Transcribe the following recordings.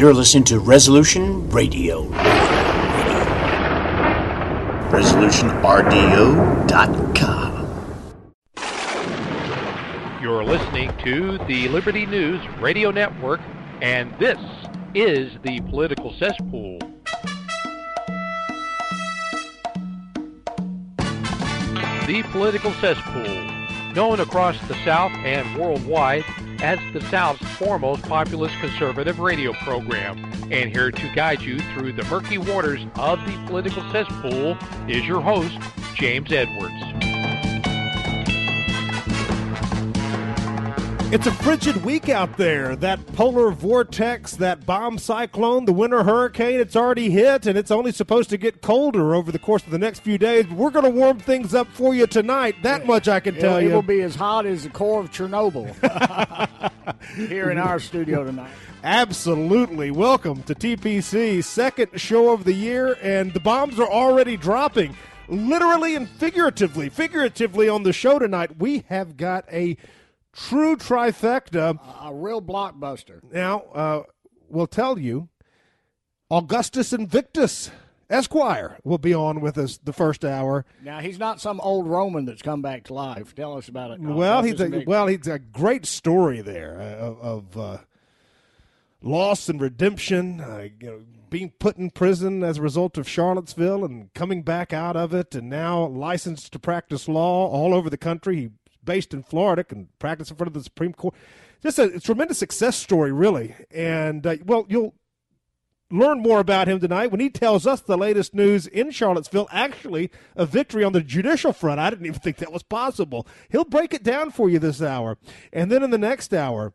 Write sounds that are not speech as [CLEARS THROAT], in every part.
You're listening to Resolution Radio. ResolutionRDO.com. You're listening to the Liberty News Radio Network, and this is the Political Cesspool. The Political Cesspool, known across the South and worldwide as the South's foremost populist conservative radio program. And here to guide you through the murky waters of the political cesspool is your host, James Edwards. It's a frigid week out there. That polar vortex, that bomb cyclone, the winter hurricane, it's already hit, and it's only supposed to get colder over the course of the next few days. We're going to warm things up for you tonight. That much I can tell it, you. It will be as hot as the core of Chernobyl [LAUGHS] here in our studio tonight. Absolutely. Welcome to TPC, second show of the year, and the bombs are already dropping, literally and figuratively. Figuratively on the show tonight, we have got a true trifecta. A, a real blockbuster. Now, uh, we'll tell you, Augustus Invictus Esquire will be on with us the first hour. Now he's not some old Roman that's come back to life. Tell us about it. Well, he's a, well, he's a great story there uh, of, of uh, loss and redemption. Uh, you know, being put in prison as a result of Charlottesville and coming back out of it, and now licensed to practice law all over the country. He based in Florida, can practice in front of the Supreme Court. Just a, a tremendous success story, really. And, uh, well, you'll learn more about him tonight when he tells us the latest news in Charlottesville. Actually, a victory on the judicial front. I didn't even think that was possible. He'll break it down for you this hour. And then in the next hour,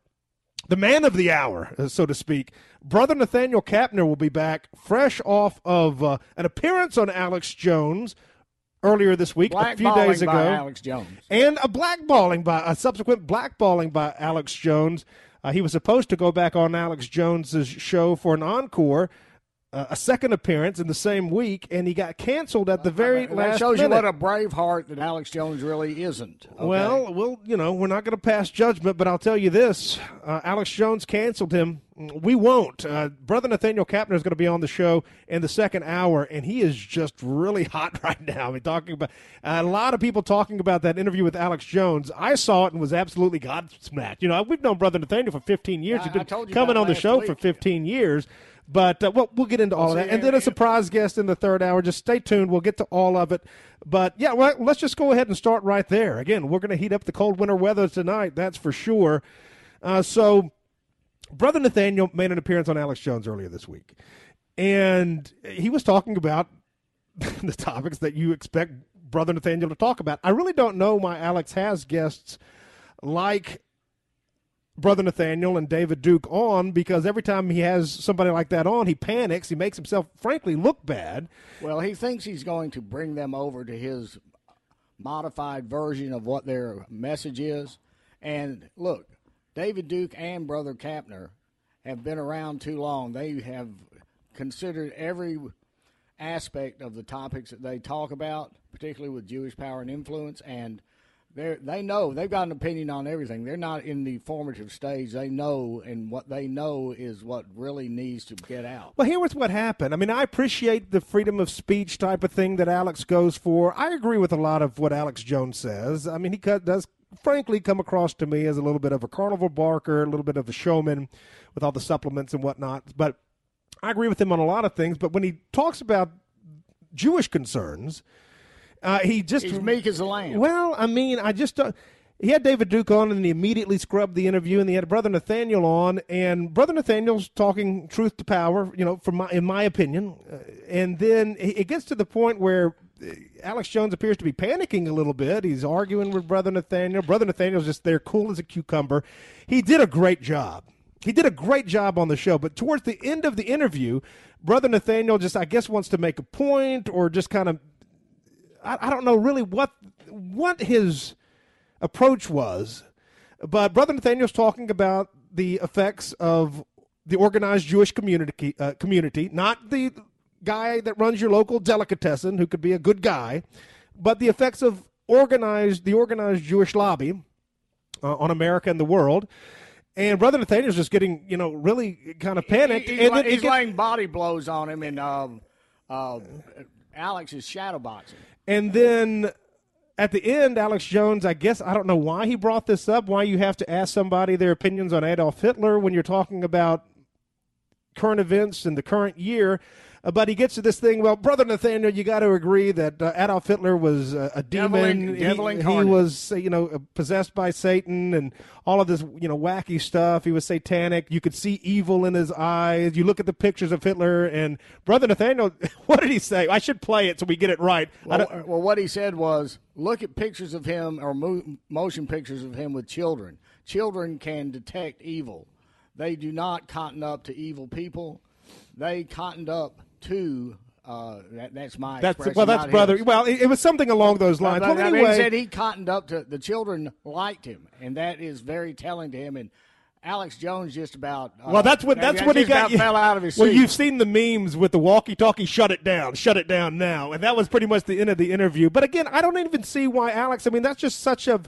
the man of the hour, uh, so to speak, Brother Nathanael Kapner will be back fresh off of uh, an appearance on Alex Jones earlier this week, a few days ago. Alex Jones. And a blackballing by a subsequent blackballing by Alex Jones. Uh, he was supposed to go back on Alex Jones's show for an encore, uh, a second appearance in the same week, and he got canceled at the very that last shows minute. you what a brave heart that Alex Jones really isn't. Okay? Well, we'll, you know, we're not going to pass judgment, but I'll tell you this: uh, Alex Jones canceled him. We won't. Uh, Brother Nathanael Kapner is going to be on the show in the second hour, and he is just really [LAUGHS] hot right now. I mean, talking about a lot of people talking about that interview with Alex Jones. I saw it and was absolutely godsmacked. You know, we've known Brother Nathanael for 15 years. I- He's been coming on the show week. for 15 years. But uh, well, we'll get into all of that, and then a surprise guest in the third hour. Just stay tuned. We'll get to all of it. But yeah, well, let's just go ahead and start right there. Again, we're going to heat up the cold winter weather tonight. That's for sure. Uh, so, Brother Nathanael made an appearance on Alex Jones earlier this week, and he was talking about [LAUGHS] the topics that you expect Brother Nathanael to talk about. I really don't know why Alex has guests like Brother Nathanael and David Duke on because every time he has somebody like that on, he panics. He makes himself, frankly, look bad. Well, he thinks he's going to bring them over to his modified version of what their message is. And look, David Duke and Brother Kapner have been around too long. They have considered every aspect of the topics that they talk about, particularly with Jewish power and influence, and they they know they've got an opinion on everything. They're not in the formative stage. They know, and what they know is what really needs to get out. Well, here was what happened. I mean, I appreciate the freedom of speech type of thing that Alex goes for. I agree with a lot of what Alex Jones says. I mean, he does, frankly, come across to me as a little bit of a carnival barker, a little bit of a showman with all the supplements and whatnot. But I agree with him on a lot of things. But when he talks about Jewish concerns, uh, he just He's meek as a lamb. well, I mean, I just uh, he had David Duke on, and he immediately scrubbed the interview, and he had Brother Nathanael on, and Brother Nathanael's talking truth to power, you know, from my in my opinion, uh, and then it gets to the point where. uh, Alex Jones appears to be panicking a little bit. He's arguing with Brother Nathanael. Brother Nathanael's just there, cool as a cucumber. He did a great job. He did a great job on the show, but towards the end of the interview, Brother Nathanael just, I guess, wants to make a point or just kind of I, I don't know really what what his approach was, but Brother Nathanael's talking about the effects of the organized Jewish community uh, community, not the guy that runs your local delicatessen who could be a good guy, but the effects of organized the organized Jewish lobby uh, on America and the world. and Brother Nathanael's just getting, you know, really kind of panicked. He's, and then he's gets- laying body blows on him, and um, uh, Alex is shadowboxing. And then at the end, Alex Jones, I guess, I don't know why he brought this up, why you have to ask somebody their opinions on Adolf Hitler when you're talking about current events in the current year. Uh, but he gets to this thing. Well, brother Nathanael, you got to agree that uh, Adolf Hitler was uh, a demon. devil he, he was, uh, you know, uh, possessed by Satan and all of this, you know, wacky stuff. He was satanic. You could see evil in his eyes. You look at the pictures of Hitler and brother Nathanael. [LAUGHS] What did he say? I should play it so we get it right. Well, well, what he said was, look at pictures of him or mo- motion pictures of him with children. Children can detect evil. They do not cotton up to evil people. They cottoned up to. Uh, that, that's my That's well, that's brother. his. Well, it, it was something along those lines. Well, I mean, anyway, he said he cottoned up to the children liked him, and that is very telling to him. And Alex Jones just about. Uh, well, that's what that's what he got. about fell out of his well, seat. you've seen the memes with the walkie-talkie. Shut it down. Shut it down now. And that was pretty much the end of the interview. But again, I don't even see why Alex. I mean, that's just such a.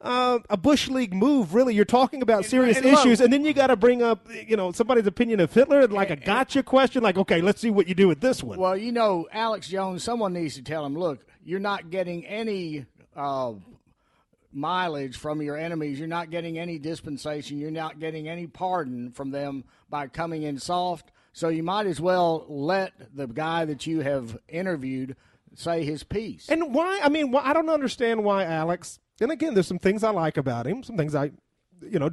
Uh, a bush league move, really. You're talking about serious and look- issues, and then you got to bring up, you know, somebody's opinion of Hitler, like a gotcha question. Like, okay, let's see what you do with this one. Well, you know, Alex Jones, someone needs to tell him, look, you're not getting any uh, mileage from your enemies. You're not getting any dispensation. You're not getting any pardon from them by coming in soft. So you might as well let the guy that you have interviewed say his piece. And why? I mean, why, I don't understand why Alex. And again, there's some things I like about him. Some things I, you know,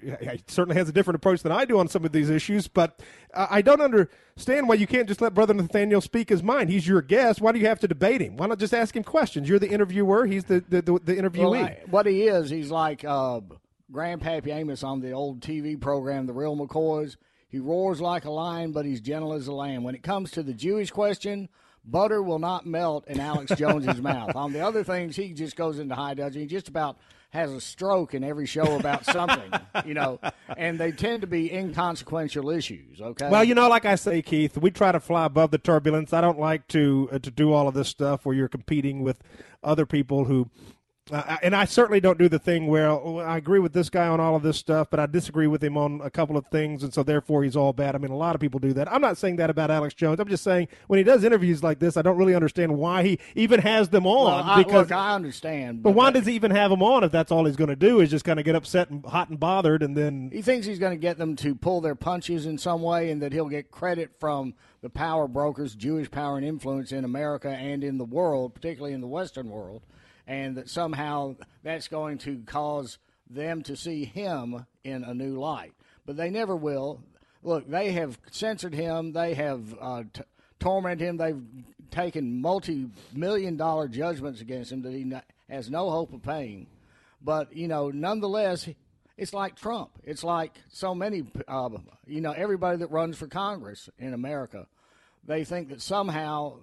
he certainly has a different approach than I do on some of these issues. But I don't understand why you can't just let Brother Nathanael speak his mind. He's your guest. Why do you have to debate him? Why not just ask him questions? You're the interviewer. He's the the, the, the interviewee. Well, what he is, he's like uh, Grandpappy Amos on the old TV program, The Real McCoys. He roars like a lion, but he's gentle as a lamb. When it comes to the Jewish question, butter will not melt in Alex Jones's mouth. On the other things, he just goes into high dudgeon. He just about has a stroke in every show about something, you know. And they tend to be inconsequential issues. Okay. Well, you know, like I say, Keith, we try to fly above the turbulence. I don't like to uh, to do all of this stuff where you're competing with other people who. Uh, and I certainly don't do the thing where I agree with this guy on all of this stuff, but I disagree with him on a couple of things, and so therefore he's all bad. I mean, a lot of people do that. I'm not saying that about Alex Jones. I'm just saying when he does interviews like this, I don't really understand why he even has them on. Well, I, because, look, I understand. but why that- does he even have them on if that's all he's going to do is just kind of get upset and hot and bothered, and then He thinks he's going to get them to pull their punches in some way and that he'll get credit from the power brokers, Jewish power and influence in America and in the world, particularly in the Western world, and that somehow that's going to cause them to see him in a new light. But they never will. Look, they have censored him, they have uh, t- tormented him, they've taken multi million dollar judgments against him that he no- has no hope of paying. But, you know, nonetheless, it's like Trump. It's like so many, uh, you know, everybody that runs for Congress in America. They think that somehow,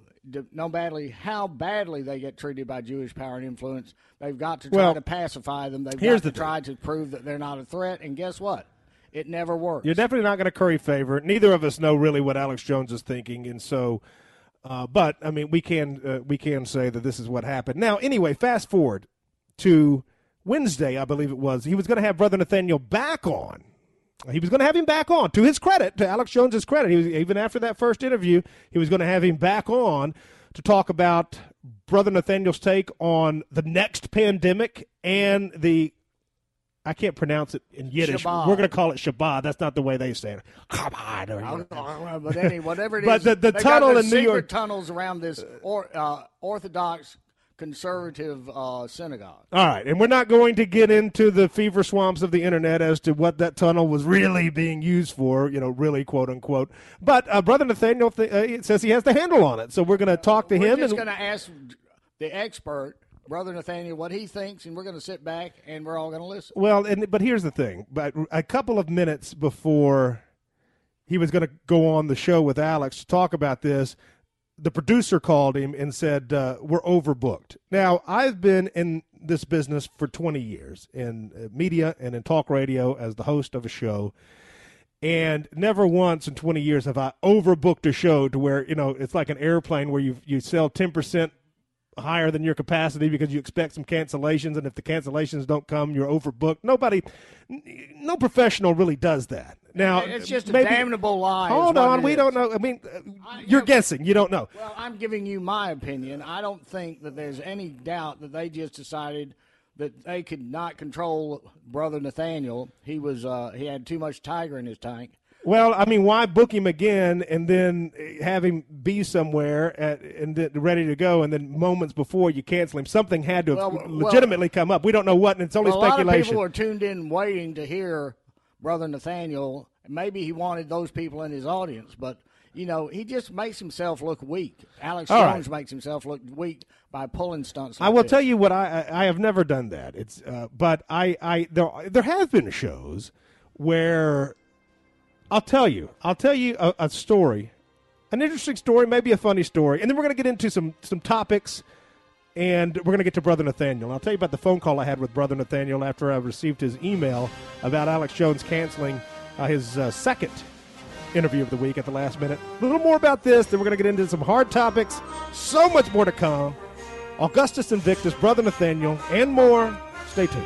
no badly how badly they get treated by Jewish power and influence, they've got to try Well, to pacify them. They've got to try to prove that they're not a threat. And guess what? It never works. You're definitely not going to curry favor. Neither of us know really what Alex Jones is thinking, and so. Uh, but I mean, we can uh, we can say that this is what happened. Now, anyway, fast forward to Wednesday, I believe it was. He was going to have Brother Nathanael back on. He was going to have him back on. To his credit, to Alex Jones's credit, he was, even after that first interview, he was going to have him back on to talk about Brother Nathanael's take on the next pandemic and the I can't pronounce it in Yiddish. Shabbat. We're going to call it Shabbat. That's not the way they say it. Shabbat. or- but any whatever it [LAUGHS] is, But the- the tunnel in New York- tunnels around this or, uh, Orthodox conservative uh, synagogue. All right, and we're not going to get into the fever swamps of the internet as to what that tunnel was really being used for, you know, really quote unquote. But uh, Brother Nathanael th- uh, says he has the handle on it, so we're going to talk to him. We're just going to ask the expert, Brother Nathanael, what he thinks, and we're going to sit back and we're all going to listen. Well, and but here's the thing. But a couple of minutes before he was going to go on the show with Alex to talk about this, the producer called him and said, uh, "We're overbooked." Now, I've been in this business for 20 years in uh, media and in talk radio as the host of a show. And never once in 20 years have I overbooked a show to where, you know, it's like an airplane where you you sell 10% higher than your capacity because you expect some cancellations, and if the cancellations don't come, you're overbooked. Nobody, no professional really does that. Now it's just maybe, a damnable lie. Hold on, we is. don't know. I mean, I, you're guessing. You don't know. Well, I'm giving you my opinion. I don't think that there's any doubt that they just decided that they could not control brother Nathanael. He was uh, he had too much tiger in his tank. Well, I mean, why book him again and then have him be somewhere at, and then ready to go, and then moments before you cancel him? Something had to well, legitimately well, come up. We don't know what, and it's only well, speculation. A lot of people are tuned in waiting to hear Brother Nathanael. Maybe he wanted those people in his audience, but you know, he just makes himself look weak. Alex All Jones right. makes himself look weak by pulling stunts. Like I will this. tell you what I, I have never done that. It's uh, but I I there there have been shows where I'll tell you. I'll tell you a, a story, an interesting story, maybe a funny story, and then we're going to get into some some topics, and we're going to get to Brother Nathanael. I'll tell you about the phone call I had with Brother Nathanael after I received his email about Alex Jones canceling uh, his uh, second interview of the week at the last minute. A little more about this, then we're going to get into some hard topics. So much more to come. Augustus Invictus, Brother Nathanael, and more. Stay tuned.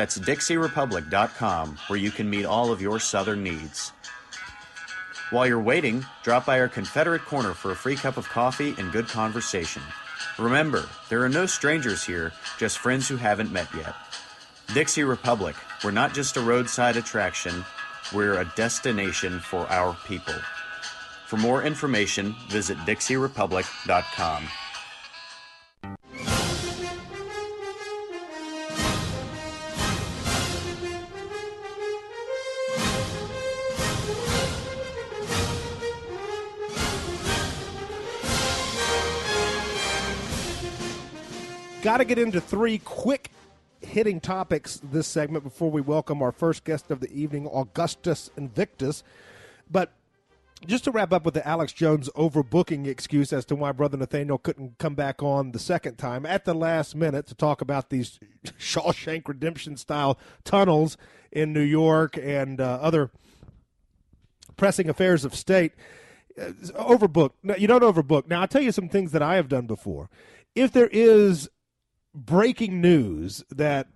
That's DixieRepublic.com, where you can meet all of your Southern needs. While you're waiting, drop by our Confederate Corner for a free cup of coffee and good conversation. Remember, there are no strangers here, just friends who haven't met yet. Dixie Republic, we're not just a roadside attraction, we're a destination for our people. For more information, visit DixieRepublic.com. Got to get into three quick hitting topics this segment before we welcome our first guest of the evening, Augustus Invictus. But just to wrap up with the Alex Jones overbooking excuse as to why Brother Nathanael couldn't come back on the second time at the last minute to talk about these [LAUGHS] Shawshank Redemption style tunnels in New York and uh, other pressing affairs of state. Uh, overbooked. No, you don't overbook. Now, I'll tell you some things that I have done before. If there is breaking news that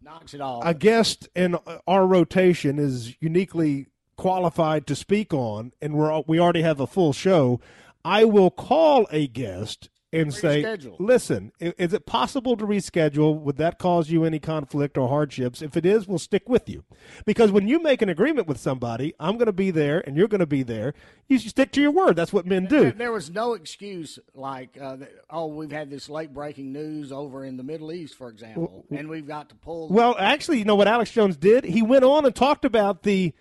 knocks it off. A guest in our rotation is uniquely qualified to speak on, and we're we already have a full show. I will call a guest and say, listen, is it possible to reschedule? Would that cause you any conflict or hardships? If it is, we'll stick with you. Because when you make an agreement with somebody, I'm going to be there and you're going to be there. You should stick to your word. That's what men do. There was no excuse like, uh, oh, we've had this late breaking news over in the Middle East, for example, and we've got to pull. Well, actually, you know what Alex Jones did? He went on and talked about the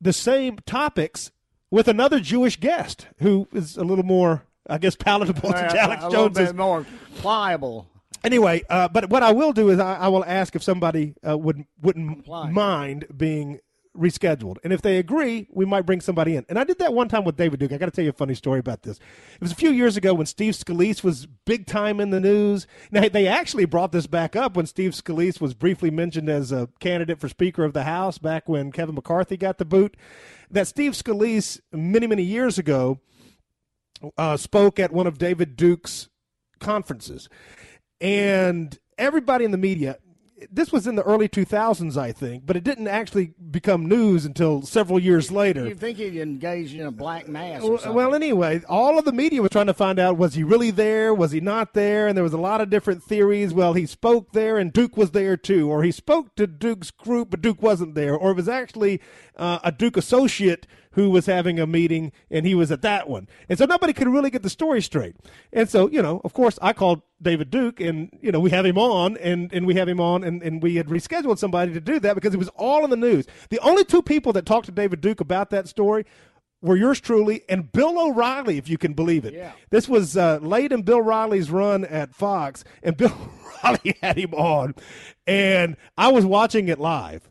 the same topics with another Jewish guest who is a little more I guess palatable uh, to Alex a Jones is more pliable. Anyway, uh, but what I will do is I, I will ask if somebody uh, would wouldn't Comply. mind being rescheduled, and if they agree, we might bring somebody in. And I did that one time with David Duke. I got to tell you a funny story about this. It was a few years ago when Steve Scalise was big time in the news. Now they actually brought this back up when Steve Scalise was briefly mentioned as a candidate for Speaker of the House back when Kevin McCarthy got the boot. That Steve Scalise many many years ago uh, spoke at one of David Duke's conferences, and everybody in the media. This was in the early 2000s, I think, but it didn't actually become news until several years later. You think he engaged in a black mass? well, anyway, all of the media was trying to find out was he really there? Was he not there? And there was a lot of different theories. Well, he spoke there, and Duke was there too, or he spoke to Duke's group, but Duke wasn't there, or it was actually uh, a Duke associate who was having a meeting and he was at that one. And so nobody could really get the story straight. And so, you know, of course, I called David Duke and, you know, we have him on and, and we have him on and, and we had rescheduled somebody to do that because it was all in the news. The only two people that talked to David Duke about that story were yours truly and Bill O'Reilly, if you can believe it. Yeah. This was uh, late in Bill Riley's run at Fox, and Bill [LAUGHS] Riley had him on, and I was watching it live.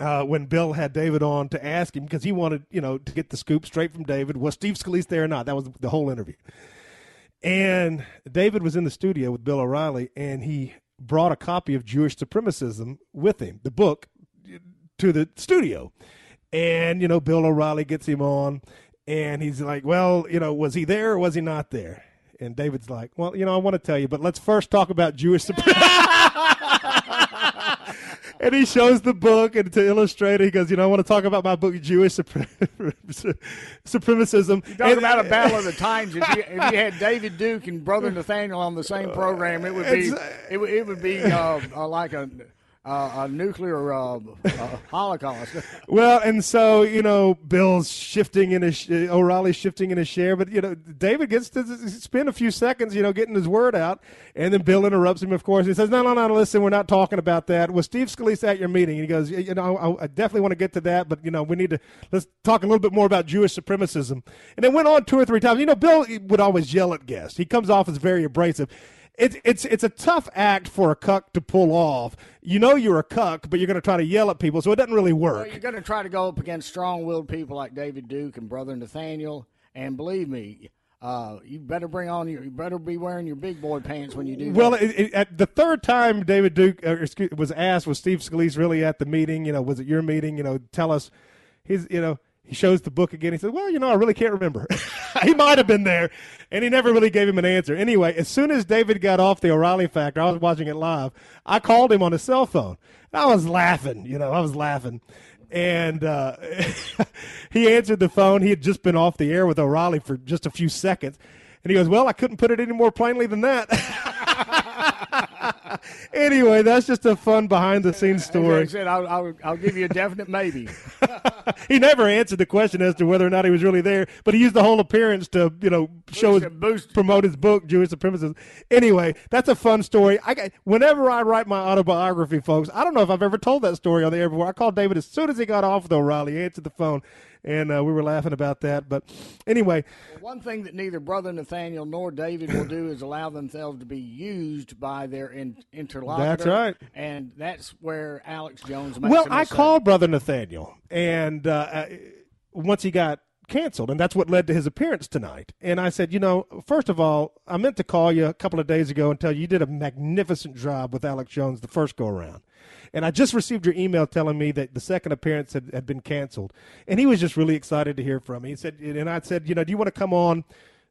Uh, when Bill had David on to ask him because he wanted, you know, to get the scoop straight from David. Was Steve Scalise there or not? That was the whole interview. And David was in the studio with Bill O'Reilly, and he brought a copy of Jewish Supremacism with him, the book, to the studio. And, you know, Bill O'Reilly gets him on, and he's like, Well, you know, was he there or was he not there? And David's like, Well, you know, I want to tell you, but let's first talk about Jewish supremacy. [LAUGHS] and he shows the book and to illustrate it, he goes, you know, I want to talk about my book, Jewish [LAUGHS] Supremacism. Talk And- about a battle of the [LAUGHS] times. If you, if you had David Duke and Brother Nathanael on the same program, it would be it, would- it would be uh, uh, like a uh, a nuclear uh, uh, holocaust. [LAUGHS] Well, and so you know, Bill's shifting in his O'Reilly's shifting in his share, but you know, David gets to spend a few seconds, you know, getting his word out, and then Bill interrupts him. Of course, he says, "No, no, no, listen, we're not talking about that." Was Steve Scalise at your meeting? And he goes, "You know, I, I definitely want to get to that, but you know, we need to let's talk a little bit more about Jewish supremacism." And it went on two or three times. You know, Bill would always yell at guests. He comes off as very abrasive. It's it's it's a tough act for a cuck to pull off. You know you're a cuck, but you're going to try to yell at people, so it doesn't really work. Well, you're going to try to go up against strong-willed people like David Duke and Brother Nathanael, and believe me, uh, you better bring on your, you better be wearing your big boy pants when you do. Well, that. it, it, at the third time David Duke uh, excuse, was asked, was Steve Scalise really at the meeting? You know, was it your meeting? You know, tell us. He's, you know, he shows the book again. He says, "Well, you know, I really can't remember. [LAUGHS] he might have been there," and he never really gave him an answer. Anyway, as soon as David got off the O'Reilly Factor, I was watching it live. I called him on his cell phone. I was laughing. You know, I was laughing. And uh, [LAUGHS] he answered the phone. He had just been off the air with O'Reilly for just a few seconds. And he goes, Well, I couldn't put it any more plainly than that. [LAUGHS] [LAUGHS] anyway, that's just a fun behind the scenes As I story. said, I'll, I'll, I'll give you a definite maybe. [LAUGHS] He never answered the question as to whether or not he was really there, but he used the whole appearance to, you know, show his, Boost- boost- promote his book, Jewish Supremacists. Anyway, that's a fun story. I got, whenever I write my autobiography, folks, I don't know if I've ever told that story on the air before. I called David as soon as he got off O'Reilly. He answered the phone, and uh, we were laughing about that. But anyway, One thing that neither Brother Nathanael nor David will do is allow themselves to be used by their in, interlocutor. That's right. And that's where Alex Jones Well, I called Brother Nathanael, and uh, uh, once he got canceled, and that's what led to his appearance tonight. And I said, you know, first of all, I meant to call you a couple of days ago and tell you you did a magnificent job with Alex Jones the first go around. And I just received your email telling me that the second appearance had, had been canceled. And he was just really excited to hear from me. He said, and I said, you know, do you want to come on?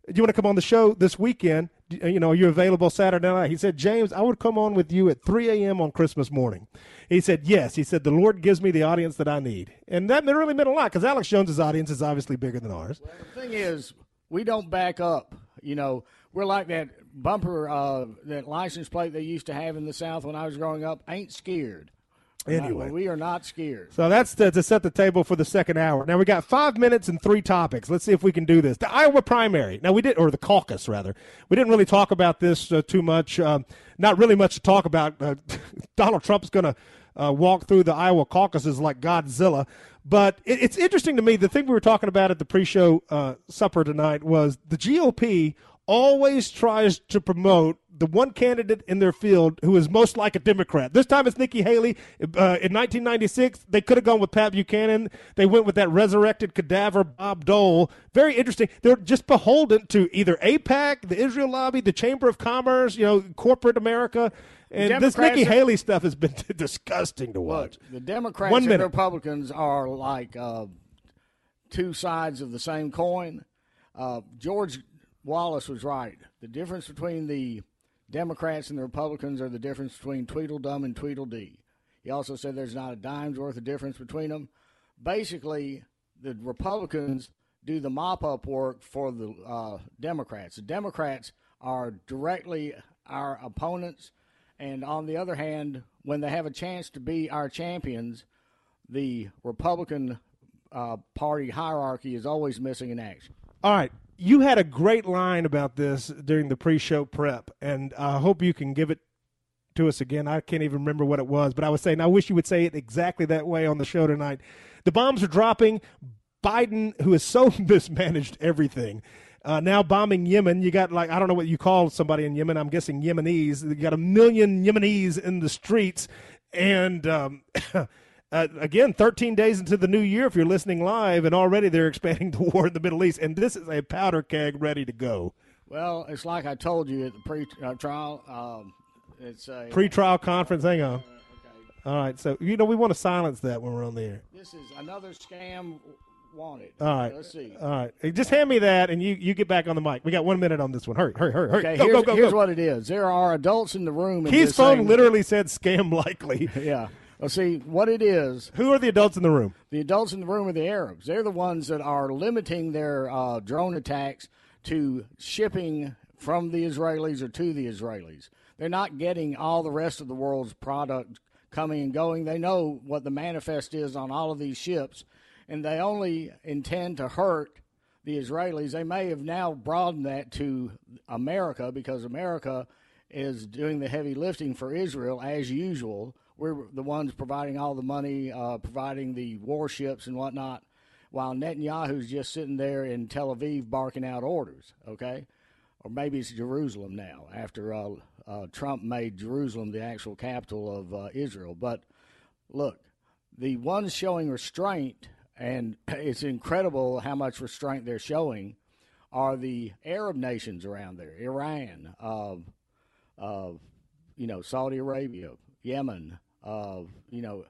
Do you want to come on the show this weekend? Uh, you know, are you available Saturday night? He said, James, I would come on with you at 3 a.m. on Christmas morning. He said, yes. He said, the Lord gives me the audience that I need. And that really meant a lot because Alex Jones's audience is obviously bigger than ours. The thing is, we don't back up. You know, we're like that bumper, uh, that license plate they used to have in the South when I was growing up. Ain't scared. Anyway. we are not scared. So that's to, to set the table for the second hour. Now we got five minutes and three topics. Let's see if we can do this. The Iowa primary. Now we did, or the caucus rather. We didn't really talk about this uh, too much. Um, not really much to talk about. Uh, [LAUGHS] Donald Trump's going to uh, walk through the Iowa caucuses like Godzilla. But it, it's interesting to me. The thing we were talking about at the pre-show uh, supper tonight was the GOP always tries to promote the one candidate in their field who is most like a Democrat. This time it's Nikki Haley. Uh, in 1996, they could have gone with Pat Buchanan. They went with that resurrected cadaver Bob Dole. Very interesting. They're just beholden to either AIPAC, the Israel lobby, the Chamber of Commerce, you know, corporate America. And this Nikki are- Haley stuff has been [LAUGHS] disgusting to watch. The Democrats One and minute. Republicans are like uh, two sides of the same coin. Uh, George Wallace was right. The difference between the Democrats and the Republicans are the difference between Tweedledum and Tweedledee. He also said there's not a dime's worth of difference between them. Basically, the Republicans do the mop up work for the uh, Democrats. The Democrats are directly our opponents. And on the other hand, when they have a chance to be our champions, the Republican uh, Party hierarchy is always missing in action. All right. You had a great line about this during the pre show prep, and I hope you can give it to us again. I can't even remember what it was, but I was saying, I wish you would say it exactly that way on the show tonight. The bombs are dropping. Biden, who has so [LAUGHS] mismanaged everything, uh, now bombing Yemen. You got like I don't know what you call somebody in Yemen. I'm guessing Yemenis. You got a million Yemenis in the streets, and um, [LAUGHS] uh, again, 13 days into the new year, if you're listening live, and already they're [LAUGHS] expanding the war in the Middle East, and this is a powder keg ready to go. Well, it's like I told you at the pre-trial. Um, it's a pre-trial conference. Hang on. Okay. All right, so you know we want to silence that when we're on the air. This is another scam wanted. All right, let's see. All right, hey, just hand me that, and you you get back on the mic. We got one minute on this one. Hurry, hurry, hurry, hurry. Okay, go, here's, go, go, here's what it is. There are adults in the room. this phone literally said "scam likely." [LAUGHS] Yeah. Well, see what it is. Who are the adults in the room? The adults in the room are the Arabs. They're the ones that are limiting their uh, drone attacks to shipping from the Israelis or to the Israelis. They're not getting all the rest of the world's product coming and going. They know what the manifest is on all of these ships, and they only intend to hurt the Israelis. They may have now broadened that to America because America is doing the heavy lifting for Israel as usual. We're the ones providing all the money, uh, providing the warships and whatnot, while Netanyahu's just sitting there in Tel Aviv barking out orders. Okay, or maybe it's Jerusalem now after uh, uh, Trump made Jerusalem the actual capital of uh, Israel. But look, the ones showing restraint, and [CLEARS THROAT] it's incredible how much restraint they're showing, are the Arab nations around there Iran, uh, uh, you know, Saudi Arabia, Yemen, of you know,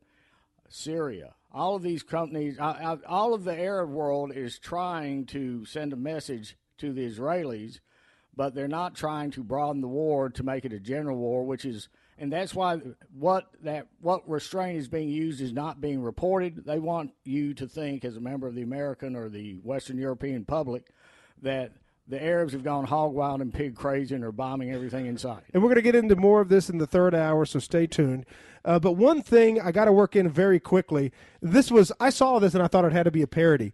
Syria. All of these companies, uh, all of the Arab world is trying to send a message to the Israelis, but they're not trying to broaden the war to make it a general war, which is, and that's why what that what restraint is being used is not being reported. They want you to think, as a member of the American or the Western European public, that the Arabs have gone hog wild and pig crazy and are bombing everything in sight. And we're going to get into more of this in the third hour, so stay tuned. Uh, but one thing I got to work in very quickly. This was I saw this and I thought it had to be a parody.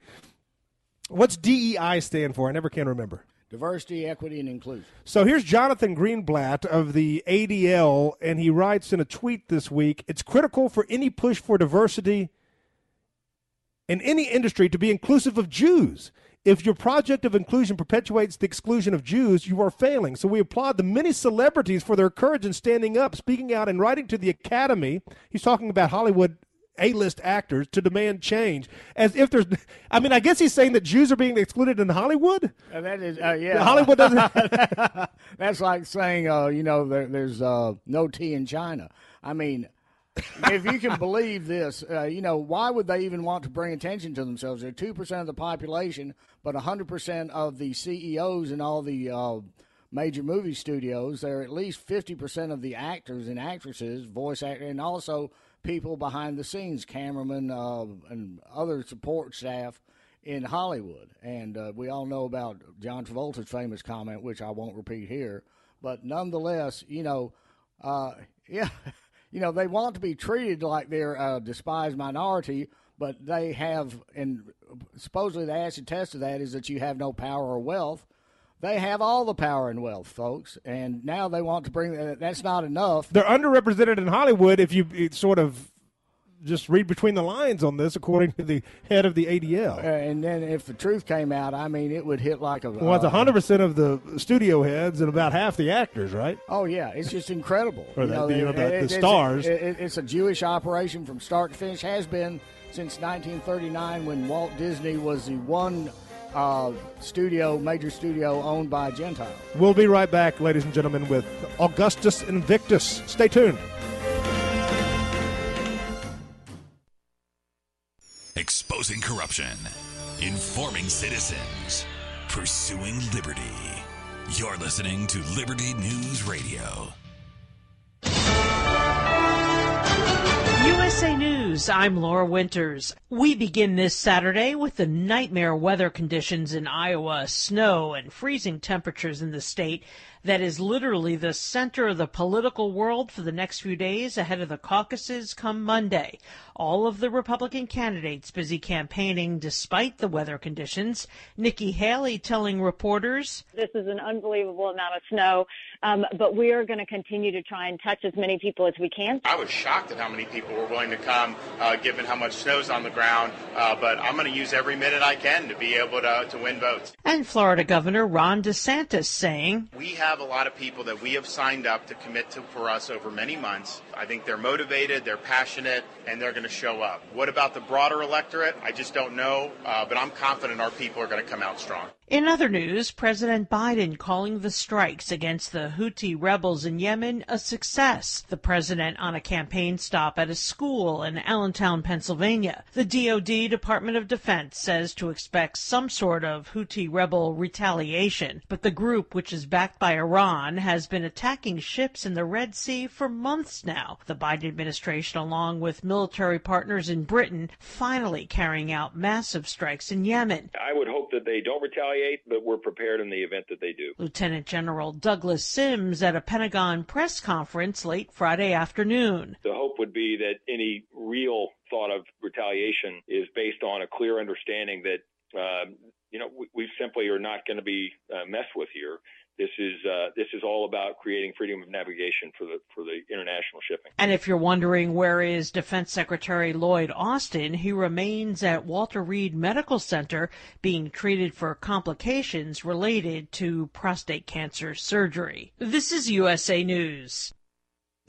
What's DEI stand for? I never can remember. Diversity, equity, and inclusion. So here's Jonathan Greenblatt of the ADL, and he writes in a tweet this week It's critical for any push for diversity in any industry to be inclusive of Jews. If your project of inclusion perpetuates the exclusion of Jews, you are failing. So we applaud the many celebrities for their courage in standing up, speaking out, and writing to the Academy. He's talking about Hollywood a-list actors to demand change, as if there's. I mean, I guess he's saying that Jews are being excluded in Hollywood. Uh, that is, uh, yeah. Hollywood doesn't. [LAUGHS] That's like saying, uh, you know, there, there's uh, no tea in China. I mean, if you can believe this, uh, you know, why would they even want to bring attention to themselves? They're two percent of the population, but hundred percent of the CEOs and all the uh, major movie studios. They're at least fifty percent of the actors and actresses, voice actor, and also people behind the scenes, cameramen uh, and other support staff in Hollywood. And uh, we all know about John Travolta's famous comment, which I won't repeat here. But nonetheless, you know, uh, [LAUGHS] yeah, you know, they want to be treated like they're a despised minority, but they have, and supposedly the acid test of that is that you have no power or wealth. They have all the power and wealth, folks, and now they want to bring. that. That's not enough. They're underrepresented in Hollywood. If you sort of just read between the lines on this, according to the head of the ADL. Uh, and then if the truth came out, I mean, it would hit like a. Well, it's uh, hundred percent of the studio heads and about half the actors, right? Oh yeah, it's just incredible. Or the- the- you know, the- the it's- stars. it- it- it's a Jewish operation from start to finish. Has been since 1939 when Walt Disney was the one uh, studio, major studio owned by a Gentile. We'll be right back, ladies and gentlemen, with Augustus Invictus. Stay tuned. Exposing corruption, informing citizens, pursuing liberty. You're listening to Liberty News Radio. USA News, I'm Laura Winters. We begin this Saturday with the nightmare weather conditions in Iowa, snow and freezing temperatures in the state that is literally the center of the political world for the next few days ahead of the caucuses come Monday. All of the Republican candidates busy campaigning despite the weather conditions. Nikki Haley telling reporters, This is an unbelievable amount of snow, um, but we are going to continue to try and touch as many people as we can. I was shocked at how many people were willing to come, uh, given how much snow's on the ground, uh, but I'm going to use every minute I can to be able to, to win votes. And Florida Governor Ron DeSantis saying, We have a lot of people that we have signed up to commit to for us over many months. I think they're motivated, they're passionate, and they're going to show up. What about the broader electorate? I just don't know, uh, but I'm confident our people are going to come out strong. In other news, President Biden calling the strikes against the Houthi rebels in Yemen a success. The president on a campaign stop at a school in Allentown, Pennsylvania. The DoD Department of Defense says to expect some sort of Houthi rebel retaliation, but the group, which is backed by Iran, has been attacking ships in the Red Sea for months now. The Biden administration, along with military partners in Britain, finally carrying out massive strikes in Yemen. I would hope that they don't retaliate but we're prepared in the event that they do. Lieutenant General Douglas Sims at a Pentagon press conference late Friday afternoon. The hope would be that any real thought of retaliation is based on a clear understanding that, uh, you know, we, we, simply are not going to be uh, messed with here. This is uh, this is all about creating freedom of navigation for the for the international shipping. And if you're wondering where is Defense Secretary Lloyd Austin, he remains at Walter Reed Medical Center being treated for complications related to prostate cancer surgery. This is USA News.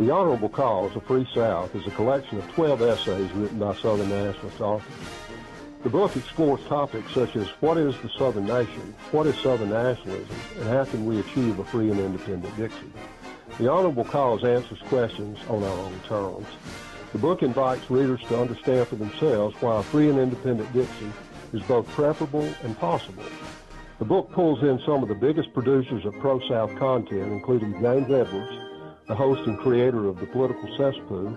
The Honorable Cause of Free South is a collection of 12 essays written by Southern nationalist authors. The book explores topics such as what is the Southern nation, what is Southern nationalism, and how can we achieve a free and independent Dixie. The Honorable Cause answers questions on our own terms. The book invites readers to understand for themselves why a free and independent Dixie is both preferable and possible. The book pulls in some of the biggest producers of pro-South content, including James Edwards, the host and creator of The Political Cesspool,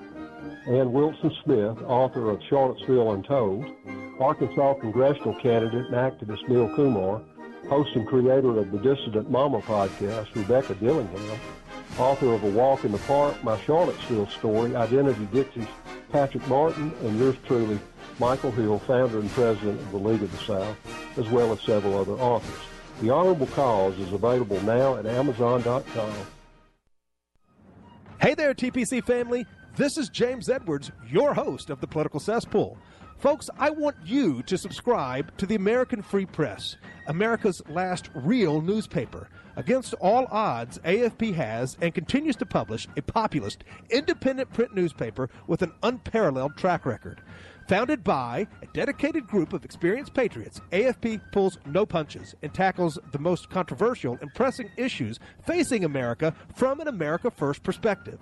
and Wilson Smith, author of Charlottesville Untold, Arkansas congressional candidate and activist Neil Kumar, host and creator of the Dissident Mama podcast, Rebecca Dillingham, author of A Walk in the Park, My Charlottesville Story, Identity Dixie's Patrick Martin, and yours truly, Michael Hill, founder and president of the League of the South, as well as several other authors. The Honorable Cause is available now at Amazon.com. Hey there, TPC family. This is James Edwards, your host of the Political Cesspool. Folks, I want you to subscribe to the American Free Press, America's last real newspaper. Against all odds, AFP has and continues to publish a populist, independent print newspaper with an unparalleled track record. Founded by a dedicated group of experienced patriots, AFP pulls no punches and tackles the most controversial and pressing issues facing America from an America First perspective.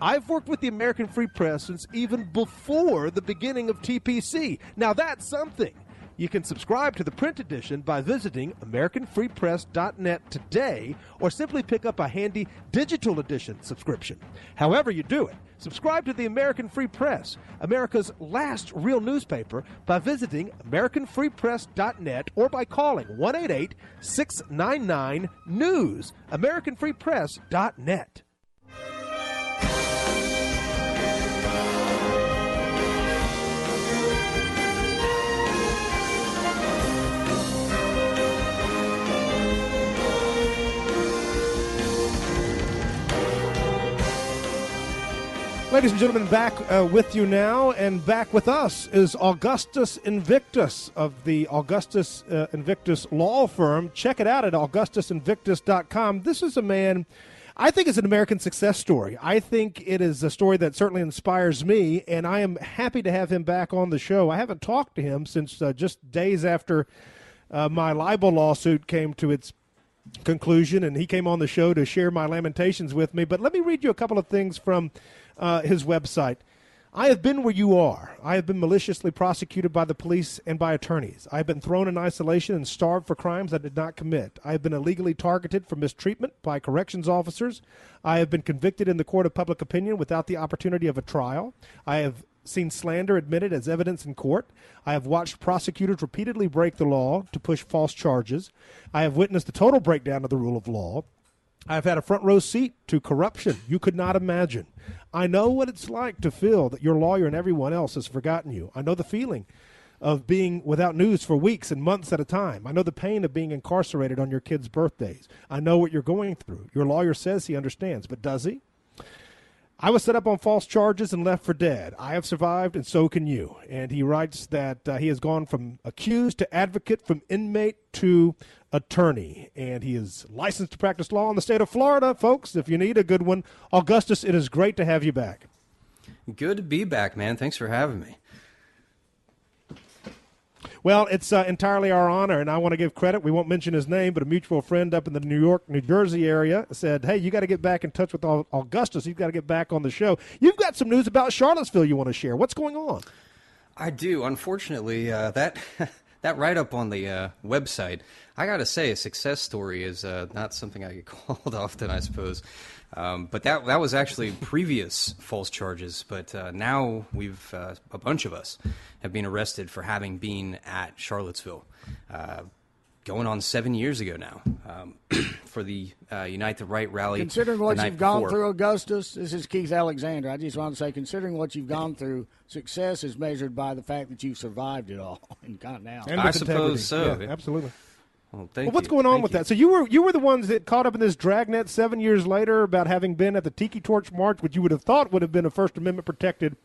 I've worked with the American Free Press since even before the beginning of TPC. Now that's something. You can subscribe to the print edition by visiting AmericanFreePress.net today or simply pick up a handy digital edition subscription. However, you do it, subscribe to the American Free Press, America's last real newspaper, by visiting AmericanFreePress.net or by calling 188 699 News. AmericanFreePress.net. Ladies and gentlemen, back uh, with you now, and back with us is Augustus Invictus of the Augustus uh, Invictus Law Firm. Check it out at augustusinvictus.com. This is a man I think is an American success story. I think it is a story that certainly inspires me, and I am happy to have him back on the show. I haven't talked to him since uh, just days after uh, my libel lawsuit came to its conclusion, and he came on the show to share my lamentations with me. But let me read you a couple of things from uh, his website. I have been where you are. I have been maliciously prosecuted by the police and by attorneys. I have been thrown in isolation and starved for crimes I did not commit. I have been illegally targeted for mistreatment by corrections officers. I have been convicted in the court of public opinion without the opportunity of a trial. I have seen slander admitted as evidence in court. I have watched prosecutors repeatedly break the law to push false charges. I have witnessed the total breakdown of the rule of law. I've had a front row seat to corruption you could not imagine. I know what it's like to feel that your lawyer and everyone else has forgotten you. I know the feeling of being without news for weeks and months at a time. I know the pain of being incarcerated on your kids' birthdays. I know what you're going through. Your lawyer says he understands, but does he? I was set up on false charges and left for dead. I have survived, and so can you. And he writes that uh, he has gone from accused to advocate, from inmate to attorney, and he is licensed to practice law in the state of Florida. Folks, if you need a good one, Augustus, it is great to have you back. Good to be back, man. Thanks for having me. Well, it's uh, entirely our honor, and I want to give credit. We won't mention his name, but a mutual friend up in the New York, New Jersey area said, "Hey, you got to get back in touch with Augustus. You've got to get back on the show. You've got some news about Charlottesville you want to share. What's going on?" I do. Unfortunately, uh, that [LAUGHS] that write up on the uh, website, I got to say, a success story is uh, not something I get [LAUGHS] called often, I suppose. Um, but that that was actually previous false charges. But uh, now we've uh, a bunch of us have been arrested for having been at Charlottesville, uh, going on seven years ago now um, [CLEARS THROAT] for the uh, Unite the Right rally. Considering what you've gone before. through, Augustus, this is Keith Alexander. I just want to say, considering what you've gone through, success is measured by the fact that you've survived it all [LAUGHS] and gotten out. I suppose so. Yeah, absolutely. Well, thank well, what's you. going on Thank with you. that? So you were you were the ones that caught up in this dragnet seven years later about having been at the Tiki Torch March, which you would have thought would have been a First Amendment protected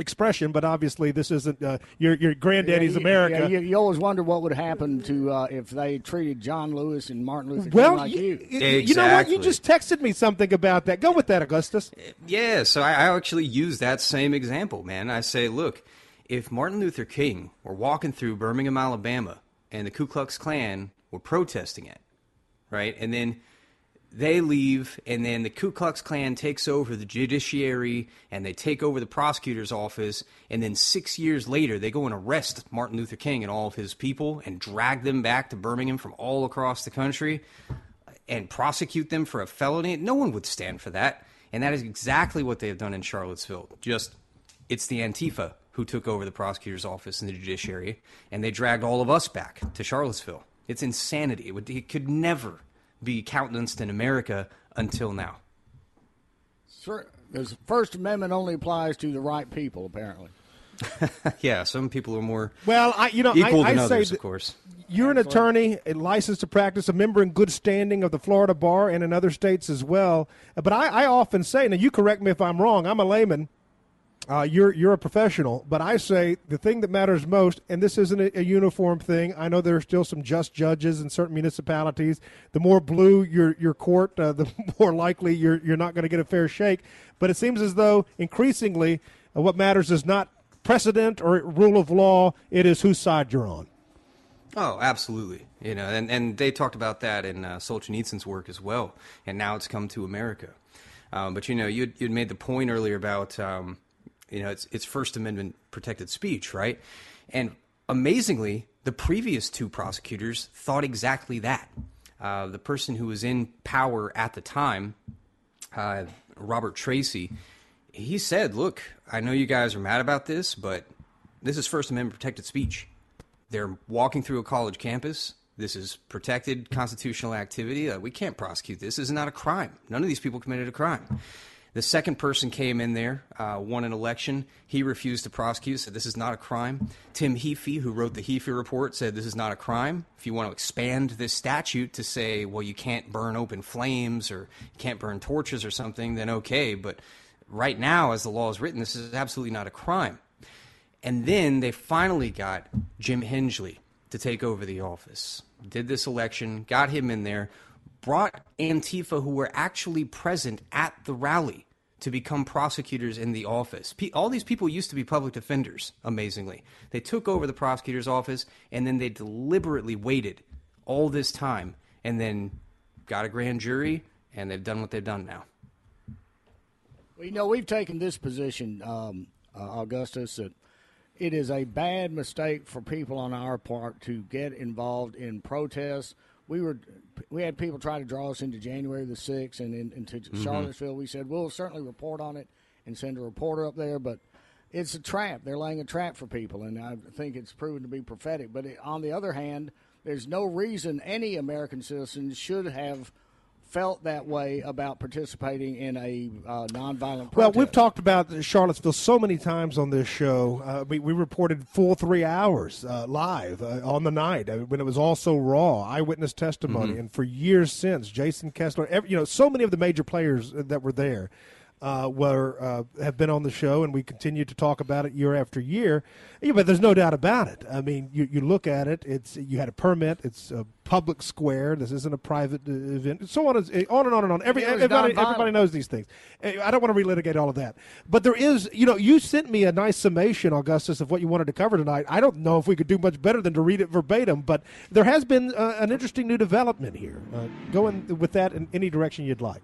expression, but obviously this isn't uh, your your granddaddy's Yeah, you- America. yeah, you, you always wonder what would happen to uh, if they treated John Lewis and Martin Luther King well, like you, you. you- you know what? You just texted me something about that. Go with that, Augustus. Yeah, so I, I actually use that same example, man. I say, look, if Martin Luther King were walking through Birmingham, Alabama, and the Ku Klux Klan were protesting it, right, and then they leave, and then the Ku Klux Klan takes over the judiciary and they take over the prosecutor's office, and then six years later they go and arrest Martin Luther King and all of his people and drag them back to Birmingham from all across the country and prosecute them for a felony. No one would stand for that. And that is exactly what they have done in Charlottesville. Just it's the Antifa who took over the prosecutor's office and the judiciary, and they dragged all of us back to Charlottesville. It's insanity. It, would, it could never be countenanced in America until now. Sure, the First Amendment only applies to the right people, apparently. [LAUGHS] yeah, some people are more Well, I you know equal I, than I others, say of course. You're an attorney, a licensed to practice, a member in good standing of the Florida bar and in other states as well. But I, I often say, now you correct me if I'm wrong. I'm a layman. Uh, you're you're a professional, but I say the thing that matters most, and this isn't a, a uniform thing. I know there are still some just judges in certain municipalities. The more blue your your court, uh, [LAUGHS] the more likely you're you're not going to get a fair shake. But it seems as though increasingly, uh, what matters is not precedent or rule of law; it is whose side you're on. Oh, absolutely. You know, and, and they talked about that in uh, Solzhenitsyn's work as well, and now it's come to America. Um, but you know, you'd, you'd made the point earlier about um, you know it's it's First Amendment protected speech, right? And amazingly, the previous two prosecutors thought exactly that. Uh, the person who was in power at the time, uh, Robert Tracci, he said, "Look, I know you guys are mad about this, but this is First Amendment protected speech." they're walking through a college campus. This is protected constitutional activity. Uh, we can't prosecute this. This is not a crime. None of these people committed a crime. The second person came in there, uh, won an election. He refused to prosecute, said this is not a crime. Tim Heaphy, who wrote the Heaphy report, said this is not a crime. If you want to expand this statute to say, well, you can't burn open flames or you can't burn torches or something, then okay. But right now, as the law is written, this is absolutely not a crime. And then they finally got Jim Hingeley to take over the office. Did this election, got him in there, brought Antifa, who were actually present at the rally, to become prosecutors in the office. All these people used to be public defenders, amazingly. They took over the prosecutor's office and then they deliberately waited all this time and then got a grand jury and they've done what they've done now. Well, you know, we've taken this position, um, uh, Augustus, that it is a bad mistake for people on our part to get involved in protests. We were we had people try to draw us into January the sixth and in, into mm-hmm. Charlottesville. We said we'll certainly report on it and send a reporter up there, but it's a trap. They're laying a trap for people, and I think it's proven to be prophetic. But it, on the other hand, there's no reason any American citizen should have felt that way about participating in a uh, nonviolent protest. Well, we've talked about Charlottesville so many times on this show. Uh, we, we, reported full three hours uh, live uh, on the night uh, when it was all so raw, eyewitness testimony, mm-hmm. and for years since, Jason Kessler, every, you know, so many of the major players that were there uh, were uh, have been on the show, and we continue to talk about it year after year. Yeah, but there's no doubt about it. I mean, you, you look at it; it's you had a permit. It's a public square. This isn't a private uh, event. So on, and, on and on and on. Every everybody, everybody knows these things. Eh, I don't want to relitigate all of that, but there is. You know, you sent me a nice summation, Augustus, of what you wanted to cover tonight. I don't know if we could do much better than to read it verbatim, but there has been uh, an interesting new development here. Uh, go in with that in any direction you'd like.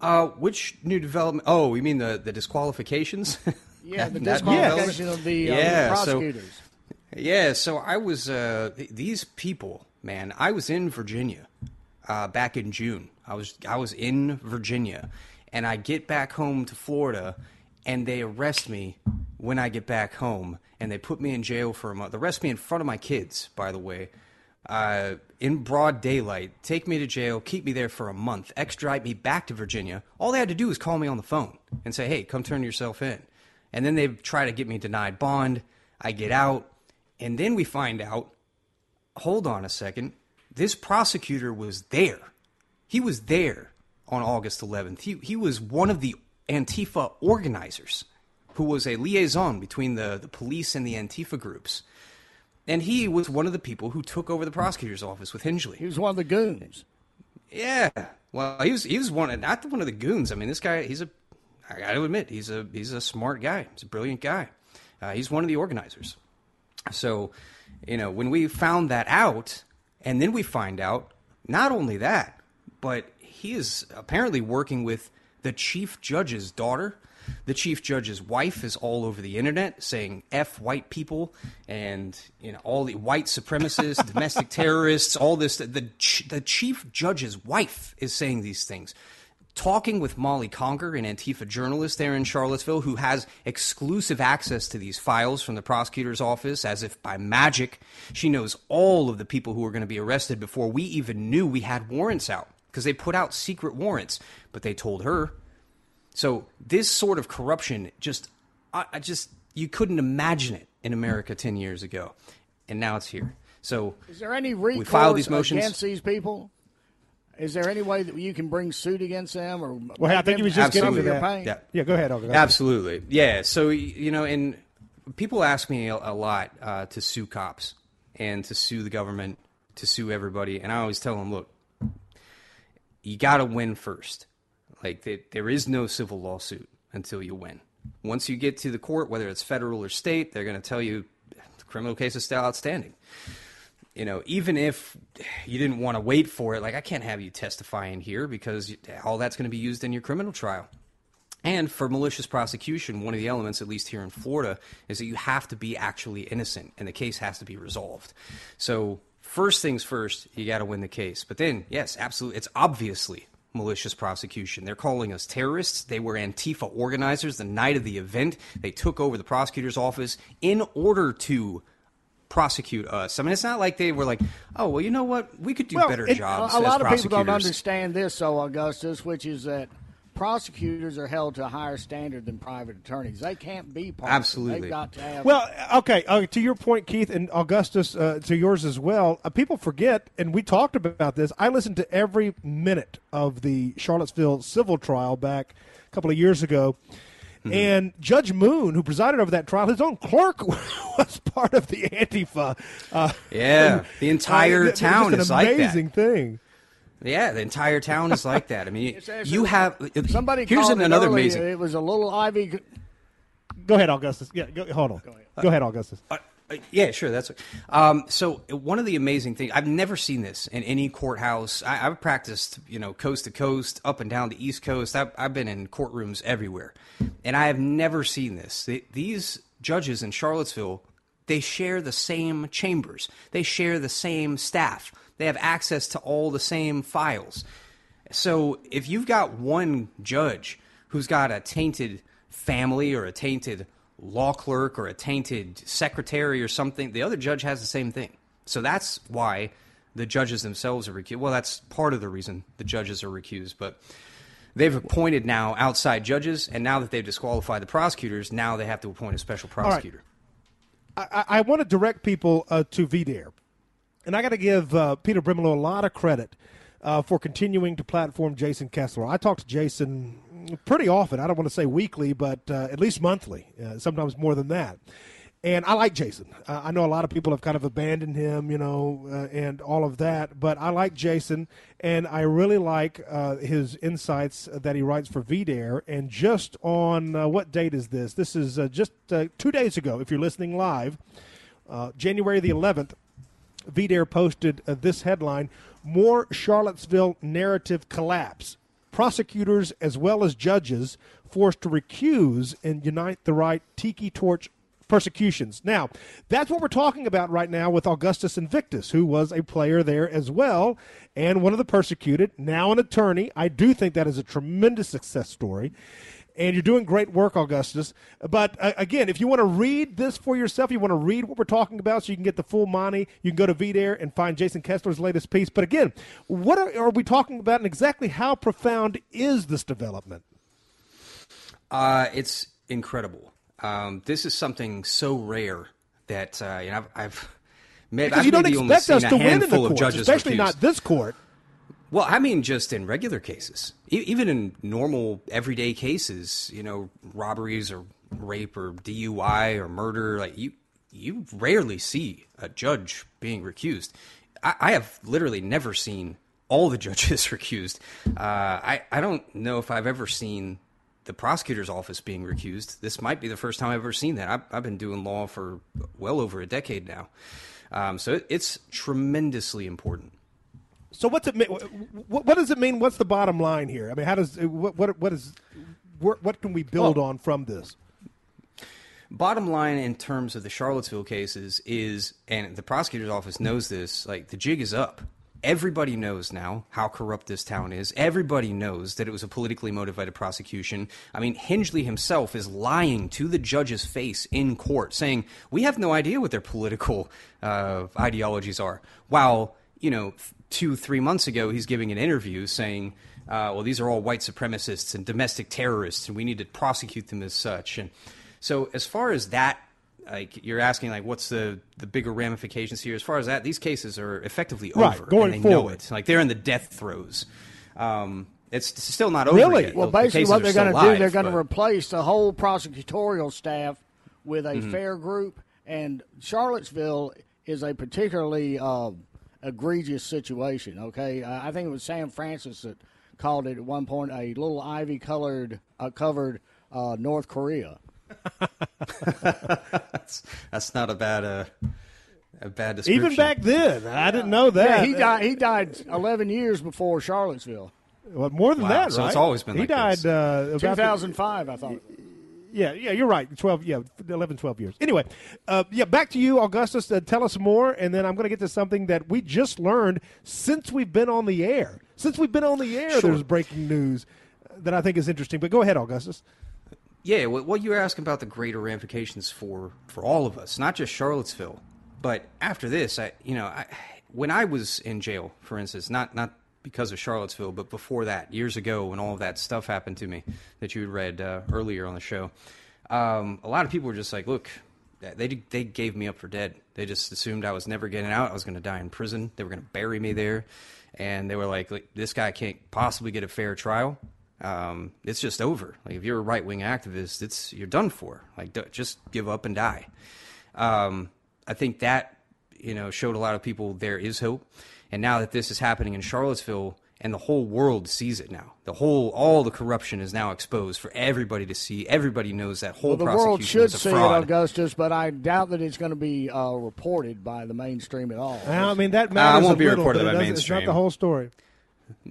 Uh, which new development? Oh, you mean the the disqualifications? [LAUGHS] Yeah, the [LAUGHS] disqualification of the, uh, yeah, prosecutors. So, yeah, so I was uh, these people, man. I was in Virginia uh, back in June. I was I was in Virginia, and I get back home to Florida, and they arrest me when I get back home, and they put me in jail for a month. They arrest me in front of my kids, by the way uh, in broad daylight, take me to jail, keep me there for a month, extradite me back to Virginia. All they had to do was call me on the phone and say, hey, come turn yourself in. And then they try to get me denied bond. I get out. And then we find out hold on a second, this prosecutor was there. He was there on August 11th. He, he was one of the Antifa organizers who was a liaison between the, the police and the Antifa groups. And he was one of the people who took over the prosecutor's office with Hingeley. He was one of the goons. Yeah. Well, he was he was one of, not one of the goons. I mean, this guy he's a I got to admit he's a he's a smart guy. He's a brilliant guy. Uh, he's one of the organizers. So, you know, when we found that out, and then we find out not only that, but he is apparently working with the chief judge's daughter the chief judge's wife is all over the internet saying "f white people" and you know all the white supremacists, [LAUGHS] domestic terrorists, all this. The the chief judge's wife is saying these things. Talking with Molly Conger, an Antifa journalist there in Charlottesville, who has exclusive access to these files from the prosecutor's office, as if by magic, she knows all of the people who are going to be arrested before we even knew we had warrants out because they put out secret warrants. But they told her so this sort of corruption, just I, I just you couldn't imagine it in America ten years ago, and now it's here. So is there any recourse these motions, against these people? Is there any way that you can bring suit against them, or well, I think you was just getting to that. Yeah. yeah, go ahead. Go Absolutely, yeah. So you know, and people ask me a, a lot uh, to sue cops and to sue the government, to sue everybody, and I always tell them, look, you got to win first. Like they, there is no civil lawsuit until you win. Once you get to the court, whether it's federal or state, they're going to tell you the criminal case is still outstanding. You know, even if you didn't want to wait for it, like I can't have you testifying here because all that's going to be used in your criminal trial. And for malicious prosecution, one of the elements, at least here in Florida, is that you have to be actually innocent and the case has to be resolved. So, first things first, you got to win the case. But then, yes, absolutely, it's obviously malicious prosecution. They're calling us terrorists. They were Antifa organizers the night of the event. They took over the prosecutor's office in order to prosecute us. I mean, it's not like they were like, oh, well, you know what? We could do well, better it, jobs. A, a lot of people don't understand this, though, Augustus, which is that prosecutors are held to a higher standard than private attorneys. They can't be partisan. Absolutely. They've got to have. Well, okay. Uh, to your point, Keith and Augustus, uh, to yours as well. Uh, people forget, and we talked about this. I listened to every minute of the Charlottesville civil trial back a couple of years ago. Mm-hmm. And Judge Moon, who presided over that trial, his own clerk [LAUGHS] was part of the Antifa. Uh, Yeah, the entire it- it was town just is an like that. amazing thing. Yeah, the entire town is like that. I mean, [LAUGHS] you have somebody Here's called it another early, amazing. It was a little Ivy. Go ahead, Augustus. Yeah, go, hold on. Go ahead, Augustus. Uh, yeah, sure. That's um, so. One of the amazing things I've never seen this in any courthouse. I, I've practiced, you know, coast to coast, up and down the East Coast. I've, I've been in courtrooms everywhere, and I have never seen this. They, these judges in Charlottesville, they share the same chambers. They share the same staff. They have access to all the same files. So if you've got one judge who's got a tainted family or a tainted law clerk or a tainted secretary or something, the other judge has the same thing. So that's why the judges themselves are recused. Well, that's part of the reason the judges are recused, but they've appointed now outside judges, and now that they've disqualified the prosecutors, now they have to appoint a special prosecutor. I, I- I want to direct people uh, to VDARE. And I got to give uh, Peter Brimelow a lot of credit uh, for continuing to platform Jason Kessler. I talk to Jason pretty often. I don't want to say weekly, but uh, at least monthly, uh, sometimes more than that. And I like Jason. Uh, I know a lot of people have kind of abandoned him, you know, uh, and all of that. But I like Jason, and I really like his insights that he writes for VDARE. And just on what date is this? This is just two days ago, if you're listening live, January the 11th. VDARE posted uh, this headline More Charlottesville narrative collapse. Prosecutors as well as judges forced to recuse and unite the right tiki torch persecutions. Now, that's what we're talking about right now with Augustus Invictus, who was a player there as well and one of the persecuted, now an attorney. I do think that is a tremendous success story and you're doing great work, Augustus. But uh, again, if you want to read this for yourself, you want to read what we're talking about, so you can get the full money. You can go to VDARE and find Jason Kessler's latest piece. But again, what are, are we talking about, and exactly how profound is this development? Uh, it's incredible. Um, this is something so rare that uh, you know I've, I've met. Because I've you don't expect us to win in the handful of judges especially not this court. Well, I mean, just in regular cases, e- even in normal everyday cases, you know, robberies or rape or DUI or murder, like you, you rarely see a judge being recused. I, I have literally never seen all the [LAUGHS] judges recused. Uh, I, I don't know if I've ever seen the prosecutor's office being recused. This might be the first time I've ever seen that. I've, I've been doing law for well over a decade now. Um, so it, it's tremendously important. So what's it mean? What, what does it mean? What's the bottom line here? I mean, how does what what, what is what, what can we build Well- on from this? Bottom line in terms of the Charlottesville cases is, and the prosecutor's office knows this, like the jig is up. Everybody knows now how corrupt this town is. Everybody knows that it was a politically motivated prosecution. I mean, Hingeley himself is lying to the judge's face in court, saying, We have no idea what their political uh, ideologies are. While, you know, two, three months ago, he's giving an interview saying, uh, Well, these are all white supremacists and domestic terrorists, and we need to prosecute them as such. And so, as far as that, like you're asking, like what's the the bigger ramifications here? As far as that, these cases are effectively over, Right, going and they know forward. it. Like they're in the death throes. Um, it's still not over Really? yet. Well, The basically, cases what they're going to do, they're going to but- replace the whole prosecutorial staff with a Mhm. fair group. And Charlottesville is a particularly uh, egregious situation. Okay, uh, I think it was Sam Francis that called it at one point a little ivy colored uh, covered uh, North Korea. that's, that's not a bad uh, a bad description. Even back then, I didn't know that. Yeah, he died. He died eleven years before Charlottesville. Well, more than Wow, that, so right? it's always been he like died this. Uh, about the- 2005, I thought. Yeah, yeah, you're right. 12, yeah, 11, 12 years. Anyway, uh, yeah, back to you, Augustus. Uh, tell us more, and then I'm going to get to something that we just learned since we've been on the air. Since we've been on the air, Sure. there's breaking news that I think is interesting. But go ahead, Augustus. Yeah, what, what you were asking about the greater ramifications for for all of us, not just Charlottesville, but after this, I you know, I, when I was in jail, for instance, not not because of Charlottesville, but before that, years ago, when all of that stuff happened to me that you had read uh, earlier on the show, um, a lot of people were just like, "Look, they they gave me up for dead. They just assumed I was never getting out. I was going to die in prison. They were going to bury me there, and they were like, "This guy can't possibly get a fair trial. Um, it's just over. Like if you're a right wing activist, it's you're done for. Like just give up and die." Um, I think that you know showed a lot of people there is hope, and now that this is happening in Charlottesville and the whole world sees it now. The whole, all the corruption is now exposed for everybody to see. Everybody knows that whole well, the prosecution world should is a see fraud. it, Augustus, but I doubt that it's going to be uh, reported by the mainstream at all. I mean that Uh, matters. it won't a be little, reported by it doesn't- mainstream. It's not the whole story.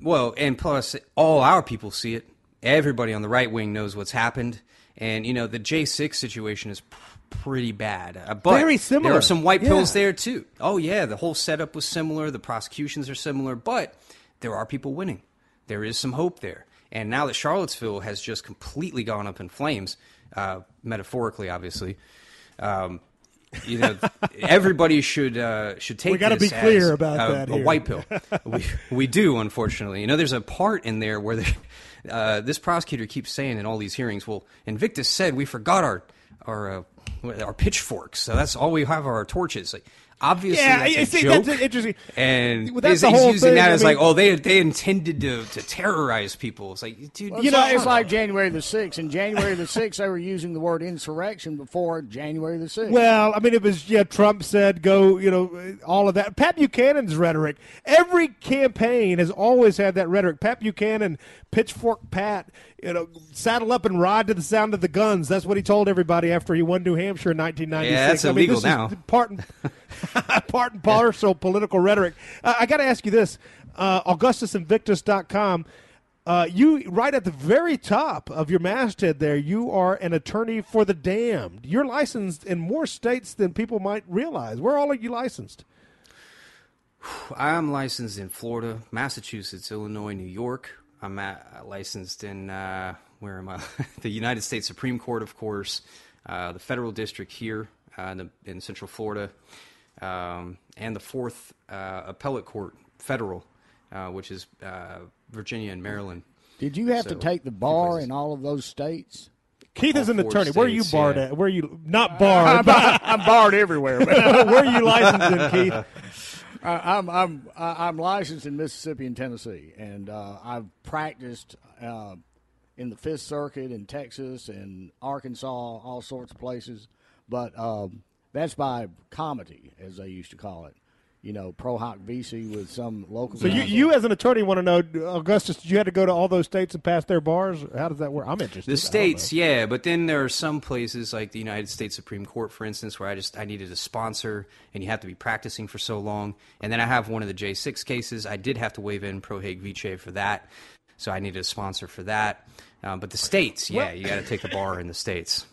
Well, and plus, all our people see it. Everybody on the right wing knows what's happened, and you know the J six situation is p- pretty bad. Uh, but Very similar. There are some white pills Yeah. there too. Oh yeah, the whole setup was similar. The prosecutions are similar, but there are people winning. There is some hope there. And now that Charlottesville has just completely gone up in flames, uh, metaphorically, obviously. Um, you know, [LAUGHS] everybody should uh, should take. We gotta be clear about a, that A white pill. [LAUGHS] we we do, unfortunately. You know, there's a part in there where [LAUGHS] uh, this prosecutor keeps saying in all these hearings, "Well, Invictus said we forgot our our uh, our pitchforks, so that's all we have are our torches." Like, obviously, Yeah, that's you a see, joke. that's interesting. And Well, that's he's, the he's whole using thing. that I as mean- like, "Oh, they they intended to to terrorize people." It's like, dude, Well, you know, like, it's like January the 6th. In January the 6th, they were using the word insurrection before January the 6th. Well, I mean, it was yeah. Trump said go, you know, all of that. Pat Buchanan's rhetoric. Every campaign has always had that rhetoric. Pat Buchanan, Pitchfork Pat, you know, saddle up and ride to the sound of the guns. That's what he told everybody after he won New Hampshire in 1996. Yeah, that's I mean, illegal this now. Is part and [LAUGHS] [LAUGHS] part and parcel political rhetoric. Uh, I got to ask you this: uh, AugustusInvictus.com. Uh, you right at the very top of your masthead there, you are an attorney for the damned. You're licensed in more states than people might realize. Where all are you licensed? I'm licensed in Florida, Massachusetts, Illinois, New York. I'm at, licensed in uh, where am I? [LAUGHS] the United States Supreme Court, of course, uh, the federal district here uh, in, the, in Central Florida, um, and the fourth uh, appellate court, federal, uh, which is uh, Virginia and Maryland. Did you have to take the bar in all of those states? Keith is an All four attorney. Where are you barred yeah. at? Where are you not barred? I'm, [LAUGHS] I'm barred everywhere. but [LAUGHS] where are you licensed in, Keith? I, I'm I'm I- I'm licensed in Mississippi and Tennessee, and uh, I've practiced uh, in the Fifth Circuit in Texas and Arkansas, all sorts of places. But um, that's by comity, as they used to call it. You know, pro hac vice with some local. So you, you as an attorney want to know, Augustus? Did you had to go to all those states and pass their bars? How does that work? I'm interested. The states, yeah, but then there are some places like the United States Supreme Court, for instance, where I just I needed a sponsor, and you have to be practicing for so long. And then I have one of the J six cases. I did have to waive in pro hac vice for that, so I needed a sponsor for that. Um, but the states, yeah, you got to take the bar in the states.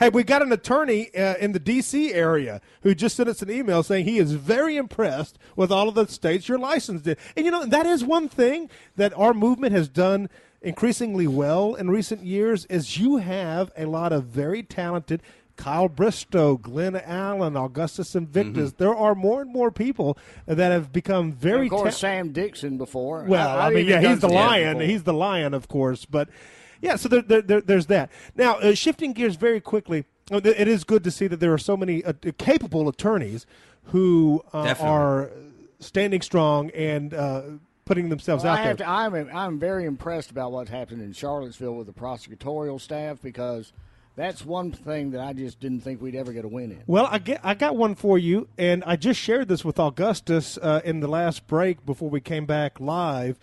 Hey, we got an attorney uh, in the D.C. area who just sent us an email saying he is very impressed with all of the states you're licensed in. And you know, that is one thing that our movement has done increasingly well in recent years is you have a lot of very talented Kyle Bristow, Glenn Allen, Augustus Invictus. There are more and more people that have become very of course, ta- Sam Dixon before. well, I, mean, yeah, he's the lion. before. He's the lion, of course. But yeah, so there, there, there, there's that. Now, uh, shifting gears very quickly, uh, it is good to see that there are so many uh, capable attorneys who uh, are standing strong and uh, putting themselves Well, out I there. have to, I'm I'm very impressed about what's happened in Charlottesville with the prosecutorial staff because that's one thing that I just didn't think we'd ever get a win in. Well, I get, I got one for you, and I just shared this with Augustus uh, in the last break before we came back live,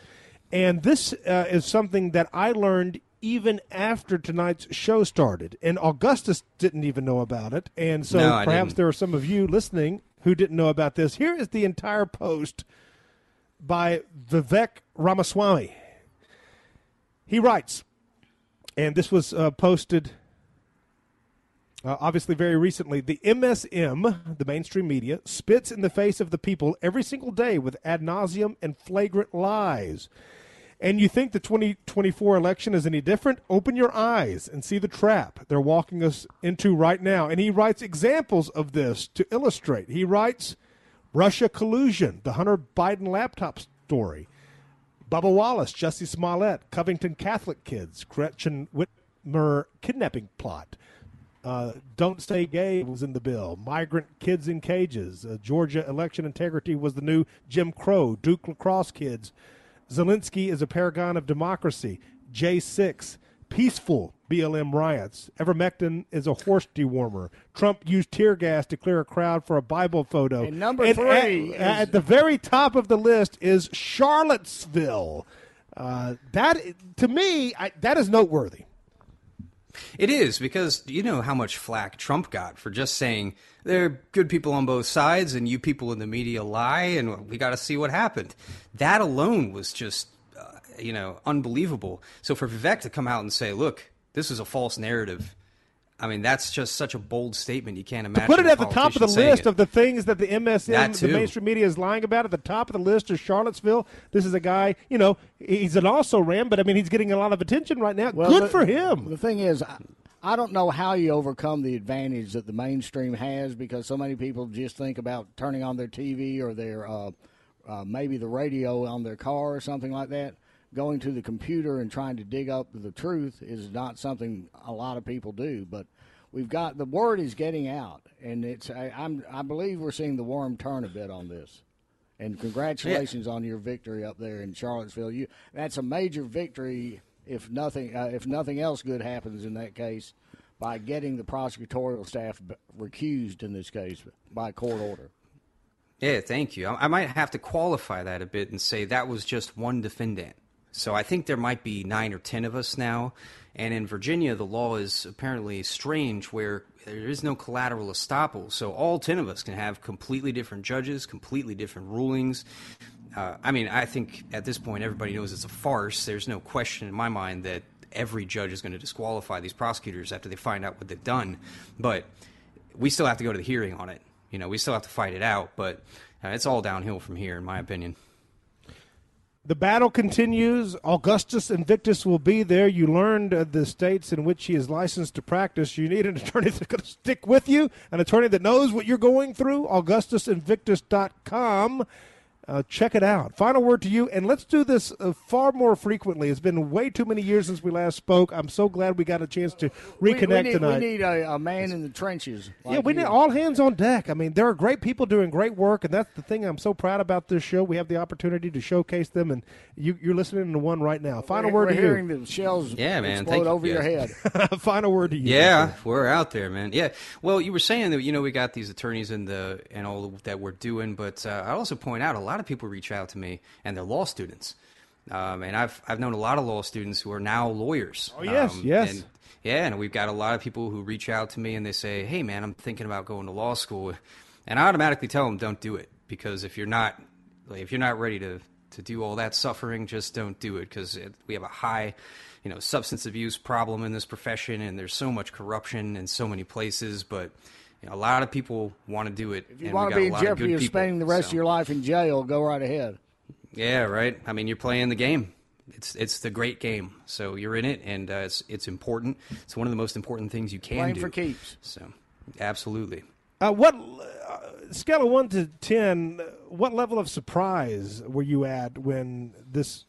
and this uh, is something that I learned even after tonight's show started, and Augustus didn't even know about it, and so No, perhaps there are some of you listening who didn't know about this. Here is the entire post by Vivek Ramaswamy. He writes, and this was uh, posted uh, obviously very recently, the MSM, the mainstream media, spits in the face of the people every single day with ad nauseam and flagrant lies. And you think the 2024 election is any different? Open your eyes and see the trap they're walking us into right now. And he writes examples of this to illustrate. He writes Russia collusion, the Hunter Biden laptop story. Bubba Wallace, Jussie Smollett, Covington Catholic kids, Gretchen Whitmer kidnapping plot. Uh, Don't Stay Gay was in the bill. Migrant kids in cages. Uh, Georgia election integrity was the new Jim Crow. Duke lacrosse kids. Zelensky is a paragon of democracy. J6. Peaceful BLM riots. Ivermectin is a horse dewormer. Trump used tear gas to clear a crowd for a Bible photo. And number three at, is- at the very top of the list is Charlottesville. Uh, that to me, I, that is noteworthy. It is because you know how much flack Trump got for just saying there are good people on both sides and you people in the media lie and we got to see what happened. That alone was just uh, you know unbelievable. So for Vivek to come out and say, "Look, this is a false narrative." I mean, that's just such a bold statement. You can't imagine. Put it at the top of the list it. of the things that the MSN, That the mainstream media is lying about. At the top of the list is Charlottesville. This is a guy, you know, he's an also ran, but I mean, he's getting a lot of attention right now. Well, Good the- for him. The thing is, I, I don't know how you overcome the advantage that the mainstream has because so many people just think about turning on their TV or their uh, uh, maybe the radio on their car or something like that. Going to the computer and trying to dig up the truth is not something a lot of people do, but. We've got the word is getting out, and it's. I, I'm. I believe we're seeing the worm turn a bit on this. And congratulations on your victory up there in Charlottesville. You that's a major victory if nothing uh, if nothing else good happens in that case by getting the prosecutorial staff recused in this case by court order. Yeah, thank you. I, I might have to qualify that a bit and say that was just one defendant. So I think there might be nine or ten of us now. And in Virginia, the law is apparently strange where there is no collateral estoppel. So all 10 of us can have completely different judges, completely different rulings. Uh, I mean, I think at this point everybody knows it's a farce. There's no question in my mind that every judge is going to disqualify these prosecutors after they find out what they've done. But we still have to go to the hearing on it. You know, we still have to fight it out. But uh, it's all downhill from here, in my opinion. The battle continues. Augustus Invictus will be there. You learned the states in which he is licensed to practice. You need an [LAUGHS] attorney that's going to stick with you, an attorney that knows what you're going through. AugustusInvictus.com. Uh, check it out. Final word to you, and let's do this uh, far more frequently. It's been way too many years since we last spoke. I'm so glad we got a chance to reconnect we, need, tonight. We need a, a man in the trenches. yeah, we you. need all hands on deck. I mean, there are great people doing great work, and that's the thing I'm so proud about this show. We have the opportunity to showcase them, and you, you're listening to one right now. Final We're- word we're to hearing you. the shells Yeah, man. explode Thank you, over your head. [LAUGHS] Final word to you. Yeah, we're out there, man. Yeah. Well, you were saying that you know we got these attorneys and the and all that we're doing, but uh, I also point out a lot of people reach out to me and they're law students, um, and I've I've known a lot of law students who are now lawyers. Oh, yes, Um, yes. And, yeah, and we've got a lot of people who reach out to me and they say, "Hey, man, I'm thinking about going to law school," and I automatically tell them, "Don't do it," because if you're not like, if you're not ready to to do all that suffering, just don't do it because we have a high, you know, substance abuse problem in this profession, and there's so much corruption in so many places. But you know, a lot of people want to do it. If you and want to be in lot of jeopardy of people, spending the rest so- of your life in jail, go right ahead. Yeah, right. I mean, you're playing the game. It's it's the great game. So you're in it, and uh, it's it's important. It's one of the most important things you can Playing do. for keeps. So, absolutely. Uh, what uh, scale of one to ten? What level of surprise were you at when this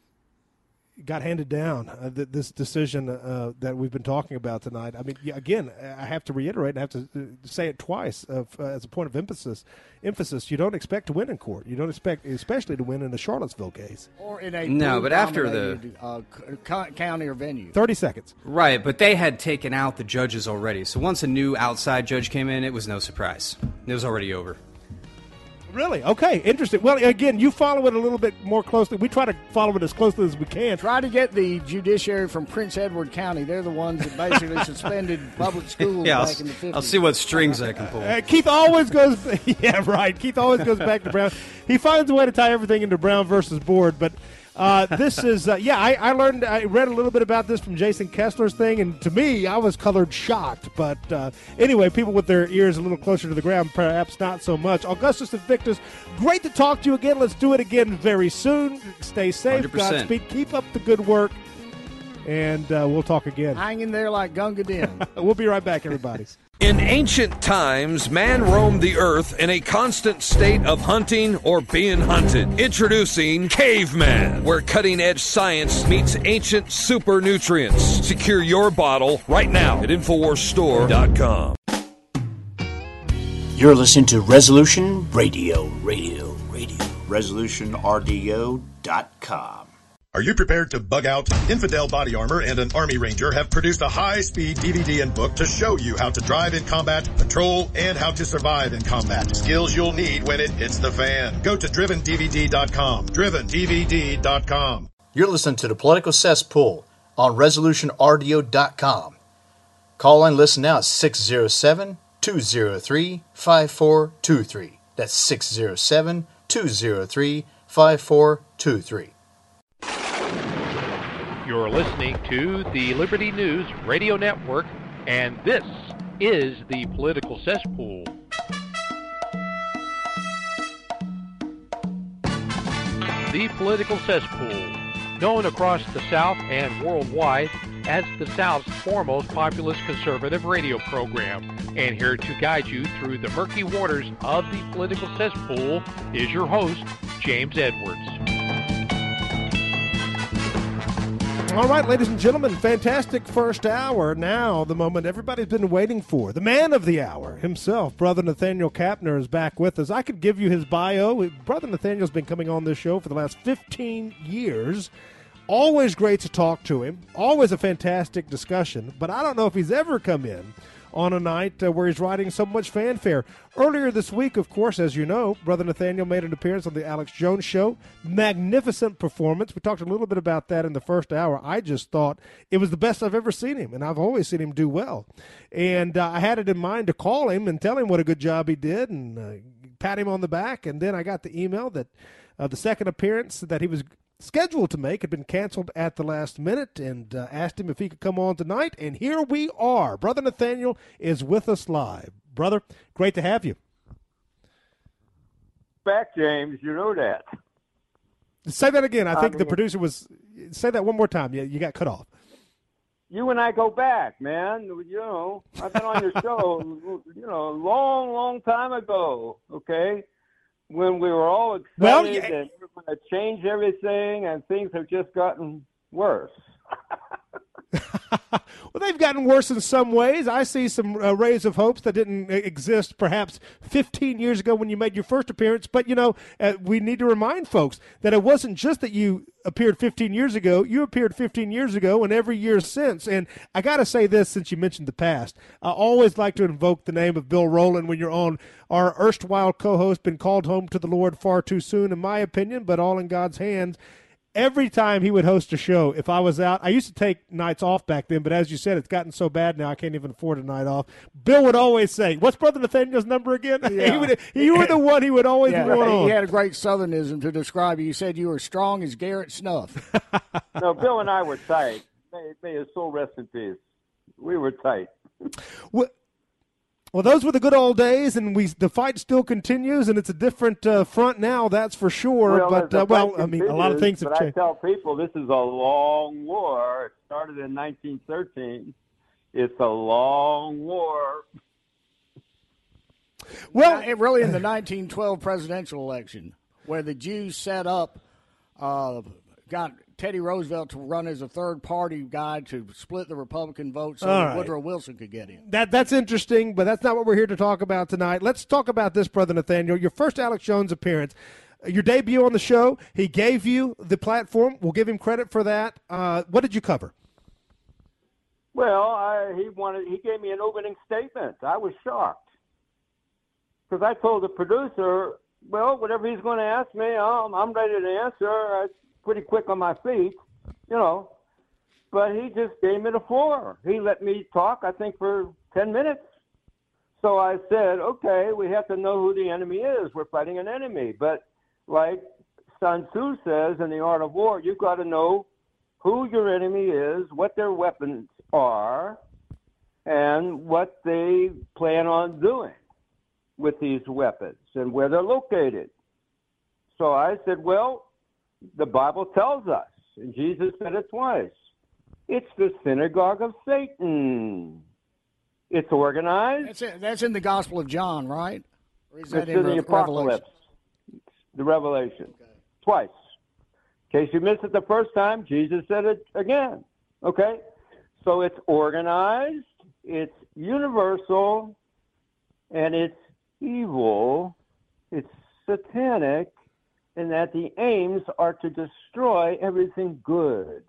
got handed down? Uh, th- this decision uh, that we've been talking about tonight. I mean, again, I have to reiterate. I have to uh, say it twice uh, f- uh, as a point of emphasis. Emphasis: you don't expect to win in court. You don't expect, especially to win in the Charlottesville case. Or in a No, but after the- uh, county or venue. Thirty seconds. Right, but they had taken out the judges already. So once a new outside judge came in, it was no surprise. It was already over. Really? Okay, interesting. Well, again, you follow it a little bit more closely. We try to follow it as closely as we can. Try to get the judiciary from Prince Edward County. They're the ones that basically [LAUGHS] suspended public schools Yeah, I'll, in the 50s. I'll see what strings I can pull. Uh, Keith always goes. [LAUGHS] Yeah, right. Keith always goes back to Brown. He finds a way to tie everything into Brown versus Board. But uh, this is, uh, yeah. I, I learned. I read a little bit about this from Jason Kessler's thing, and to me, I was colored shocked. But uh, anyway, people with their ears a little closer to the ground, perhaps not so much. Augustus Invictus, great to talk to you again. Let's do it again very soon. Stay safe. 100%. Godspeed. Keep up the good work. and uh, we'll talk again. Hang in there like Gunga Din. [LAUGHS] we'll be right back, everybody. [LAUGHS] In ancient times, man roamed the earth in a constant state of hunting or being hunted. Introducing Caveman, where cutting edge science meets ancient super nutrients. Secure your bottle right now at InfoWarsStore.com. You're listening to Resolution Radio, radio, radio. ResolutionRDO.com. Are you prepared to bug out? Infidel Body Armor and an Army Ranger have produced a high-speed DVD and book to show you how to drive in combat, patrol, and how to survive in combat. Skills you'll need when it hits the fan. Go to drivendvd.com. Drivendvd.com. You're listening to the Political Cesspool on ResolutionRDO.com. Call and listen now at 607 203 5423. That's 607 203 5423. You're listening to the Liberty News Radio Network, and this is the Political Cesspool. The Political Cesspool, known across the South and worldwide as the South's foremost populist conservative radio program. And here to guide you through the murky waters of the political cesspool is your host, James Edwards. All right, ladies and gentlemen, fantastic first hour. Now, the moment everybody's been waiting for. The man of the hour himself, Brother Nathanael Kapner, is back with us. I could give you his bio. Brother Nathanael's been coming on this show for the last 15 years. Always great to talk to him. Always a fantastic discussion. But I don't know if he's ever come in on a night uh, where he's riding so much fanfare. Earlier this week, of course, as you know, Brother Nathanael made an appearance on the Alex Jones Show. Magnificent performance. We talked a little bit about that in the first hour. I just thought it was the best I've ever seen him, and I've always seen him do well. And uh, I had it in mind to call him and tell him what a good job he did and uh, pat him on the back. And then I got the email that uh, the second appearance that he was scheduled to make had been canceled at the last minute and uh, asked him if he could come on tonight. And here we are. Brother Nathanael is with us live. Brother, great to have you. Back, James. You know that. Say that again. I think I the producer was. Say that one more time. Yeah, you got cut off. You and I go back, man. You know, I've been on your show, [LAUGHS] you know, a long, long time ago. Okay, when we were all excited Well, yeah. and we were going to change everything, and things have just gotten worse. [LAUGHS] Well, they've gotten worse in some ways. I see some uh, rays of hopes that didn't uh, exist perhaps 15 years ago when you made your first appearance. But, you know, uh, we need to remind folks that it wasn't just that you appeared 15 years ago. You appeared 15 years ago and every year since. And I got to say this since you mentioned the past. I always like to invoke the name of Bill Rowland when you're on. Our erstwhile co host, been called home to the Lord far too soon, in my opinion, but all in God's hands every time he would host a show, if I was out, I used to take nights off back then, but as you said, it's gotten so bad now I can't even afford a night off. Bill would always say, "What's Brother Nathanael's number again?" [LAUGHS] Yeah. he would, you were the one he would always Yeah, want on. he had a great southernism to describe you. You said you were strong as Garrett Snuff. [LAUGHS] no, Bill and I were tight. May, may his soul rest in peace. We were tight. Well, well, those were the good old days, and we the fight still continues, and it's a different uh, front now, that's for sure. Well, but uh, well, I mean, a lot of things have changed. I tell people this is a long war. It started in 1913. It's a long war. Well, it really in the [SIGHS] 1912 presidential election, where the Jews set up, uh, got Teddy Roosevelt to run as a third party guy to split the Republican vote so All right. Woodrow Wilson could get in. That that's interesting, but that's not what we're here to talk about tonight. Let's talk about this, brother Nathanael. Your first Alex Jones appearance, uh, your debut on the show. He gave you the platform. We'll give him credit for that. Uh, what did you cover? Well, I, he wanted. He gave me an opening statement. I was shocked because I told the producer, "Well, whatever he's going to ask me, I'm, I'm ready to answer. I'm pretty quick on my feet, you know." But he just gave me the floor. He let me talk. I think for ten minutes. So I said, "Okay, we have to know who the enemy is. We're fighting an enemy." But like Sun Tzu says in the Art of War, you've got to know who your enemy is, what their weapons are, and what they plan on doing with these weapons and where they're located. So I said, well, the Bible tells us, and Jesus said it twice. It's the synagogue of Satan. It's organized. That's it. That's in the Gospel of John, right? Or is It's that in in the Re- Apocalypse. Revelation? The Revelation. Twice. In case you missed it the first time, Jesus said it again. Okay? So it's organized, it's universal, and it's evil, it's satanic, and that the aims are to destroy everything good,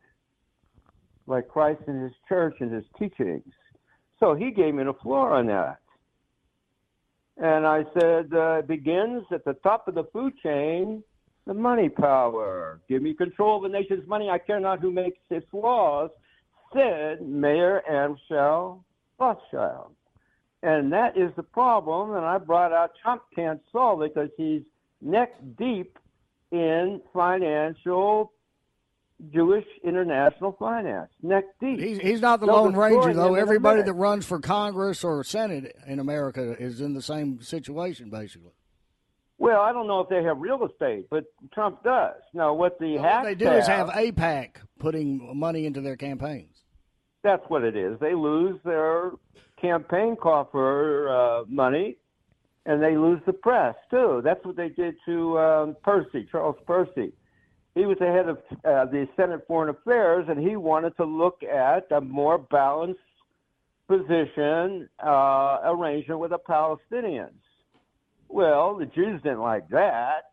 like Christ and his church and his teachings. So he gave me the floor on that. And I said, uh, it begins at the top of the food chain, the money power. Give me control of the nation's money. I care not who makes its laws, said Mayer Amschel Rothschild. And that is the problem. And I brought out Trump can't solve it because he's neck deep in financial Jewish international finance. Neck deep. He's, he's not the They'll Lone Ranger, though. Everybody that runs for Congress or Senate in America is in the same situation, basically. Well, I don't know if they have real estate, but Trump does. Now, what the What hacks they do is have AIPAC putting money into their campaigns. That's what it is. They lose their campaign coffer uh, money, and they lose the press too. That's what they did to um, Percy, Charles Percy. He was the head of uh, the Senate Foreign Affairs, and he wanted to look at a more balanced position uh, arrangement with the Palestinians. Well, the Jews didn't like that.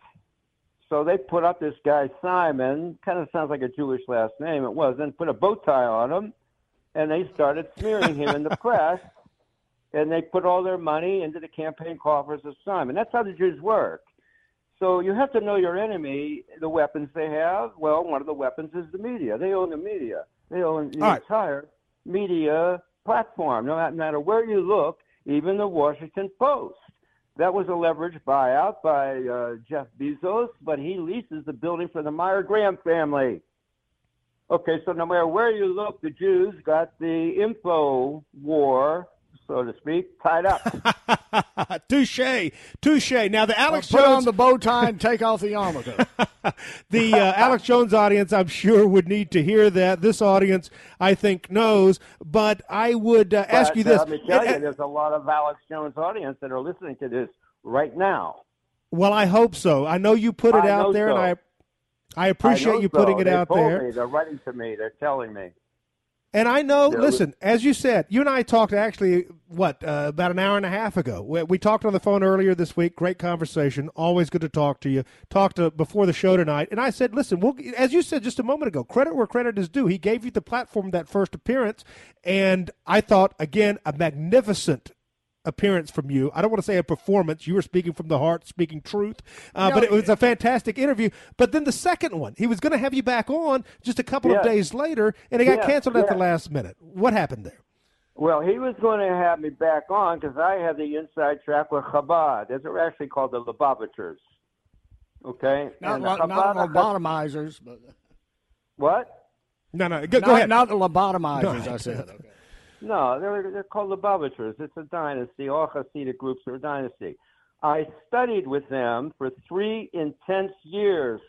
So they put up this guy Simon, kind of sounds like a Jewish last name. It wasn't. Put a bow tie on him, and they started smearing him in the [LAUGHS] press. And they put all their money into the campaign coffers of Simon. That's how the Jews work. So you have to know your enemy, the weapons they have. Well, one of the weapons is the media. They own the media. They own the All right. entire media platform. No matter where you look, even the Washington Post. That was a leveraged buyout by uh, Jeff Bezos, but he leases the building for the Meyer Graham family. Okay, so no matter where you look, the Jews got the info war, so to speak, tied up. [LAUGHS] touche, touche. Now the Alex Put Jones, on the bow tie and take off the yarmulke. [LAUGHS] the uh, Alex Jones audience, I'm sure would need to hear that. This audience, I think, knows. But I would uh, ask But, you this: uh, Let me tell and- you, there's a lot of Alex Jones audience that are listening to this right now. Well, I hope so. I know you put it I out there, and so. I I I appreciate know you so. putting it They out told there. Me. They're writing to me. They're telling me. And I know, Yeah, listen, as you said, you and I talked actually, what, uh, about an hour and a half ago. We, we talked on the phone earlier this week. Great conversation. Always good to talk to you. Talked to before the show tonight. And I said, listen, we'll, as you said just a moment ago, credit where credit is due. He gave you the platform that first appearance. And I thought, again, a magnificent appearance from you. I don't want to say a performance. You were speaking from the heart, speaking truth. Uh, No, but it was a fantastic interview. But then the second one, he was going to have you back on just a couple of days later, and it got Yes, canceled at the last minute. What happened there? Well, he was going to have me back on because I had the inside track with Chabad. They're actually called the Lubavitchers. Okay? Not, And lo- Chabad- not lobotomizers, but What? No, no, go, not, go ahead. not the lobotomizers. No. I said. Okay. No, they're, they're called Lubavitchers. It's a dynasty. All Hasidic groups are a dynasty. I studied with them for three intense years,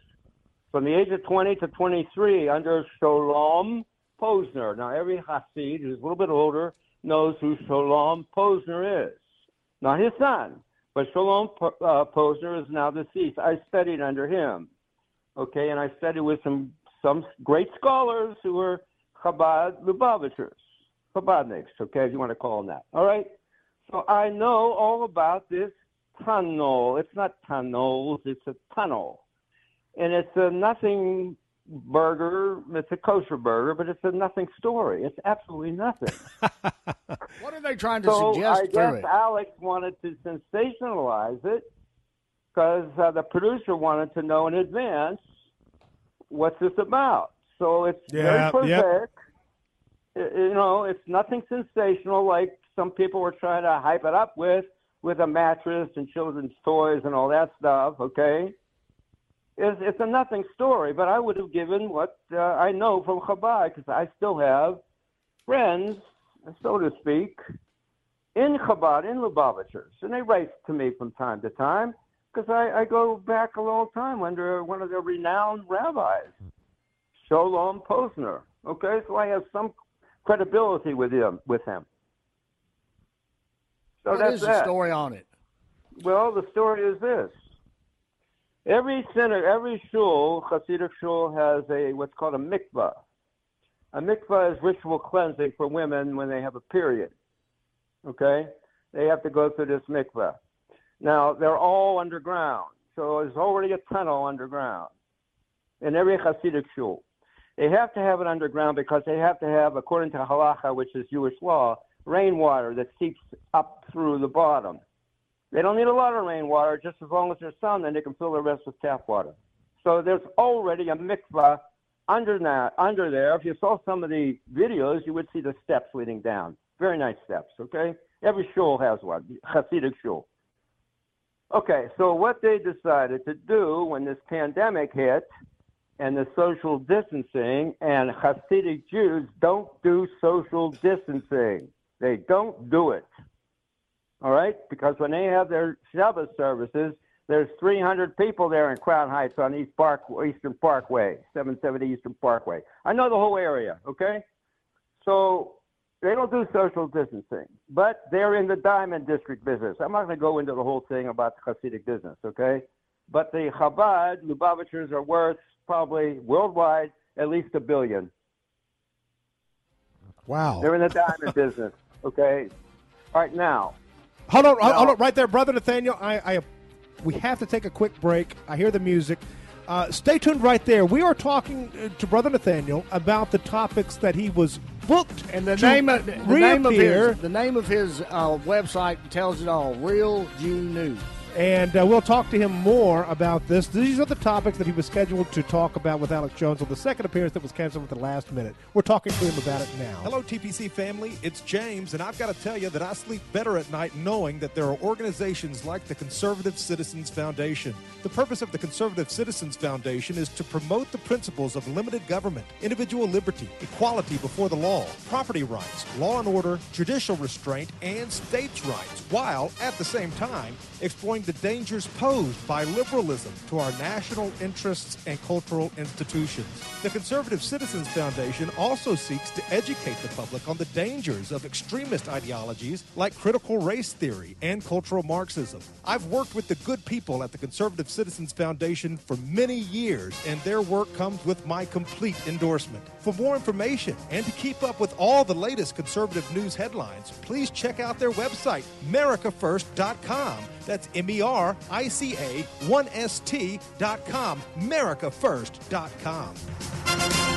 from the age of 20 to 23, under Sholom Posner. Now, every Hasid who's a little bit older knows who Sholom Posner is. Not his son, but Sholom uh, Posner is now deceased. I studied under him. Okay, and I studied with some some great scholars who were Chabad Lubavitchers. Chabadniks, okay, if you want to call them that. All right? So I know all about this tunnel. It's not tunnels, it's a tunnel. And it's a nothing burger. It's a kosher burger, but it's a nothing story. It's absolutely nothing. [LAUGHS] What are they trying to so suggest I guess it? Alex wanted to sensationalize it because uh, the producer wanted to know in advance what's this about. So it's Yeah, very yep. prosaic. Y- You know, it's nothing sensational like some people were trying to hype it up with, with a mattress and children's toys and all that stuff. Okay, it's it's a nothing story. But I would have given what uh, I know from Chabad because I still have friends, so to speak, in Chabad, in Lubavitchers, and they write to me from time to time because I, I go back a long time under one of the renowned rabbis, Sholom Posner. Okay, so I have some credibility with him. With him. So What that's is the that. story on it? Well, the story is this. Every center, every shul, Hasidic shul, has a what's called a mikvah. A mikvah is ritual cleansing for women when they have a period. Okay? They have to go through this mikvah. Now, they're all underground. So there's already a tunnel underground in every Hasidic shul. They have to have it underground because they have to have, according to halacha, which is Jewish law, rainwater that seeps up through the bottom. They don't need a lot of rainwater, just as long as there's sun, then they can fill the rest with tap water. So there's already a mikvah under that, under there. If you saw some of the videos, you would see the steps leading down. Very nice steps. Okay, every shul has one, Hasidic shul. Okay, so what they decided to do when this pandemic hit and the social distancing, and Hasidic Jews don't do social distancing. They don't do it. All right? Because when they have their Shabbat services, there's 300 people there in Crown Heights on East Park, Eastern Parkway, 770 Eastern Parkway. I know the whole area, okay? So they don't do social distancing, but they're in the diamond district business. I'm not going to go into the whole thing about the Hasidic business, okay? But the Chabad Lubavitchers are worth probably worldwide at least a billion. Wow. They're in the diamond [LAUGHS] business, okay? All right, now. Hold on, hold, Now- hold on, right there, brother Nathanael. I, I, we have to take a quick break. I hear the music. Uh, stay tuned right there. We are talking uh, to brother Nathanael about the topics that he was booked And the to name of the name of reappear. his the name of his uh, website tells it all. Real Jew News. And uh, we'll talk to him more about this. These are the topics that he was scheduled to talk about with Alex Jones on the second appearance that was canceled at the last minute. We're talking to him about it now. Hello, TPC family. It's James, and I've got to tell you that I sleep better at night knowing that there are organizations like the Conservative Citizens Foundation. The purpose of the Conservative Citizens Foundation is to promote the principles of limited government, individual liberty, equality before the law, property rights, law and order, judicial restraint, and states' rights, while at the same time exploring the dangers posed by liberalism to our national interests and cultural institutions. The Conservative Citizens Foundation also seeks to educate the public on the dangers of extremist ideologies like critical race theory and cultural Marxism. I've worked with the good people at the Conservative Citizens Foundation for many years, and their work comes with my complete endorsement. For more information and to keep up with all the latest conservative news headlines, please check out their website, americafirst.com. That's M E R I C A 1 S T.com. americafirst.com.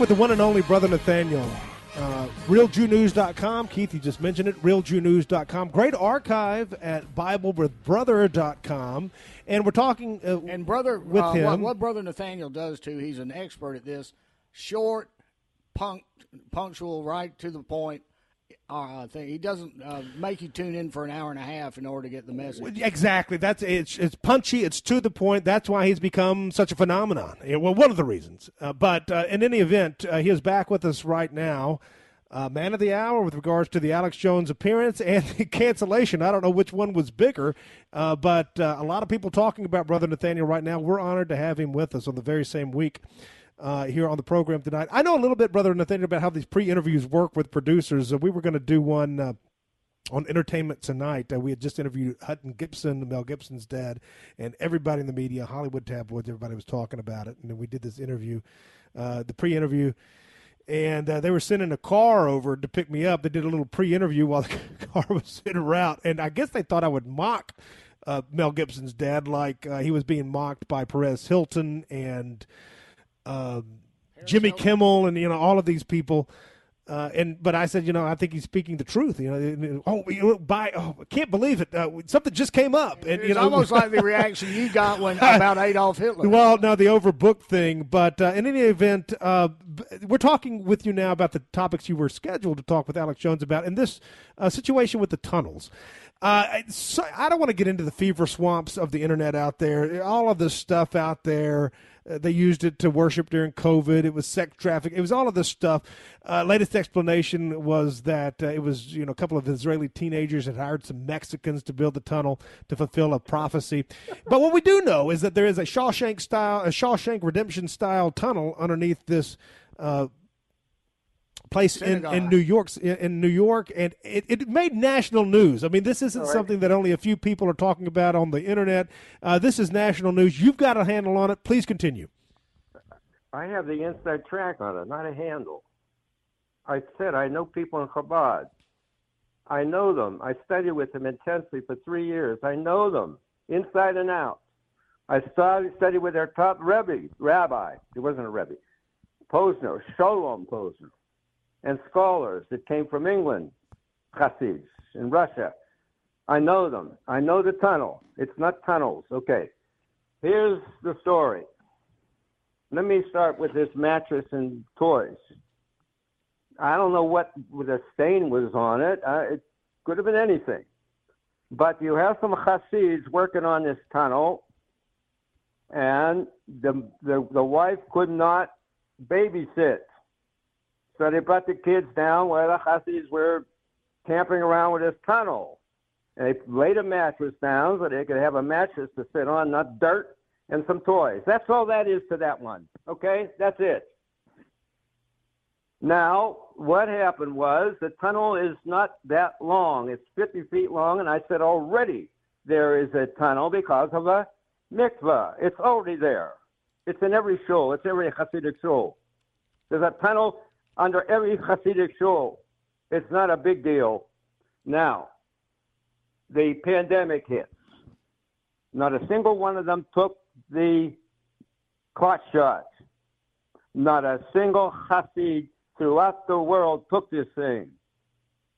Back with the one and only Brother Nathanael. Uh, RealJewNews.com. Keith, you just mentioned it. RealJewNews.com. Great archive at BibleWithBrother.com. And we're talking uh, And brother, with uh, him. what, what brother Nathanael does too, he's an expert at this. Short, punct, punctual, right to the point. Uh, thing. He doesn't uh, make you tune in for an hour and a half in order to get the message. Exactly. That's it's, it's punchy. It's to the point. That's why he's become such a phenomenon. Well, one of the reasons. Uh, but uh, in any event, uh, he is back with us right now. Uh, man of the hour with regards to the Alex Jones appearance and the [LAUGHS] cancellation. I don't know which one was bigger, but a lot of people talking about Brother Nathanael right now. We're honored to have him with us on the very same week. Uh, here on the program tonight. I know a little bit, brother Nathanael, about how these pre-interviews work with producers. Uh, we were going to do one uh, on Entertainment Tonight. Uh, we had just interviewed Hutton Gibson, Mel Gibson's dad, and everybody in the media, Hollywood tabloids, everybody was talking about it. And then we did this interview, uh, the pre-interview and uh, they were sending a car over to pick me up. They did a little pre-interview while [LAUGHS] the car was en route, and I guess they thought I would mock Mel Gibson's dad, like he was being mocked by Perez Hilton and um, Jimmy Kimmel, and you know all of these people. Uh, and but I said, you know, I think he's speaking the truth. You know, oh, by oh, I can't believe it. Uh, something just came up, and It's you know, almost like the [LAUGHS] reaction you got when about Adolf Hitler. well, no, the overbooked thing. But uh, in any event, uh, we're talking with you now about the topics you were scheduled to talk with Alex Jones about in this uh, situation with the tunnels. Uh, so I don't want to get into the fever swamps of the internet out there. All of this stuff out there. Uh, they used it to worship during COVID. It was sex trafficking. It was all of this stuff. Uh, latest explanation was that uh, it was you know a couple of Israeli teenagers had hired some Mexicans to build the tunnel to fulfill a prophecy. But what we do know is that there is a Shawshank style, a Shawshank Redemption style tunnel underneath this. Uh, place in, in New York in, New York and it, it made national news. I mean this isn't right. something that only a few people are talking about on the internet. Uh, this is national news. You've got a handle on it. Please continue. I have the inside track on it, not a handle. I said I know people in Chabad. I know them. I studied with them intensely for three years. I know them inside and out. I studied, studied with their top Rebbe, rabbi. He wasn't a Rebbe. Posner, Sholom Posner, and scholars that came from England, Hasids in Russia. I know them. I know the tunnel. It's not tunnels. Okay. Here's the story. Let me start with this mattress and toys. I don't know what the stain was on it. Uh, it could have been anything. But you have some Hasids working on this tunnel, and the, the, the wife could not babysit. So they brought the kids down where the Hasids were camping around with this tunnel. And they laid a mattress down so they could have a mattress to sit on, not dirt, and some toys. That's all that is to that one. Okay? That's it. Now, what happened was the tunnel is not that long. It's 50 feet long, and I said already there is a tunnel because of a mikvah. It's already there. It's in every shul. It's every Hasidic shul. There's a tunnel under every Hasidic shul. It's not a big deal. Now, the pandemic hits. Not a single one of them took the clot shot. Not a single Hasid throughout the world took this thing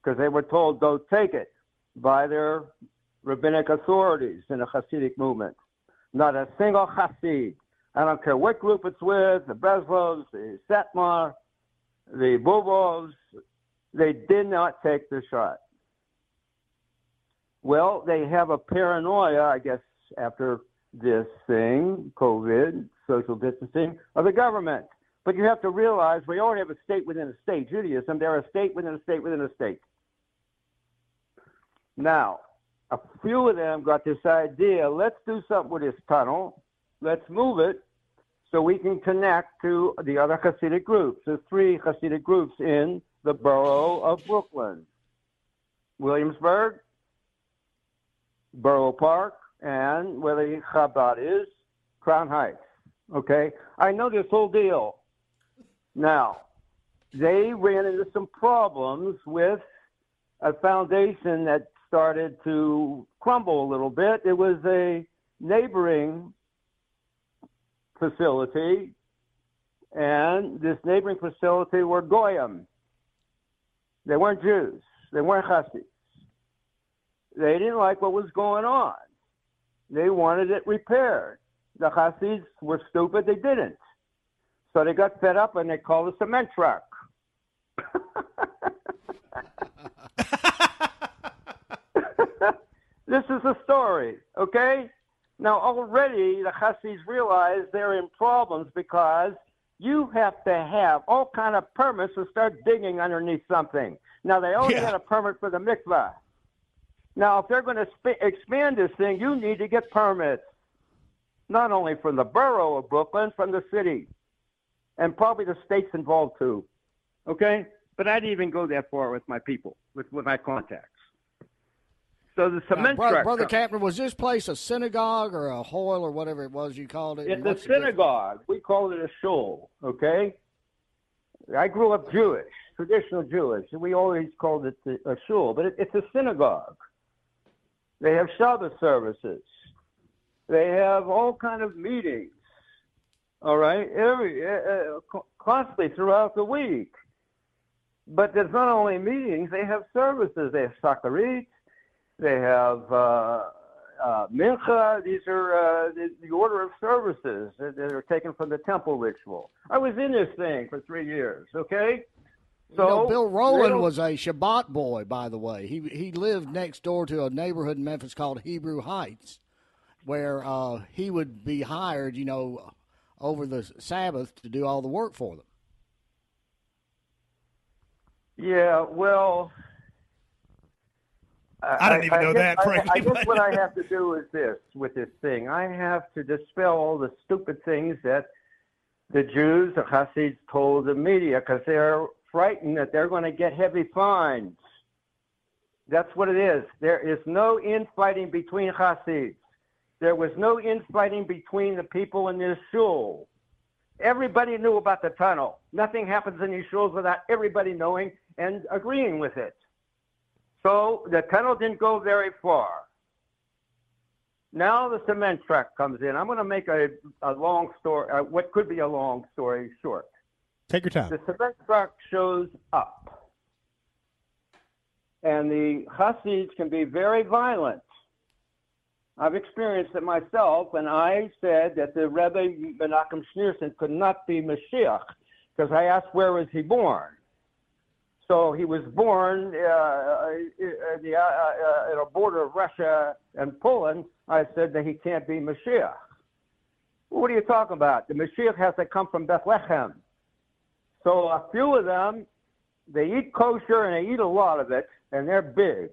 because they were told don't take it by their rabbinic authorities in the Hasidic movement. Not a single Hasid. I don't care what group it's with, the Breslovs, the Satmar, the Bobovs, they did not take the shot. Well, they have a paranoia, I guess, after this thing, COVID, social distancing, of the government. But you have to realize we already have a state within a state. Judaism, they're a state within a state within a state. Now, a few of them got this idea let's do something with this tunnel, let's move it so we can connect to the other Hasidic groups. There's three Hasidic groups in the borough of Brooklyn Williamsburg, Borough Park, and where the Chabad is, Crown Heights. Okay? I know this whole deal. Now, they ran into some problems with a foundation that started to crumble a little bit. It was a neighboring facility, and this neighboring facility were Goyim. They weren't Jews. They weren't Hasidis. They didn't like what was going on. They wanted it repaired. The Hasids were stupid. They didn't. So they got fed up and they called a cement truck. [LAUGHS] [LAUGHS] this is the story, okay? Now already the Hasids realize they're in problems because you have to have all kind of permits to start digging underneath something. Now they only Yeah. had a permit for the mikvah. Now if they're going to sp- expand this thing, you need to get permits, not only from the borough of Brooklyn, from the city. and probably the state's involved too. Okay, but I didn't even go that far with my people, with with my contacts. So the Now, cement brother, truck. brother comes- was this place a synagogue or a hoil or whatever it was you called it? It's a synagogue. We call it a shul. Okay. I grew up Jewish, traditional Jewish, and we always called it the- a shul, but it, it's a synagogue. They have Shabbat services. They have all kind of meetings. All right, every uh, uh, constantly throughout the week. But there's not only meetings; they have services. They have shacharit. They have uh, uh, mincha. These are uh, the, the order of services that, that are taken from the temple ritual. I was in this thing for three years. Okay, so you know, Bill Rowland was a Shabbat boy, by the way. He he lived next door to a neighborhood in Memphis called Hebrew Heights, where uh, he would be hired, you know, over the Sabbath to do all the work for them. Yeah, well, I don't even know guess- that, I- frankly, I, guess what I [LAUGHS] have to do is this with this thing. I have to dispel all the stupid things that the Jews, the Hasids, told the media because they're frightened that they're going to get heavy fines. That's what it is. There is no infighting between Hasids. There was no infighting between the people in this shul. Everybody knew about the tunnel. Nothing happens in these shuls without everybody knowing and agreeing with it. So the tunnel didn't go very far. Now the cement truck comes in. I'm going to make a, a long story, uh, what could be a long story short. Take your time. The cement truck shows up. And the Hasids can be very violent. I've experienced it myself, and I said that the Rebbe Menachem Schneerson could not be Mashiach because I asked where was he born. So he was born uh, uh, uh, the, uh, uh, at a border of Russia and Poland. I said that he can't be Mashiach. What are you talking about? The Mashiach has to come from Bethlehem. So a few of them, they eat kosher and they eat a lot of it, and they're big.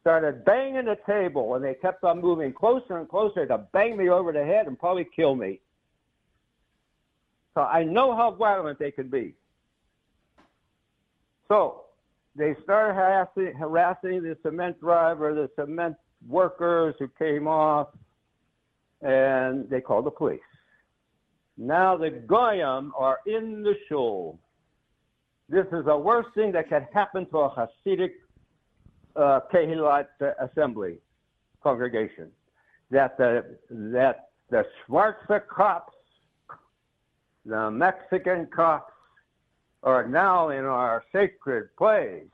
Started banging the table, and they kept on moving closer and closer to bang me over the head and probably kill me. So I know how violent they can be. So they started harassing, harassing the cement driver, the cement workers who came off, and they called the police. Now the Goyim are in the shul. This is the worst thing that could happen to a Hasidic uh, Kehilat assembly congregation. That the that the Schwarzer cops, the Mexican cops, are now in our sacred place.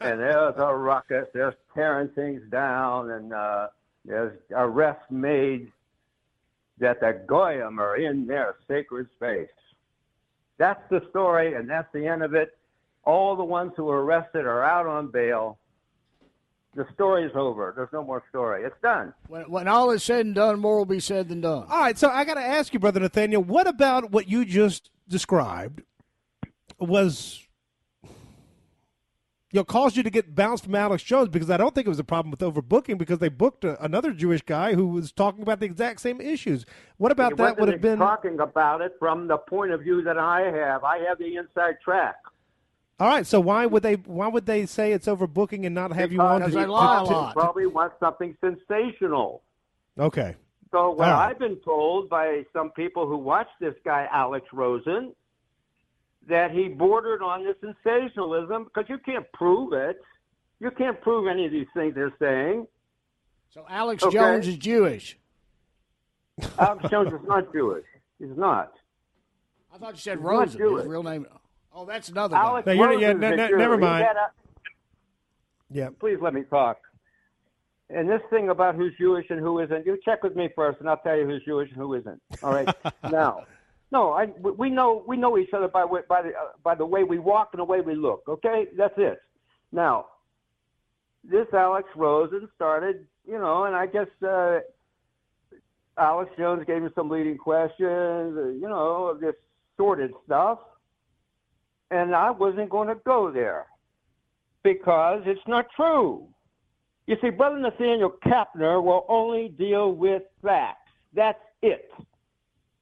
And there's a ruckus. There's tearing things down, and uh, there's arrests made that the goyim are in their sacred space. That's the story, and that's the end of it. All the ones who were arrested are out on bail. The story's over. There's no more story. It's done. When, when all is said and done, more will be said than done. All right, so I got to ask you, brother Nathanael, what about what you just described was you know caused you to get bounced from Alex Jones because I don't think it was a problem with overbooking because they booked a, another Jewish guy who was talking about the exact same issues. What about that would have been talking about it from the point of view that I have. I have the inside track. All right, so why would they why would they say it's overbooking and not have you on Because to- they to- probably want something sensational. Okay. So what All right. I've been told by some people who watch this guy Alex Rosen that he bordered on the sensationalism because you can't prove it. You can't prove any of these things they're saying. So Alex Okay. Jones is Jewish. [LAUGHS] Alex Jones is not Jewish. He's not. I thought you said He's Rosen. His real name. Oh, that's another Alex guy. No, you're- yeah, Rosen's no, a no, Jew. never mind. a- Yeah. Please let me talk. And this thing about who's Jewish and who isn't, you check with me first, and I'll tell you who's Jewish and who isn't. All right. [LAUGHS] now, no, I we know we know each other by by the uh, by the way we walk and the way we look. Okay, that's it. Now, this Alex Rosen started, you know, and I guess uh, Alex Jones gave him some leading questions, uh, you know, this sordid stuff, and I wasn't going to go there because it's not true. You see, Brother Nathanael Kapner will only deal with facts. That's it.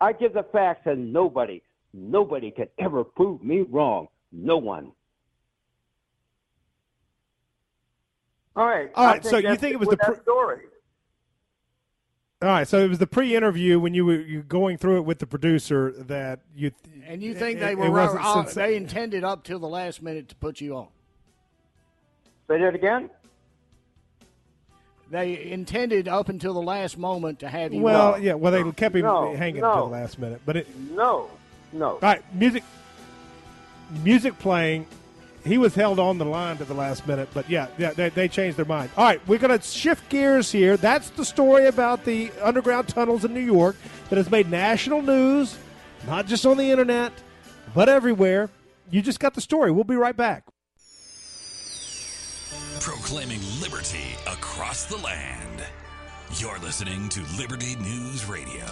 I give the facts, and nobody, nobody can ever prove me wrong. No one. All right. All right. So you think it was the that pr- story? All right, so it was the pre-interview when you were you going through it with the producer that you And you think it- they it were wasn't since- they intended up till the last minute to put you on? Say that again. They intended up until the last moment to have you. Well, on. yeah, well they kept him No, hanging no. until the last minute, but it No, no. All right, music music playing. He was held on the line to the last minute, but yeah, yeah, they, they changed their mind. All right, we're going to shift gears here. That's the story about the underground tunnels in New York that has made national news, not just on the internet, but everywhere. You just got the story. We'll be right back. Proclaiming liberty across the land. You're listening to Liberty News Radio.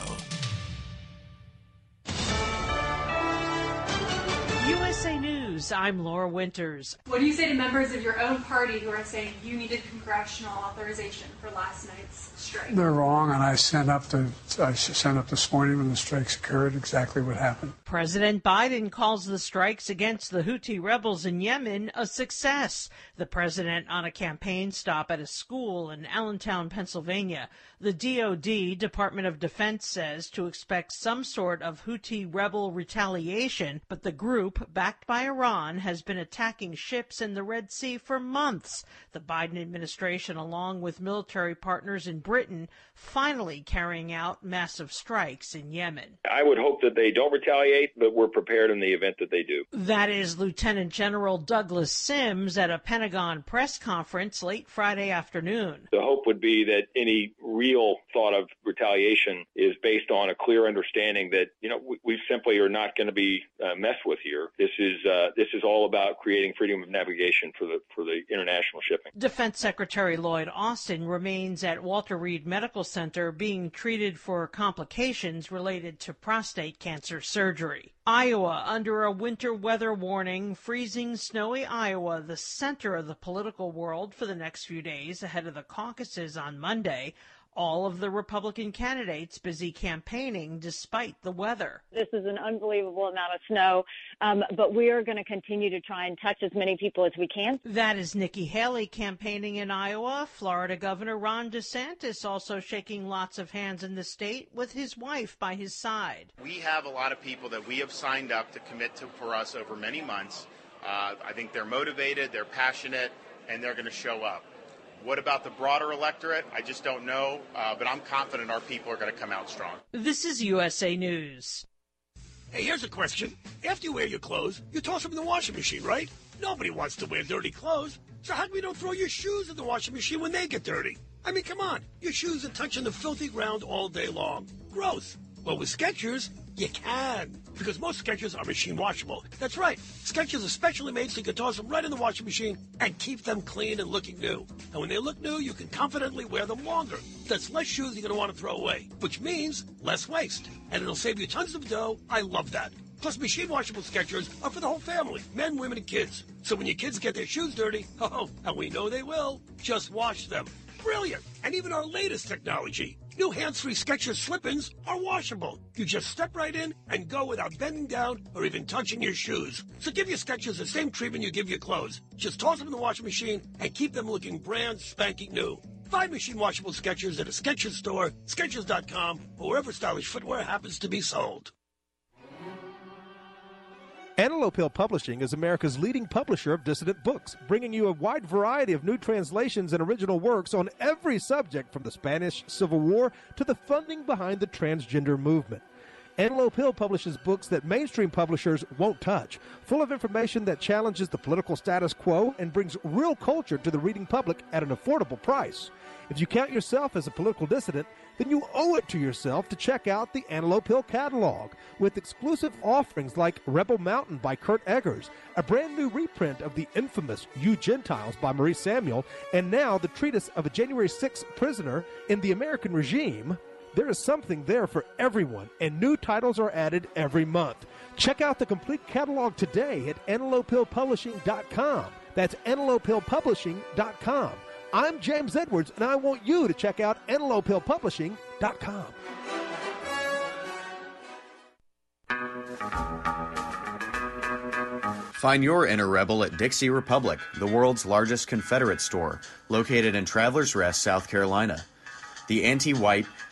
USA News, I'm Laura Winters. What do you say to members of your own party who are saying you needed congressional authorization for last night's strike? They're wrong, and I sent up the I sent up this morning when the strikes occurred exactly what happened. President Biden calls the strikes against the Houthi rebels in Yemen a success. The president on a campaign stop at a school in Allentown, Pennsylvania. The DoD, Department of Defense, says to expect some sort of Houthi rebel retaliation, but the group, backed by Iran, has been attacking ships in the Red Sea for months. The Biden administration, along with military partners in Britain, finally carrying out massive strikes in Yemen. I would hope that they don't retaliate, but we're prepared in the event that they do. That is Lieutenant General Douglas Sims at a Pentagon press conference late Friday afternoon. The hope would be that any real thought of retaliation is based on a clear understanding that you know we, we simply are not going to be uh, messed with here. This is uh, this is all about creating freedom of navigation for the for the international shipping. Defense Secretary Lloyd Austin remains at Walter Reed Medical Center being treated for complications related to prostate cancer surgery. Iowa under a winter weather warning, freezing, snowy Iowa, the center of the political world for the next few days ahead of the caucuses on Monday. All of the Republican candidates busy campaigning despite the weather. This is an unbelievable amount of snow, um, but we are going to continue to try and touch as many people as we can. That is Nikki Haley campaigning in Iowa. Florida Governor Ron DeSantis also shaking lots of hands in the state with his wife by his side. We have a lot of people that we have signed up to commit to for us over many months. Uh, I think they're motivated, they're passionate, and they're going to show up. What about the broader electorate? I just don't know, uh, but I'm confident our people are going to come out strong. This is USA News. Hey, here's a question. After you wear your clothes, you toss them in the washing machine, right? Nobody wants to wear dirty clothes. So how come you don't throw your shoes in the washing machine when they get dirty? I mean, come on. Your shoes are touching the filthy ground all day long. Gross. Well, with Skechers, you can. Because most Skechers are machine washable. That's right. Skechers are specially made so you can toss them right in the washing machine and keep them clean and looking new. And when they look new, you can confidently wear them longer. That's less shoes you're going to want to throw away, which means less waste. And it'll save you tons of dough. I love that. Plus, machine washable Skechers are for the whole family, men, women, and kids. So when your kids get their shoes dirty, [LAUGHS] oh, and we know they will, just wash them. Brilliant! And even our latest technology, new hands-free Skechers slip-ins are washable. You just step right in and go without bending down or even touching your shoes. So give your Skechers the same treatment you give your clothes. Just toss them in the washing machine and keep them looking brand spanking new. Find machine washable Skechers at a Skechers store, Skechers.com, or wherever stylish footwear happens to be sold. Antelope Hill Publishing is America's leading publisher of dissident books, bringing you a wide variety of new translations and original works on every subject from the Spanish Civil War to the funding behind the transgender movement. Antelope Hill publishes books that mainstream publishers won't touch, full of information that challenges the political status quo and brings real culture to the reading public at an affordable price. If you count yourself as a political dissident, then you owe it to yourself to check out the Antelope Hill catalog with exclusive offerings like Rebel Mountain by Kurt Eggers, a brand new reprint of the infamous You Gentiles by Maurice Samuel, and now the treatise of a January 6th prisoner in the American regime. There is something there for everyone, and new titles are added every month. Check out the complete catalog today at antelopehillpublishing.com. That's antelopehillpublishing.com. I'm James Edwards, and I want you to check out antelopehillpublishing.com. Find your inner rebel at Dixie Republic, the world's largest Confederate store, located in Travelers Rest, South Carolina. The anti white,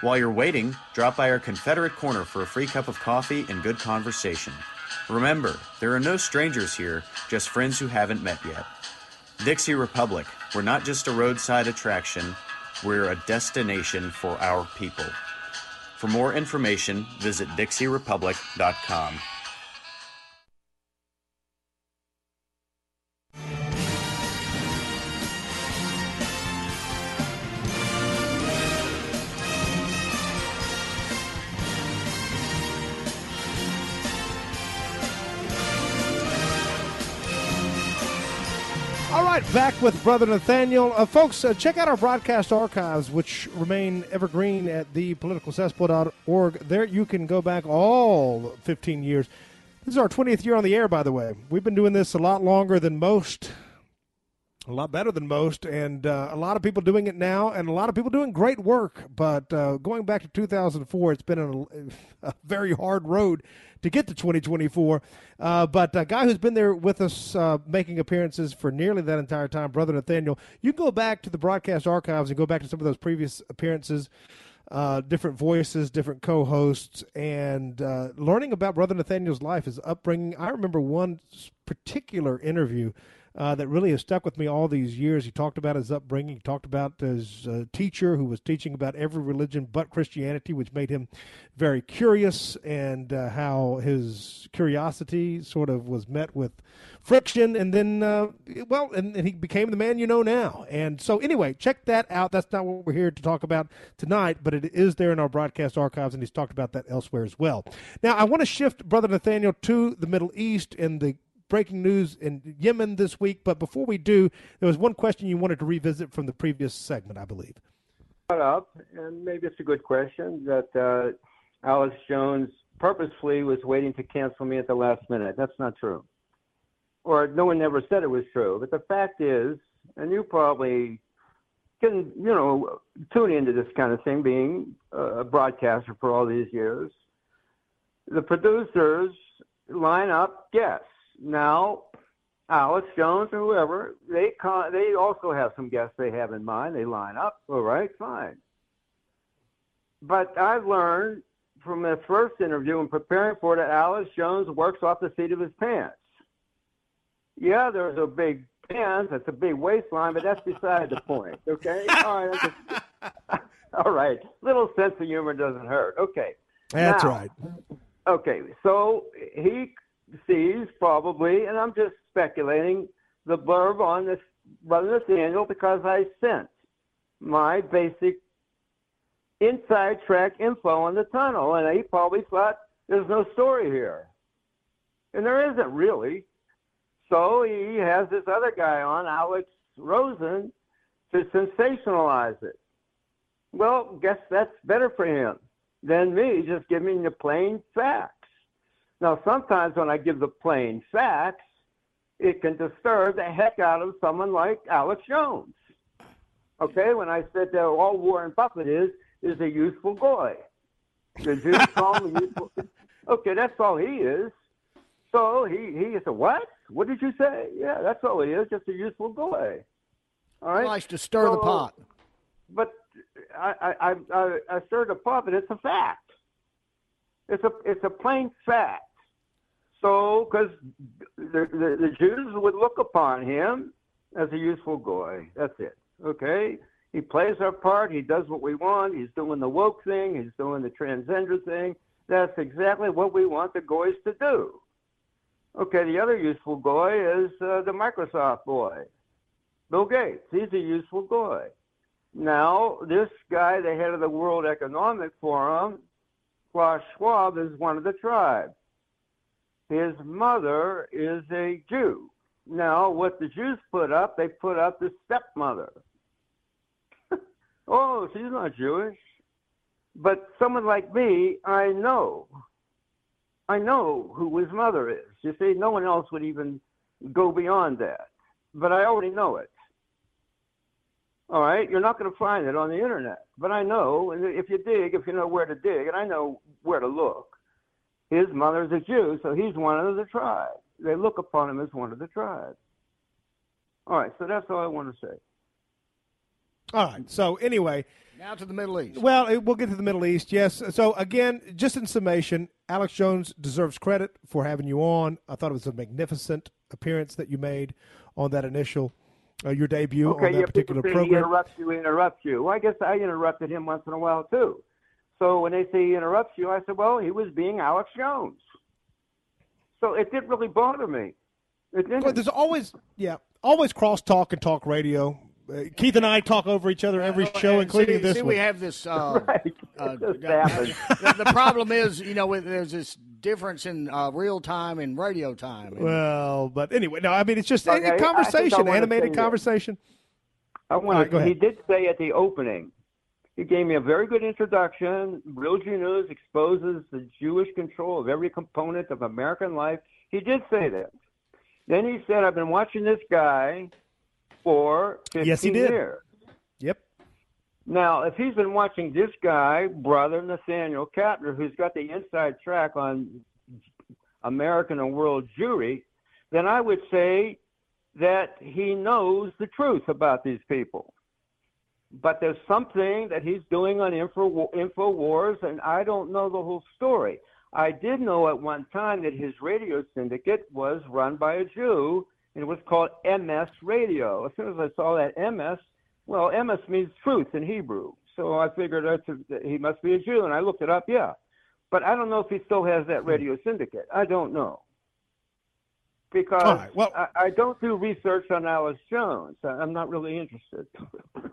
While you're waiting, drop by our Confederate Corner for a free cup of coffee and good conversation. Remember, there are no strangers here, just friends who haven't met yet. Dixie Republic, we're not just a roadside attraction, we're a destination for our people. For more information, visit DixieRepublic.com. All right, back with Brother Nathanael. Uh, folks, uh, check out our broadcast archives, which remain evergreen at thepoliticalcesspool.org. There you can go back all 15 years. This is our 20th year on the air, by the way. We've been doing this a lot longer than most, a lot better than most, and uh, a lot of people doing it now, and a lot of people doing great work. But uh, going back to 2004, it's been [LAUGHS] a, very hard road to get to 2024. Uh, but a guy who's been there with us uh, making appearances for nearly that entire time, Brother Nathanael, you go back to the broadcast archives and go back to some of those previous appearances. Uh, different voices, different co-hosts, and uh, learning about Brother Nathanael's life, his upbringing. I remember one particular interview uh, that really has stuck with me all these years. He talked about his upbringing. He talked about his uh, teacher who was teaching about every religion but Christianity, which made him very curious, and uh, how his curiosity sort of was met with friction, and then, uh, well, and, and he became the man you know now. And so, anyway, check that out. That's not what we're here to talk about tonight, but it is there in our broadcast archives, and he's talked about that elsewhere as well. Now, I want to shift Brother Nathanael to the Middle East and the breaking news in Yemen this week. But before we do, there was one question you wanted to revisit from the previous segment, I believe. Up, and maybe it's a good question that uh, Alex Jones purposefully was waiting to cancel me at the last minute. That's not true. Or no one ever said it was true. But the fact is, and you probably can, you know, tune into this kind of thing, being a broadcaster for all these years. The producers line up guests now, Alex Jones or whoever, they con- they also have some guests they have in mind. They line up. All right, fine. But I've learned from the first interview and preparing for it that Alex Jones works off the seat of his pants. Yeah, there's a big pants, that's a big waistline, but that's beside the point. Okay, [LAUGHS] all right. Just, all right. Little sense of humor doesn't hurt. Okay. That's now, right. Okay, so he sees probably, and I'm just speculating, the blurb on this Brother Nathanael because I sent my basic inside track info on the tunnel, and he probably thought there's no story here. And there isn't really. So he has this other guy on, Alex Rosen, to sensationalize it. Well, guess that's better for him than me just giving the plain facts. Now, sometimes when I give the plain facts, it can disturb the heck out of someone like Alex Jones. Okay, when I said that all Warren Buffett is is a useful boy. The Jews [LAUGHS] call him a useful. Okay, that's all he is. So he he is a "What? What did you say? Yeah, that's all he is, just a useful boy." All right. He likes to stir so, the pot. But I I I, I stirred the pot, but it's a fact. It's a it's a plain fact. So, because the, the, the Jews would look upon him as a useful goy. That's it. Okay? He plays our part. He does what we want. He's doing the woke thing. He's doing the transgender thing. That's exactly what we want the goys to do. Okay, the other useful goy is uh, the Microsoft boy, Bill Gates. He's a useful goy. Now, this guy, the head of the World Economic Forum, Klaus Schwab, is one of the tribes his mother is a Jew. Now, what the Jews put up, they put up the stepmother. [LAUGHS] Oh, she's not Jewish. But someone like me, I know. I know who his mother is. You see, no one else would even go beyond that. But I already know it. All right, you're not going to find it on the internet, but I know. And if you dig, if you know where to dig, and I know where to look, his mother's a Jew, so he's one of the tribe. They look upon him as one of the tribe. All right, so that's all I want to say. All right. So anyway, now to the Middle East. Well, we'll get to the Middle East. Yes. So again, just in summation, Alex Jones deserves credit for having you on. I thought it was a magnificent appearance that you made on that initial uh, your debut Okay, on that yeah, particular people say he program. interrupts you, he interrupts you. Well, I guess I interrupted him once in a while too. So when they say he interrupts you, I said, well, he was being Alex Jones. So it didn't really bother me. It didn't. But there's always yeah, always crosstalk and talk radio. Uh, Keith and I talk over each other every show, And including see, this see, one. we have this. Uh, [LAUGHS] uh, the, the problem is, you know, there's this difference in uh, real time and radio time. And well, but anyway, no, I mean it's just Okay, I a think I conversation, wanna animated say this. conversation. I want go to. He did say at the opening, he gave me a very good introduction. Real Jew News exposes the Jewish control of every component of American life. He did say that. Then he said, "I've been watching this guy for 15 Yes, he did. years." Yep. Now, if he's been watching this guy, brother Nathanael Kapner, who's got the inside track on American and world Jewry, then I would say that he knows the truth about these people. But there's something that he's doing on Info, InfoWars, and I don't know the whole story. I did know at one time that his radio syndicate was run by a Jew, and it was called MS Radio. As soon as I saw that MS, well, MS means truth in Hebrew. So I figured that's a, that he must be a Jew, and I looked it up, yeah. But I don't know if he still has that hmm. radio syndicate. I don't know. Because right, well- I, I don't do research on Alex Jones. I- I'm not really interested. [LAUGHS]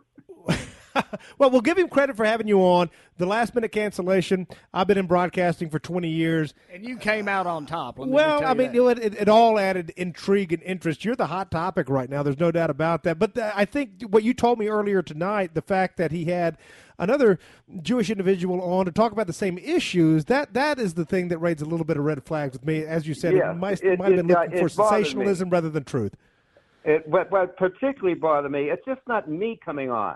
[LAUGHS] Well, we'll give him credit for having you on. The last minute cancellation. I've been in broadcasting for 20 years. and you came out on top. Let me Well, tell I you mean, that. you know, it, it, it all added intrigue and interest. You're the hot topic right now. There's no doubt about that. But the, I think what you told me earlier tonight, the fact that he had another Jewish individual on to talk about the same issues, that that is the thing that raises a little bit of red flags with me. As you said, Yeah, it might, it- might have been it, uh, looking for it bothered me. sensationalism rather than truth. It, what, what particularly bothered me, it's just not me coming on.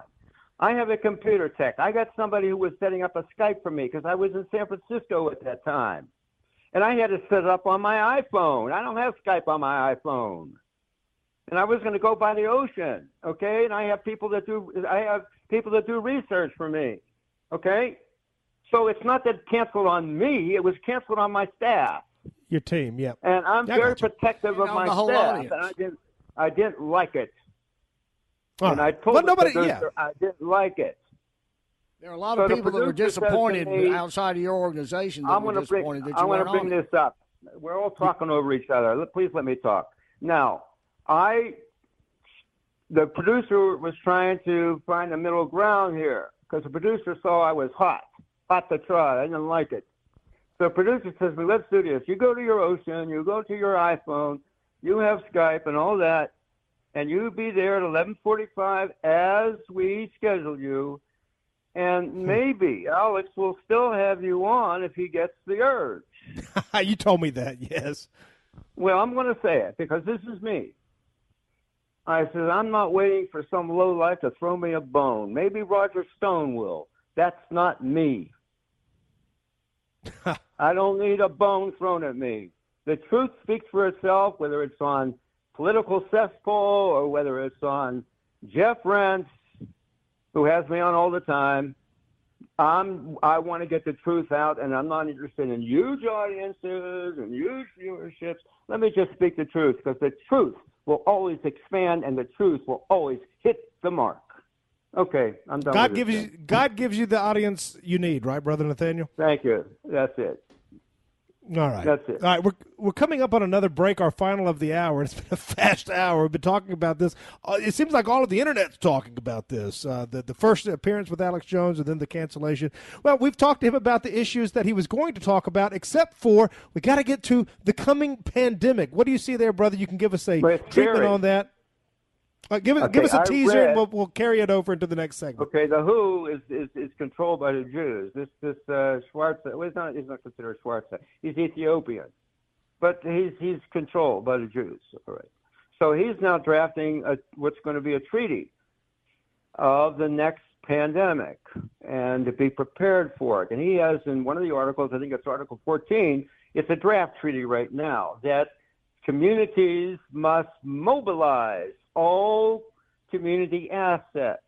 I have a computer tech. I got somebody who was setting up a Skype for me because I was in San Francisco at that time. And I had to set it up on my iPhone. I don't have Skype on my iPhone. And I was going to go by the ocean, okay? And I have people that do I have people that do research for me. Okay? So it's not that canceled on me, it was canceled on my staff. Your team, yeah. And I'm I very got you. protective of on my staff, audience. and I didn't, I didn't like it. All and right. I told the nobody- producer yeah. I didn't like it. there are a lot So of people that were producer says to disappointed me- outside of your organization that I'm were going to bring, disappointed that I'm you going went to bring on. this up. We're all talking over each other. Please let me talk. Now, I, the producer was trying to find a middle ground here because the producer saw I was hot, hot to try. I didn't like it. So the producer says, "Well, let's do this. You go to your Ocean, you go to your iPhone, you have Skype and all that, and you be there at 11:45 as we schedule you, and hmm. maybe Alex will still have you on if he gets the urge." [LAUGHS] you told me that, yes. Well, I'm going to say it because this is me. I said, I'm not waiting for some low life to throw me a bone. Maybe Roger Stone will. That's not me. [LAUGHS] I don't need a bone thrown at me. The truth speaks for itself, whether it's on political cesspool or whether it's on Jeff Rense, who has me on all the time. I'm I want to get the truth out, and I'm not interested in huge audiences and huge viewerships. Let me just speak the truth, because the truth will always expand, and the truth will always hit the mark. Okay, I'm done. God gives you God gives you the audience you need, right, brother Nathanael? Thank you. That's it. All right. That's it. All right, we're we're coming up on another break, our final of the hour. [LAUGHS] It's been a fast hour. We've been talking about this. Uh, it seems like all of the internet's talking about this. Uh, the the first appearance with Alex Jones, and then the cancellation. Well, we've talked to him about the issues that he was going to talk about, except for we got to get to the coming pandemic. What do you see there, brother? You can give us a treatment on that. Uh, give it, Okay, give us a teaser, read- and we'll, we'll carry it over into the next segment. Okay, the WHO is, is, is controlled by the Jews. This this uh, well, he's not he's not considered Schwarz. He's Ethiopian, but he's he's controlled by the Jews. All right. So he's now drafting a, what's going to be a treaty of the next pandemic and to be prepared for it. And he has in one of the articles, I think it's Article 14, it's a draft treaty right now that communities must mobilize all community assets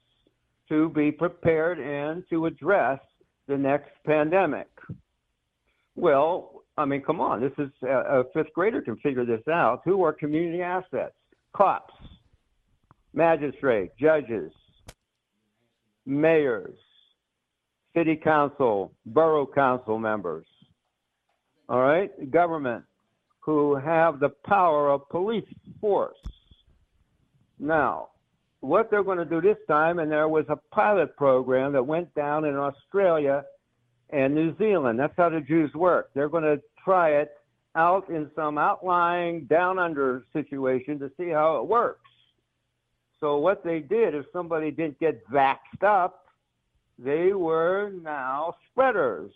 to be prepared and to address the next pandemic. Well, I mean, come on, this is a, a fifth grader can figure this out. Who are community assets? Cops, magistrates, judges, mayors, city council, borough council members. All right, government who have the power of police force. Now, what they're going to do this time, and there was a pilot program that went down in Australia and New Zealand. That's how the Jews work. They're going to try it out in some outlying down under situation to see how it works. So what they did, if somebody didn't get vaxxed up, they were now spreaders.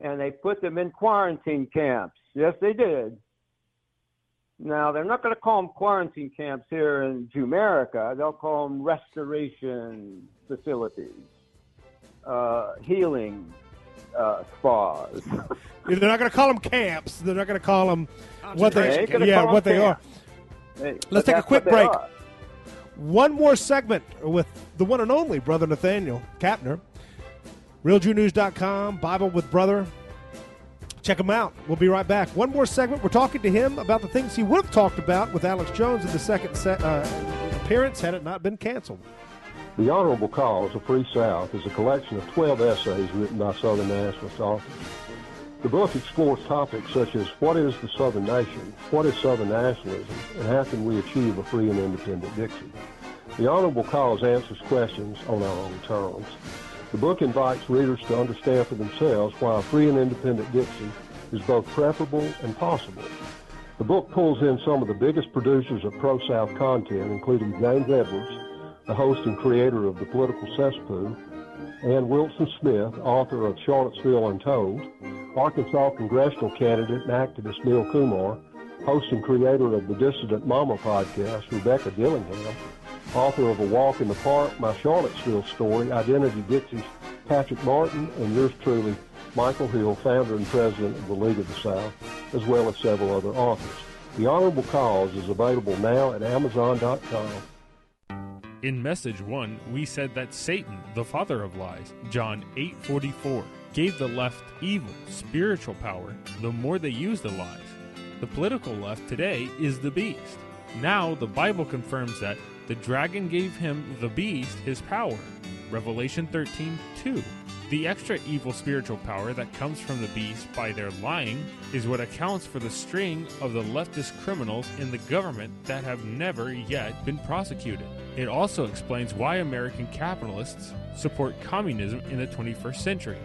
And they put them in quarantine camps. Yes, they did. Now, they're not going to call them quarantine camps here in Jewmerica. They'll call them restoration facilities, uh, healing uh, spas. [LAUGHS] They're not going to call them camps. They're not going to call them what They they yeah what they are. Hey, Let's take a quick break. are. One more segment with the one and only Brother Nathanael Kapner. RealJewNews.com, Bible with Brother. Check him out. We'll be right back. One more segment. We're talking to him about the things he would have talked about with Alex Jones in the second se- uh, appearance had it not been canceled. The Honorable Cause of Free South is a collection of 12 essays written by Southern nationalist authors. The book explores topics such as what is the Southern nation, what is Southern nationalism, and how can we achieve a free and independent Dixie. The Honorable Cause answers questions on our own terms. The book invites readers to understand for themselves why a free and independent Dixie is both preferable and possible. The book pulls in some of the biggest producers of pro-South content, including James Edwards, the host and creator of The Political Cesspool, and Wilson Smith, author of Charlottesville Untold, Arkansas congressional candidate and activist Neil Kumar, host and creator of the Dissident Mama podcast, Rebecca Dillingham, author of A Walk in the Park, My Charlottesville Story, Identity Dixie's Patrick Martin, and yours truly, Michael Hill, founder and president of the League of the South, as well as several other authors. The Honorable Cause is available now at Amazon.com. In message 1, we said that Satan, the father of lies, John 8:44, gave the left evil spiritual power the more they use the lies. The political left today is the beast. Now the Bible confirms that the dragon gave him the beast his power. Revelation 13:2. The extra evil spiritual power that comes from the beast by their lying is what accounts for the string of the leftist criminals in the government that have never yet been prosecuted. It also explains why American capitalists support communism in the 21st century.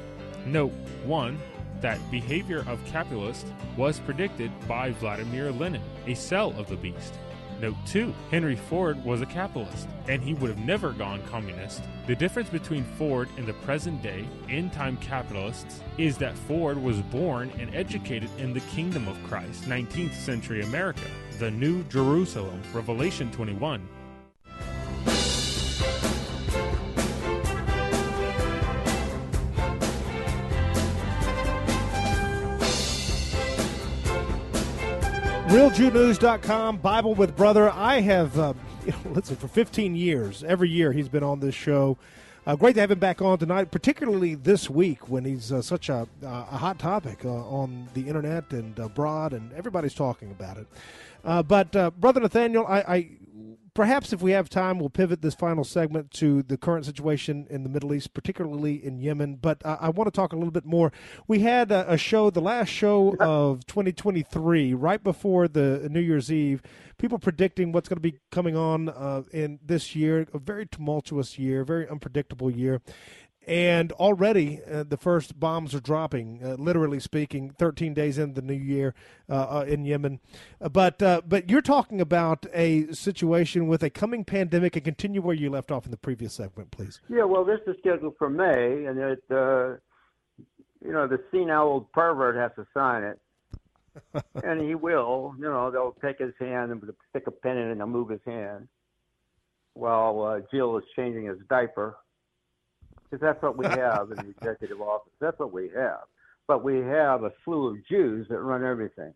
Note 1 that behavior of capitalists was predicted by Vladimir Lenin, a cell of the beast. Note 2. Henry Ford was a capitalist, and he would have never gone communist. The difference between Ford and the present day, end time capitalists is that Ford was born and educated in the kingdom of Christ, 19th century America, the New Jerusalem, Revelation 21. RealJewNews.com, Bible with Brother. I have, uh, [LAUGHS] you know, listen, for 15 years, every year he's been on this show. Uh, great to have him back on tonight, particularly this week when he's uh, such a, a hot topic uh, on the internet and abroad, and everybody's talking about it. Uh, but, uh, Brother Nathanael, I, I perhaps if we have time, we'll pivot this final segment to the current situation in the Middle East, particularly in Yemen. But uh, I want to talk a little bit more. We had a, a show, the last show of 2023, right before the New Year's Eve. People predicting what's going to be coming on uh, in this year, a very tumultuous year, very unpredictable year. And already uh, the first bombs are dropping. Uh, literally speaking, 13 days into the new year uh, uh in Yemen. Uh, but uh, but you're talking about a situation with a coming pandemic, and continue where you left off in the previous segment, please. Yeah, well, this is scheduled for May, and it, you know, the senile old pervert has to sign it. [LAUGHS] and he will, you know, they'll take his hand and stick a pen in it and they'll move his hand while Jill is changing his diaper because that's what we have in the [LAUGHS] executive office. That's what we have. But we have a slew of Jews that run everything.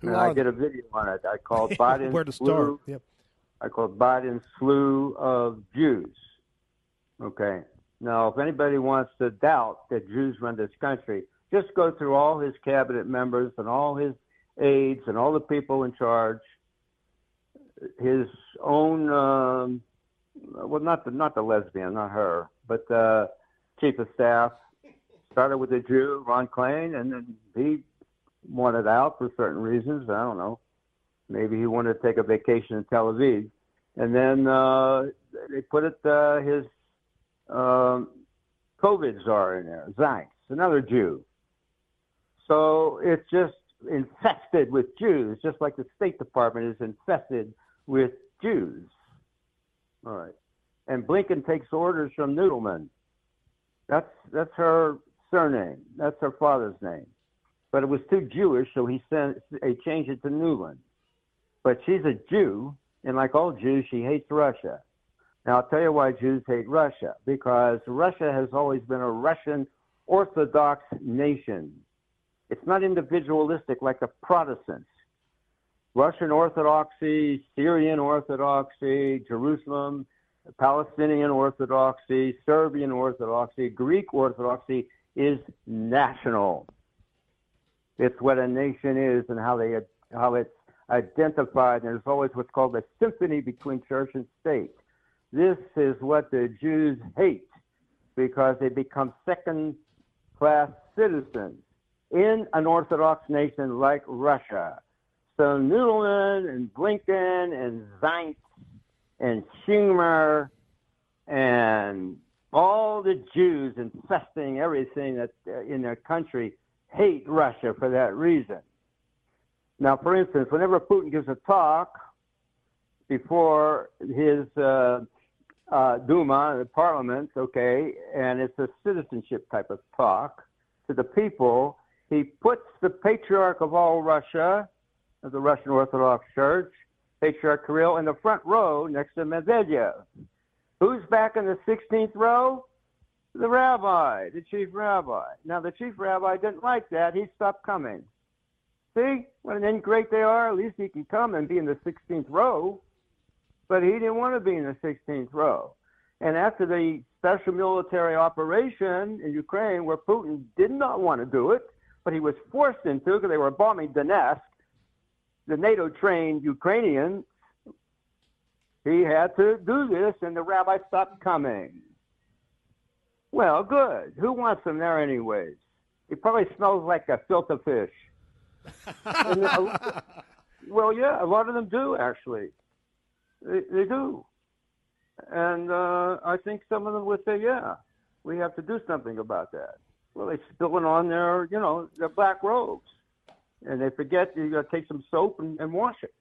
Who and I did a video on it. I [LAUGHS] called Biden's Where to start? slew. Yep. I called Biden's slew of Jews. Okay. Now, if anybody wants to doubt that Jews run this country, just go through all his cabinet members and all his aides and all the people in charge. His own um, well, not the not the lesbian, not her, but uh, chief of staff started with a Jew, Ron Klain, and then he wanted out for certain reasons. I don't know. Maybe he wanted to take a vacation in Tel Aviv, and then uh, they put it uh, his um, COVID czar in there, Zients, another Jew. So it's just infested with Jews, just like the State Department is infested with Jews. All right. And Blinken takes orders from Noodleman. That's that's her surname. That's her father's name. But it was too Jewish, so he sent he changed it to Nuland. But she's a Jew, and like all Jews, she hates Russia. Now I'll tell you why Jews hate Russia because Russia has always been a Russian Orthodox nation. It's not individualistic like the Protestants. Russian Orthodoxy, Syrian Orthodoxy, Jerusalem, Palestinian Orthodoxy, Serbian Orthodoxy, Greek Orthodoxy is national. It's what a nation is and how they how it's identified. There's always what's called a symphony between church and state. This is what the Jews hate because they become second class citizens in an Orthodox nation like Russia. So Noodleman and Blinken and Zients and Schumer and all the Jews infesting everything that uh, in their country hate Russia for that reason. Now, for instance, whenever Putin gives a talk before his uh, uh, Duma, the parliament, okay, and it's a citizenship type of talk to the people, he puts the patriarch of all Russia, of the Russian Orthodox Church, Patriarch Kirill, in the front row next to Medvedev. Who's back in the 16th row? The rabbi, the chief rabbi. Now, the chief rabbi didn't like that. He stopped coming. See what an great they are? At least he can come and be in the 16th row. But he didn't want to be in the 16th row. And after the special military operation in Ukraine, where Putin did not want to do it, but he was forced into because they were bombing Donetsk, the NATO trained Ukrainians, he had to do this, and the rabbi stopped coming. Well, good. Who wants him there, anyways? He probably smells like a filter fish. A- [LAUGHS] well, yeah, a lot of them do actually. They, they do, and uh, I think some of them would say, "Yeah, we have to do something about that." Well, they spilling on their, you know, their black robes, and they forget you got to take some soap and, and wash it.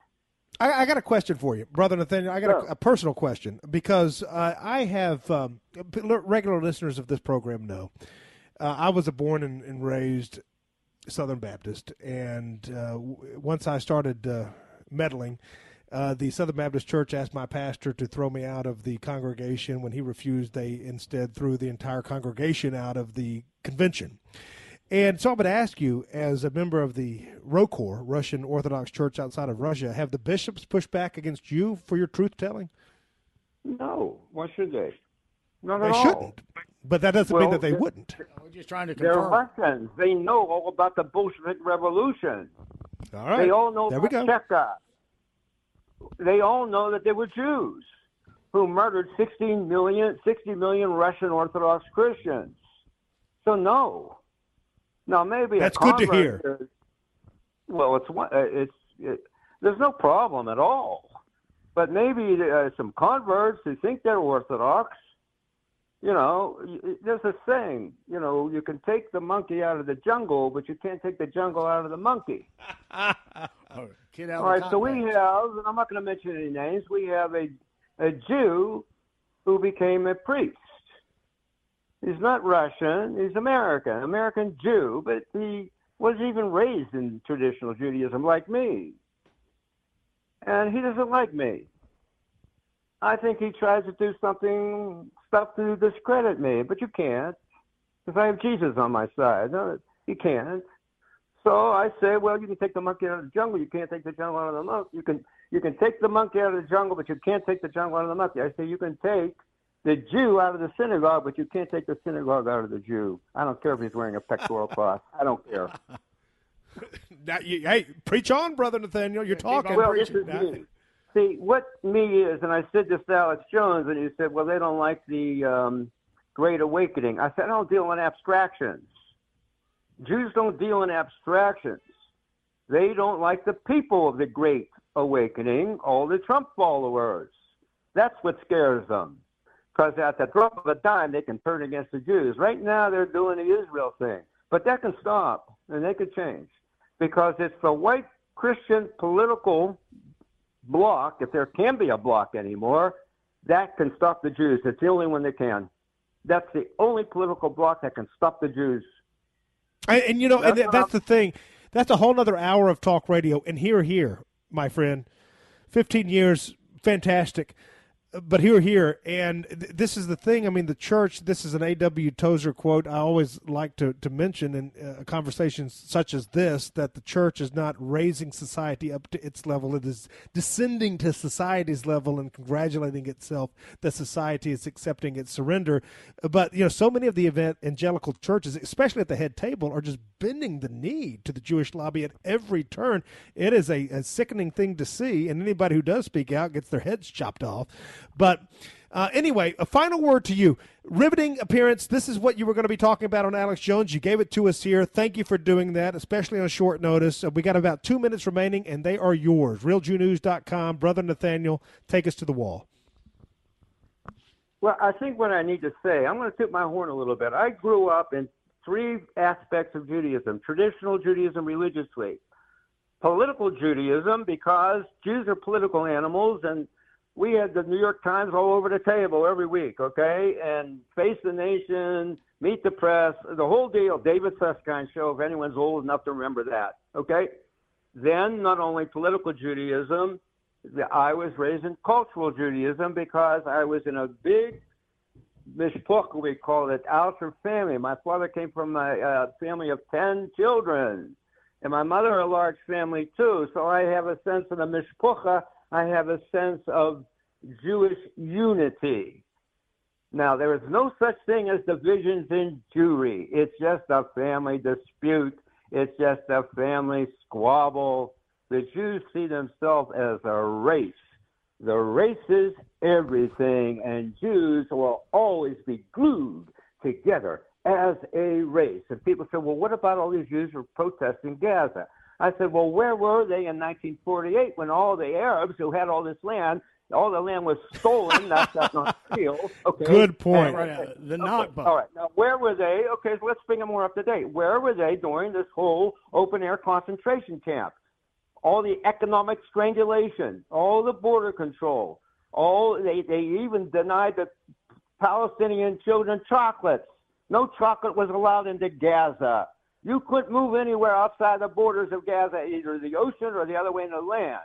I, I got a question for you, brother Nathanael. I got a, a personal question because uh, I have um, regular listeners of this program know uh, I was a born and, and raised Southern Baptist, and uh, w- once I started uh, meddling. Uh, the Southern Baptist Church asked my pastor to throw me out of the congregation. When he refused, they instead threw the entire congregation out of the convention. And so I would ask you, as a member of the ROCOR, Russian Orthodox Church outside of Russia, have the bishops pushed back against you for your truth telling? No, why should they? Not They all. shouldn't. But that doesn't mean that they wouldn't. We're just trying to confirm. They're. Russians. They know all about the Bolshevik Revolution. All right. They all know There we about go. Cheka. They all know that they were Jews who murdered 16 million, 60 million Russian Orthodox Christians. So no. Now maybe a That's good to hear. is- well, it's one- uh, it's it, there's no problem at all. But maybe uh, some converts who think they're Orthodox, You know, there's a saying, you know, you can take the monkey out of the jungle, but you can't take the jungle out of the monkey. Kid All right, so we have, and I'm not going to mention any names, we have a, a Jew who became a priest. He's not Russian, he's American, American Jew, but he was even raised in traditional Judaism like me. And he doesn't like me. I think he tries to do something, stuff to discredit me, but you can't, because I have Jesus on my side. No, you can't. So I say, well, you can take the monkey out of the jungle. You can't take the jungle out of the monkey. You can you can take the monkey out of the jungle, but you can't take the jungle out of the monkey. I say you can take the Jew out of the synagogue, but you can't take the synagogue out of the Jew. I don't care if he's wearing a pectoral [LAUGHS] cross. I don't care. [LAUGHS] Now, you, hey, preach on, brother Nathanael. You're talking. Well, this is me. See, what me is, and I said this to Alex Jones, and he said, well, they don't like the um, Great Awakening. I said, I don't deal in abstractions. Jews don't deal in abstractions. They don't like the people of the Great Awakening, all the Trump followers. That's what scares them. Because at the drop of a dime, they can turn against the Jews. Right now, they're doing the Israel thing. But that can stop, and they could change. Because it's the white Christian political block, if there can be a block anymore, that can stop the Jews. It's the only one that can. That's the only political block that can stop the Jews. And, and you know, That's and that's the thing. That's a whole other hour of talk radio. And here, here, my friend, fifteen years, fantastic. But here, here, and th- this is the thing. I mean, the church. This is an A.W. Tozer quote. I always like to to mention in uh, conversations such as this that the church is not raising society up to its level. It is descending to society's level and congratulating itself that society is accepting its surrender. But you know, so many of the evangelical churches, especially at the head table, are just bending the knee to the Jewish lobby at every turn. It is a, a sickening thing to see, and anybody who does speak out gets their heads chopped off. But uh, anyway, a final word to you. Riveting appearance. This is what you were going to be talking about on Alex Jones. You gave it to us here. Thank you for doing that, especially on short notice. Uh, we got about two minutes remaining, and they are yours. RealJewNews.com. Brother Nathanael, take us to the wall. Well, I think what I need to say, I'm going to toot my horn a little bit. I grew up in three aspects of Judaism traditional Judaism religiously, political Judaism, because Jews are political animals, and we had the New York Times all over the table every week, okay? And Face the Nation, Meet the Press, the whole deal, David Susskind show, if anyone's old enough to remember that, okay? Then, not only political Judaism, I was raised in cultural Judaism because I was in a big mishpuch, we call it, outer family. My father came from a, a family of 10 children, and my mother a large family too. So I have a sense of the mishpucha. I have a sense of Jewish unity. Now, there is no such thing as divisions in Jewry. It's just a family dispute. It's just a family squabble. The Jews see themselves as a race. The race is everything, and Jews will always be glued together as a race. And people say, well, what about all these Jews who are protesting Gaza? I said, well, where were they in 1948 when all the Arabs who had all this land, all the land was stolen, that's, that's not real. [LAUGHS] Okay. Good point. And- Right, uh, the Okay, Nakba. All right. Now, where were they? Okay, so let's bring them more up to date. Where were they during this whole open air concentration camp? All the economic strangulation, all the border control, all they, they even denied the Palestinian children chocolates. No chocolate was allowed into Gaza. You couldn't move anywhere outside the borders of Gaza, either the ocean or the other way in the land.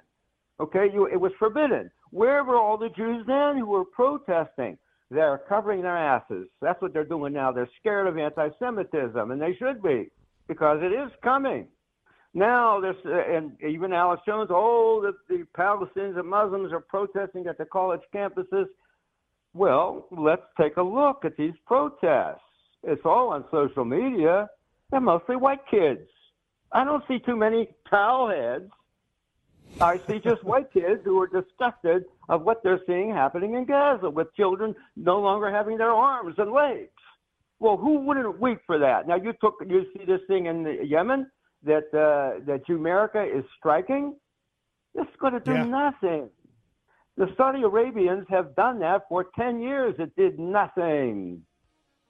Okay, you, it was forbidden. Where were all the Jews then who were protesting? They're covering their asses. That's what they're doing now. They're scared of anti-Semitism, and they should be, because it is coming. Now, there's uh, and even Alex Jones. Oh, the, the Palestinians and Muslims are protesting at the college campuses. Well, let's take a look at these protests. It's all on social media. They're mostly white kids. I don't see too many towel heads. I see just white kids who are disgusted of what they're seeing happening in Gaza with children no longer having their arms and legs. Well, who wouldn't weep for that? Now you took you see this thing in Yemen that uh, that America is striking. It's going to do Yeah. nothing. The Saudi Arabians have done that for ten years. It did nothing.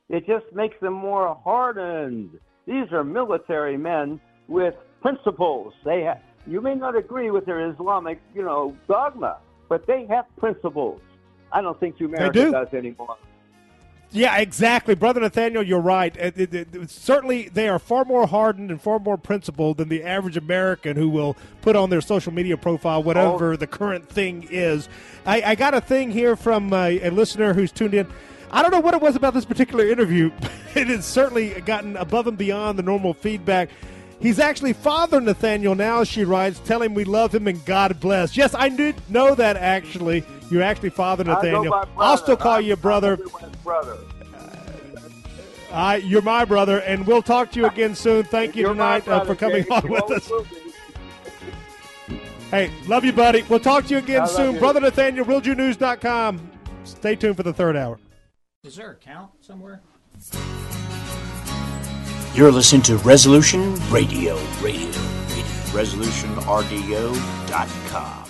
It just makes them more hardened. These are military men with principles. They ha- you may not agree with their Islamic, you know, dogma, but they have principles. I don't think America do. does anymore. Yeah, exactly, brother Nathanael. You're right. It- it- it- certainly, they are far more hardened and far more principled than the average American who will put on their social media profile whatever the current thing is. I, I got a thing here from uh, a listener who's tuned in. I don't know what it was about this particular interview. [LAUGHS] it has certainly gotten above and beyond the normal feedback. He's actually Father Nathanael now, she writes. Tell him we love him and God bless. Yes, I did know that actually. You're actually Father Nathanael. I'll still call I'm- you brother. Brother. I, you're my brother, and we'll talk to you again soon. Thank you You're tonight uh, for coming James. on with us. Hey, love you, buddy. We'll talk to you again love soon. Brother Nathanael, RealJewNews.com. Stay tuned for the third hour. Is there a count somewhere? You're listening to Resolution Radio, Radio, Radio. ResolutionRDO.com.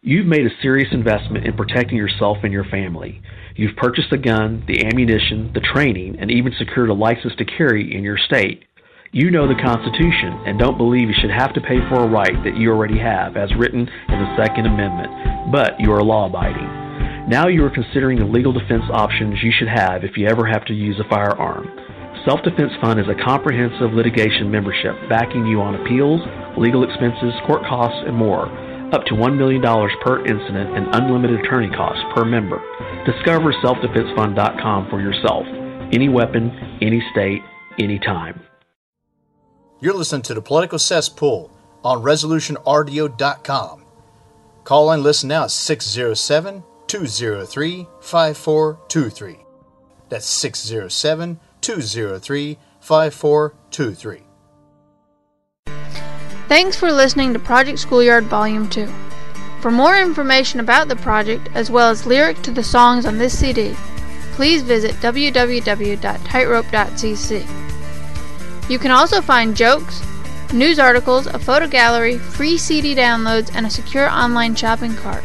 You've made a serious investment in protecting yourself and your family. You've purchased the gun, the ammunition, the training, and even secured a license to carry in your state. You know the Constitution and don't believe you should have to pay for a right that you already have, as written in the Second Amendment, but you are law abiding. Now you are considering the legal defense options you should have if you ever have to use a firearm. Self Defense Fund is a comprehensive litigation membership backing you on appeals, legal expenses, court costs, and more. Up to $1 million per incident and unlimited attorney costs per member. Discover selfdefensefund.com for yourself. Any weapon, any state, anytime. You're listening to the Political Cesspool on ResolutionRDO.com. Call and listen now at 607 203 5423. That's 607 203 5423. Thanks for listening to Project Schoolyard Volume 2. For more information about the project, as well as lyrics to the songs on this CD, please visit www.tightrope.cc. You can also find jokes, news articles, a photo gallery, free CD downloads, and a secure online shopping cart.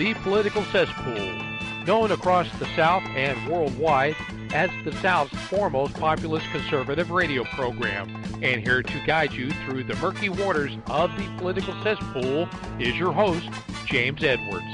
The Political Cesspool, known across the South and worldwide as the South's foremost populist conservative radio program. And here to guide you through the murky waters of the political cesspool is your host, James Edwards.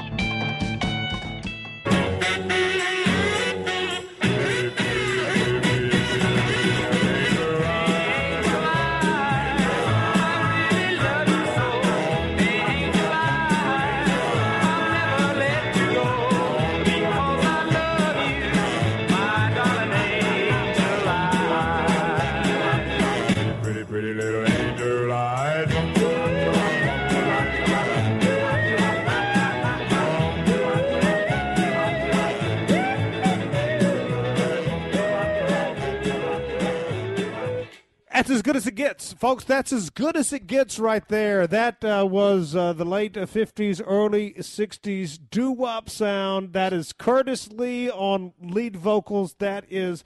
That's as good as it gets, folks. That's as good as it gets right there. That uh, was uh, the late 50s, early 60s doo wop sound. That is Curtis Lee on lead vocals. That is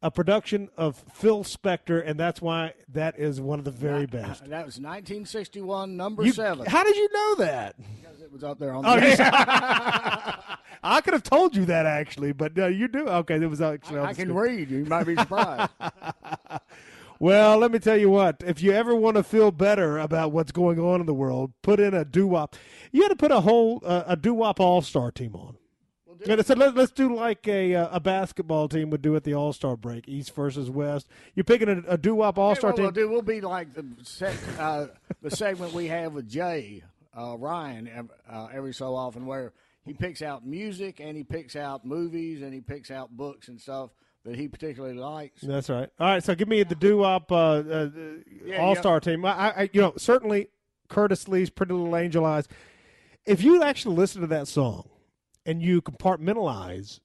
a production of Phil Spector, and that's why that is one of the very best. That was 1961, number You- seven. How did you know that? Because it was up there on Oh, the yeah. [LAUGHS] I could have told you that actually, but uh, you do. Okay, it was actually. on I can screen. read. You might be surprised. [LAUGHS] Well, let me tell you what. If you ever want to feel better about what's going on in the world, put in a doo wop. You had to put a whole uh, a doo wop all star team on. And I said, let, let's do like a uh, a basketball team would do at the All Star break, East versus West. You're picking a, a doo wop all star Hey, what team. We'll do. We'll be like the sec, uh, the segment we have with Jay uh, Ryan uh, every so often, where he picks out music and he picks out movies and he picks out books and stuff that he particularly likes. That's right. All right, so give me the doo wop uh, uh, Yeah, all star team. I, I, you know, certainly Curtis Lee's "Pretty Little Angel Eyes." If you actually listen to that song and you compartmentalize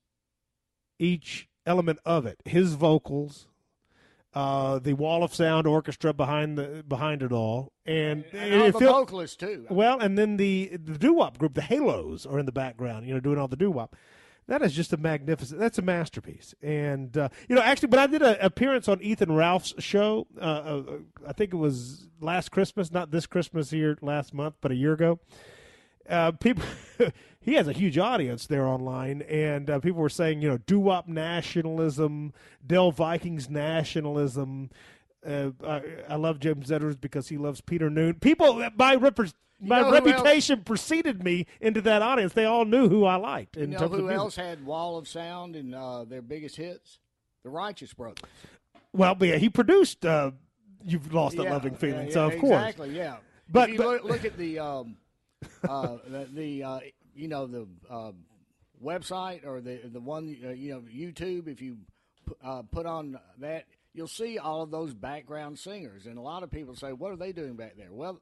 each element of it. His vocals, uh, the wall of sound orchestra behind the behind it all, and, And all it the vocalists too. Well, and then the the doo wop group, the Halos, are in the background. You know, doing all the doo wop. That is just a magnificent. That's a masterpiece. And uh, you know, actually, but I did an appearance on Ethan Ralph's show. Uh, uh, I think it was last Christmas, not this Christmas here last month, but a year ago. Uh, people, [LAUGHS] he has a huge audience there online, and uh, people were saying, you know, doo wop nationalism, Del Vikings nationalism. Uh, I, I love James Edwards because he loves Peter Noone. People, my my know who else- reputation preceded me into that audience. They all knew who I liked. You know terms who else had Wall of Sound and uh, their biggest hits? The Righteous Brothers. Well, but yeah, he produced. Uh, You've lost that Yeah, loving feeling. yeah, so of course, exactly, yeah. But, if you but look, look at the um, uh, the, the uh, you know the uh, website or the the one uh, you know YouTube. If you pu- uh, put on that, you'll see all of those background singers, and a lot of people say, "What are they doing back there?" Well,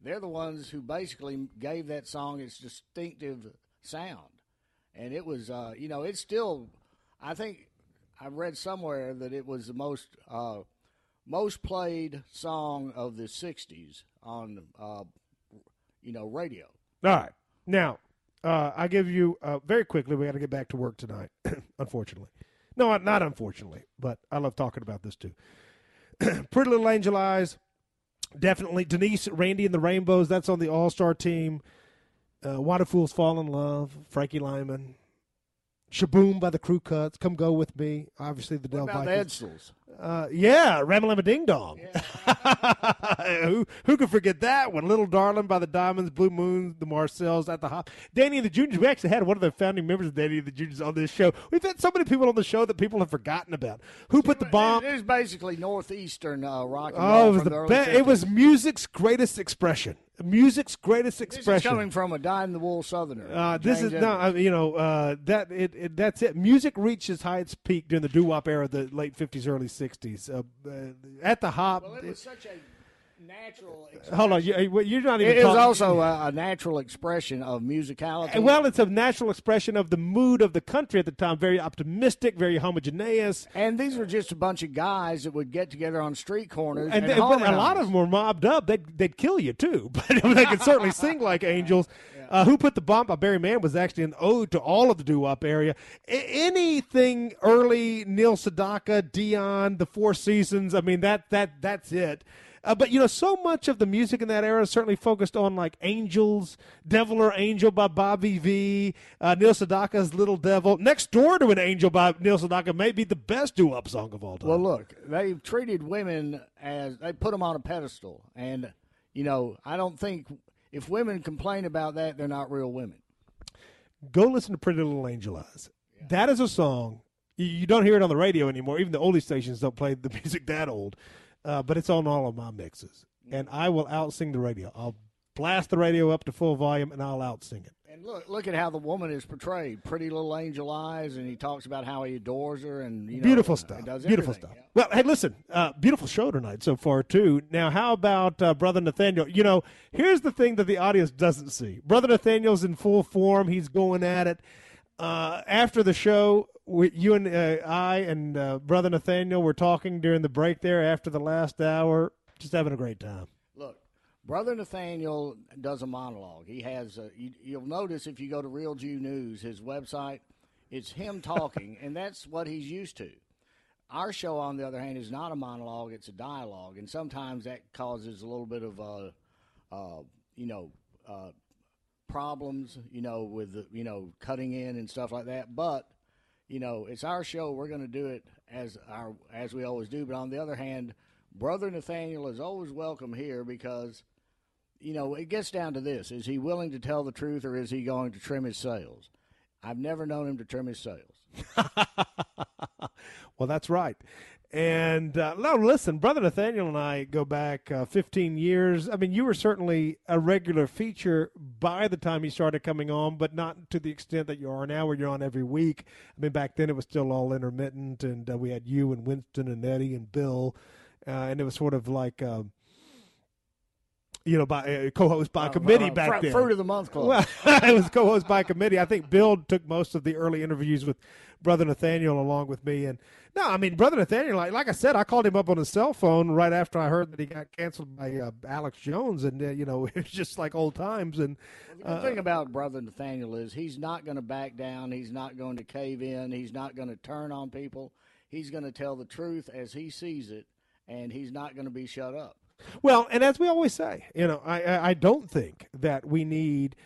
they're the ones who basically gave that song its distinctive sound, and it was uh, you know it's still. I think I read somewhere that it was the most uh, most played song of the '60s on uh, you know radio. All right. Now, uh, I give you uh, very quickly. We got to get back to work tonight. [COUGHS] unfortunately, no, not unfortunately, but I love talking about this too. [CLEARS THROAT] Pretty Little Angel Eyes, definitely. Denise, Randy, and the Rainbows. That's on the All Star team. Uh, Why Do Fools Fall in Love? Frankie Lymon. Sh-Boom by the Crew Cuts. Come Go With Me. Obviously, the Del about Vikings. Edsels? Uh, yeah, Ramalama Ding Dong. [LAUGHS] who who could forget that one? Little Darling by the Diamonds, Blue Moon, the Marcels at the Hop. Danny and the Juniors. We actually had one of the founding members of Danny and the Juniors on this show. We've had so many people on the show that people have forgotten about. Who put the Bomp? It was basically northeastern uh, rock and Oh, it was the best. It was music's greatest expression. Music's greatest This is expression. coming from a dyed-in-the-wool Southerner. Uh, this James is no, Edwards. uh, you know, uh, that it, it that's it. Music reached its highest peak during the doo wop era, of the late fifties, early sixties. Uh, uh, at the hop, Well, it was such a natural. hold on, you, eh, you're not even. It is also a, a natural expression of musicality. Eh, well, it's a natural expression of the mood of the country at the time. Very optimistic, very homogeneous. and these were just a bunch of guys that would get together on street corners And, and, they- a lot of them were mobbed up. They'd, they'd kill you too, [LAUGHS] but they could certainly [LAUGHS] sing like angels. Uh, Who Put the Bomp by Barry Mann was actually an ode to all of the doo wop area. Anything early Neil Sedaka, Dion, the Four Seasons. I mean that that that's it. Uh, but you know, so much of the music in that era certainly focused on like Angels, Devil or Angel by Bobby Vee, uh, Neil Sedaka's Little Devil. Next Door to an Angel by Neil Sedaka may be the best doo wop song of all time. Well, look, they've treated women as they put them on a pedestal, and you know, I don't think if women complain about that, they're not real women. go listen to Pretty Little Angel Eyes. That is a song. You, you don't hear it on the radio anymore. Even the oldie stations don't play the [LAUGHS] music that old. Uh, but it's on all of my mixes. And I will out sing the radio. I'll blast the radio up to full volume and I'll out sing it. And look, look at how the woman is portrayed. Pretty little angel eyes, and he talks about how he adores her, and you know, beautiful uh, stuff. Beautiful stuff. Well, hey, listen, uh, beautiful show tonight so far too. Now, how about uh, Brother Nathanael? You know, here's the thing that the audience doesn't see. Brother Nathanael's in full form. He's going at it. Uh, after the show, we, you and uh, I and uh, Brother Nathanael were talking during the break there after the last hour, just having a great time. Look, Brother Nathanael does a monologue. He has. A, you, you'll notice if you go to Real Jew News, his website, it's him talking, [LAUGHS] and that's what he's used to. Our show, on the other hand, is not a monologue; it's a dialogue, and sometimes that causes a little bit of, uh, uh, you know, uh, problems, you know, with the, you know cutting in and stuff like that. But you know, it's our show; we're going to do it as our as we always do. But on the other hand, Brother Nathanael is always welcome here because you know, it gets down to this: is he willing to tell the truth, or is he going to trim his sails? I've never known him to trim his sails. [LAUGHS] Well, that's right. And uh, no, listen, Brother Nathanael and I go back uh, 15 years. I mean, you were certainly a regular feature by the time you started coming on, but not to the extent that you are now, where you're on every week. I mean, back then it was still all intermittent, and uh, we had you and Winston and Eddie and Bill, uh, and it was sort of like. Uh, you know, by uh, co-host by committee uh, back Fr- then. Fruit of the Month Club. Well, [LAUGHS] it was co-host by committee. I think Bill took most of the early interviews with Brother Nathanael along with me. And no, I mean, Brother Nathanael, like, like I said, I called him up on his cell phone right after I heard that he got canceled by uh, Alex Jones, and uh, you know, [LAUGHS] it was just like old times. And The thing about Brother Nathanael is he's not going to back down. He's not going to cave in. He's not going to turn on people. He's going to tell the truth as he sees it, and he's not going to be shut up. Well, and as we always say, you know, I I don't think that we need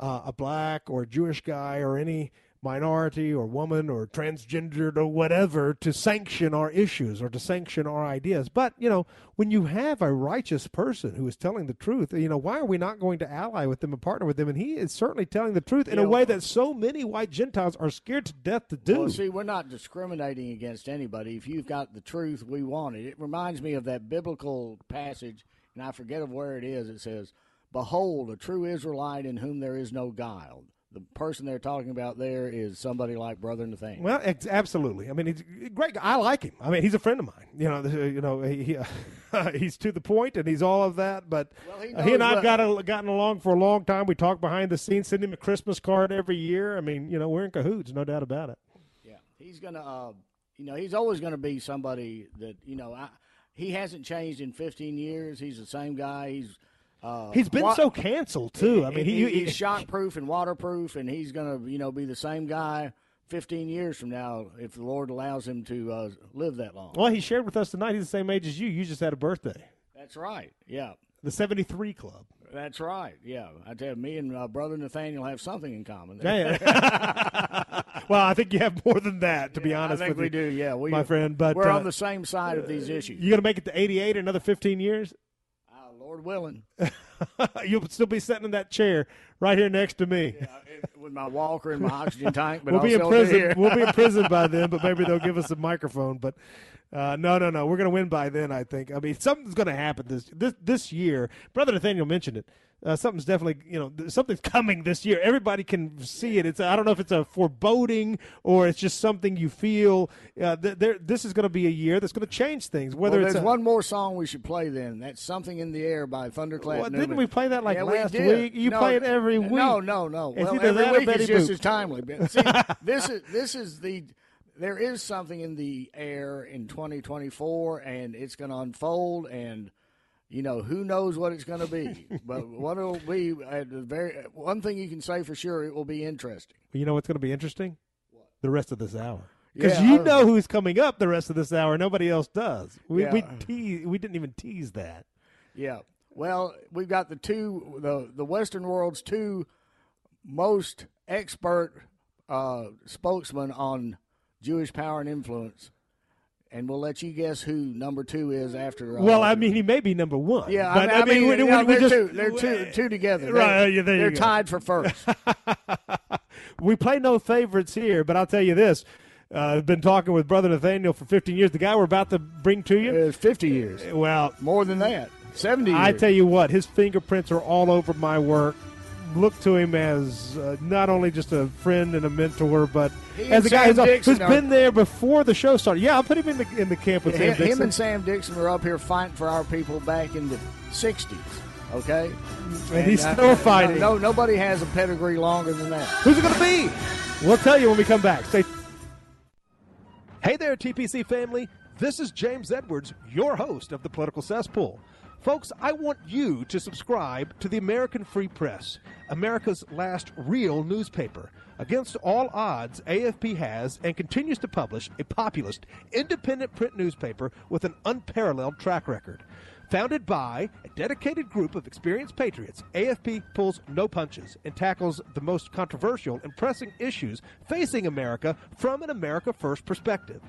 uh, a black or Jewish guy or any minority or woman or transgendered or whatever to sanction our issues or to sanction our ideas. But, you know, when you have a righteous person who is telling the truth, you know, why are we not going to ally with them and partner with them? And he is certainly telling the truth in a way that so many white Gentiles are scared to death to do. Well, see, we're not discriminating against anybody. If you've got the truth, we want it. It reminds me of that biblical passage, and I forget of where it is. It says, "Behold, a true Israelite in whom there is no guile." The person they're talking about there is somebody like Brother Nathanael. Well, ex- absolutely. I mean, he's great. I like him. I mean, he's a friend of mine. You know, the- [LAUGHS] you know, he, he [LAUGHS] he's to the point, and he's all of that. But he uh, he and I've got a, gotten along for a long time. We talk behind the scenes, send him a Christmas card every year. I mean, you know, we're in cahoots, no doubt about it. Yeah, he's gonna. Uh, you know, he's always going to be somebody that you know. I, he hasn't changed in 15 years. He's the same guy. He's uh, He's been wa- so canceled too. I mean, he, he, he's shockproof and waterproof, and he's going to you know be the same guy 15 years from now if the Lord allows him to uh, live that long. well, he shared with us tonight. He's the same age as you. You just had a birthday. That's right. Yeah. The '73 Club. That's right. Yeah, I tell you, me and uh, brother Nathanael have something in common. Yeah, yeah. [LAUGHS] well, I think you have more than that, to be honest with you. I think we you, do. Yeah, we, my friend. But we're uh, on the same side of these issues. You gonna make it to 88 another 15 years? Lord willing. [LAUGHS] You'll still be sitting in that chair right here next to me. With my walker and my oxygen tank. But we'll I'll be in prison. we'll be in prison by [LAUGHS] then, but maybe they'll give us a microphone. But uh, no, no, no. We're going to win by then. I think. I mean, something's going to happen this this this year. Brother Nathanael mentioned it. Uh, something's definitely, you know, something's coming this year. Everybody can see it. It's I don't know if it's a foreboding or it's just something you feel. Uh, th- there, this is going to be a year that's going to change things. Whether well, it's there's a, one more song we should play. Then that's "Something in the Air" by Thunderclap. Well, didn't we play that, like, Yeah, we last did. week? You No, play it every week. no, no. It's well, every that week Betty is just Boop. as timely. But see, [LAUGHS] this is this is the there is something in the air in 2024, and it's going to unfold and. You know who knows what it's going to be, but [LAUGHS] what it'll be. At the very one thing you can say for sure, it will be interesting. You know what's going to be interesting? The rest of this hour. Because Yeah, you know who's coming up the rest of this hour. Nobody else does. We we tease, we didn't even tease that. Yeah. Well, we've got the two the the Western world's two most expert uh, spokesman on Jewish power and influence, and we'll let you guess who number two is after. Uh, well, I mean, he may be number one. yeah, but I mean, we- you we- know, we they're just- two. They're two, two together. Right, They're, yeah, they're tied for first. [LAUGHS] we play no favorites here, but I'll tell you this. Uh, I've been talking with Brother Nathanael for 15 years. The guy we're about to bring to you. It's 50 years. Well, more than that. 70 years. I tell you what, his fingerprints are all over my work. Look to him as uh, not only just a friend and a mentor, but He as and a guy Sam who's, Dixon who's are- been there before the show started. Yeah, I'll put him in the in the camp with him, Sam Dixon. him and Sam Dixon were up here fighting for our people back in the 60s. Okay? And he's still fighting. No, nobody has a pedigree longer than that. Who's it going to be? We'll tell you when we come back. Stay. Hey there, TPC family. This is James Edwards, your host of the Political Cesspool. Folks, I want you to subscribe to the American Free Press, America's last real newspaper. Against all odds, AFP has and continues to publish a populist, independent print newspaper with an unparalleled track record. Founded by a dedicated group of experienced patriots, AFP pulls no punches and tackles the most controversial and pressing issues facing America from an America First perspective.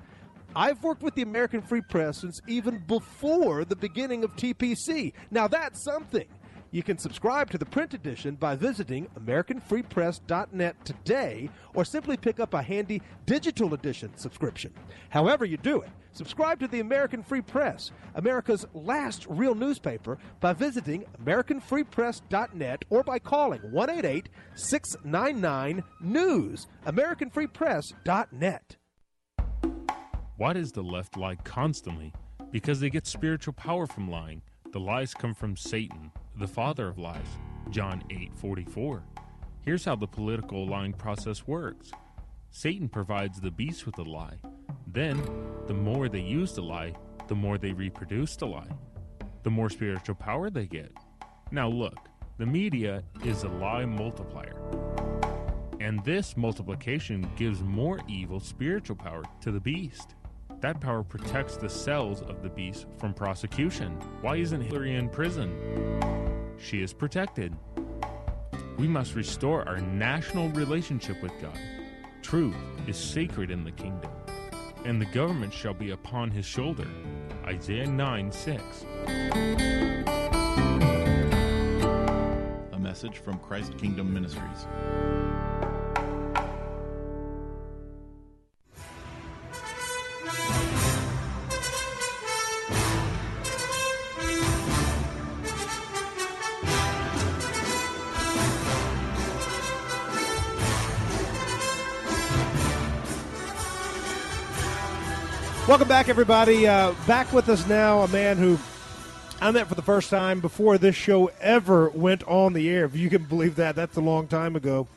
I've worked with the American Free Press since even before the beginning of TPC. Now that's something. You can subscribe to the print edition by visiting AmericanFreePress.net today or simply pick up a handy digital edition subscription. However, you do it, subscribe to the American Free Press, America's last real newspaper, by visiting AmericanFreePress.net or by calling 188 699 News. AmericanFreePress.net. Why does the left lie constantly? Because they get spiritual power from lying. The lies come from Satan, the father of lies. John 8:44. Here's how the political lying process works. Satan provides the beast with a lie. Then, the more they use the lie, the more they reproduce the lie. The more spiritual power they get. Now look, the media is a lie multiplier. And this multiplication gives more evil spiritual power to the beast. That power protects the cells of the beast from prosecution. Why isn't Hillary in prison? She is protected. We must restore our national relationship with God. Truth is sacred in the kingdom, and the government shall be upon his shoulder. Isaiah 9 6. A message from Christ Kingdom Ministries. Welcome back, everybody. Uh, back with us now, a man who I met for the first time before this show ever went on the air. If you can believe that, that's a long time ago.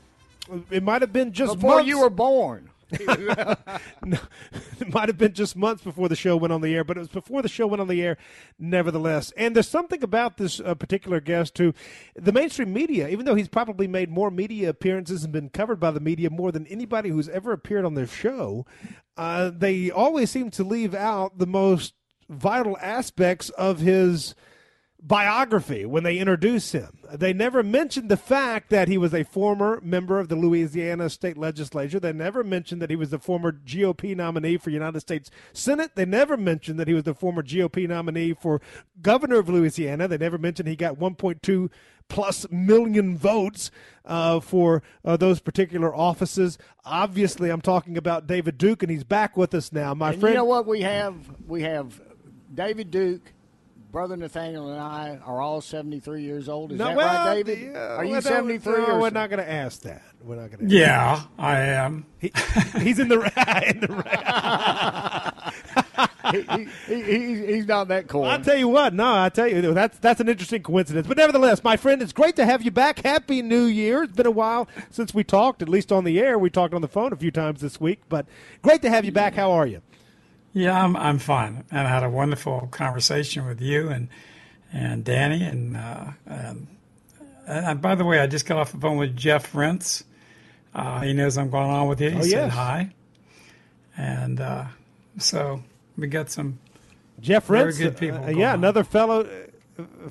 It might have been just Before months. you were born. [LAUGHS] No, it might have been just months before the show went on the air, but it was before the show went on the air, nevertheless. And there's something about this uh, particular guest who, the mainstream media, even though he's probably made more media appearances and been covered by the media more than anybody who's ever appeared on their show, uh, they always seem to leave out the most vital aspects of his biography when they introduce him. They never mentioned the fact that he was a former member of the Louisiana state legislature. They never mentioned that he was the former GOP nominee for United States Senate. They never mentioned that he was the former GOP nominee for governor of Louisiana. They never mentioned he got 1.2 plus million votes uh, for uh, those particular offices. Obviously, I'm talking about David Duke, and he's back with us now. My and friend, you know what we have? We have David Duke, brother Nathanael, and I are all 73 years old. Is No, that well, right, David? yeah, are you well, 73 no, or we're not going to ask that. We're not going to. Yeah, I am. He, he's in the [LAUGHS] in the he, [LAUGHS] he, he, he- he's not that cool. I'll tell you what. No, I tell you that's that's an interesting coincidence. But nevertheless, my friend, it's great to have you back. Happy New Year! It's been a while since we talked, at least on the air. We talked on the phone a few times this week, but great to have you back. How are you? Yeah, I'm I'm fine, and I had a wonderful conversation with you and and Danny, and uh, and, and by the way, I just got off the phone with Jeff Rense. Uh, he knows I'm going on with you. He Oh, said yes. hi, and uh, so we got some Jeff very Rense, good people. uh, yeah, on. another fellow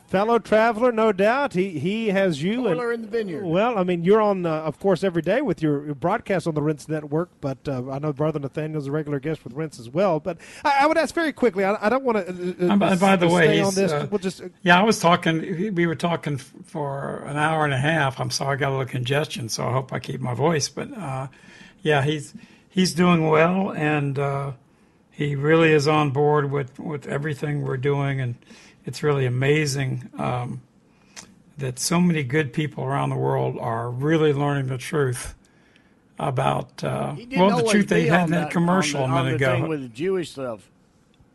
fellow traveler, no doubt. He he has you. and- in the vineyard. Well, I mean, you're on, uh, of course, every day with your your broadcast on the Rense Network, but uh, I know Brother Nathanael's a regular guest with Rense as well. But I, I would ask very quickly. I, I don't want to. Uh, And by, by the way, he's, on this. uh, we'll just. yeah, I was talking. We were talking for an hour and a half. I'm sorry, I got a little congestion, so I hope I keep my voice. But uh, yeah, he's he's doing well, and uh, he really is on board with with everything we're doing, and it's really amazing um, that so many good people around the world are really learning the truth about uh, well the truth they had in that that- commercial on a the, on minute the ago. thing with the Jewish stuff.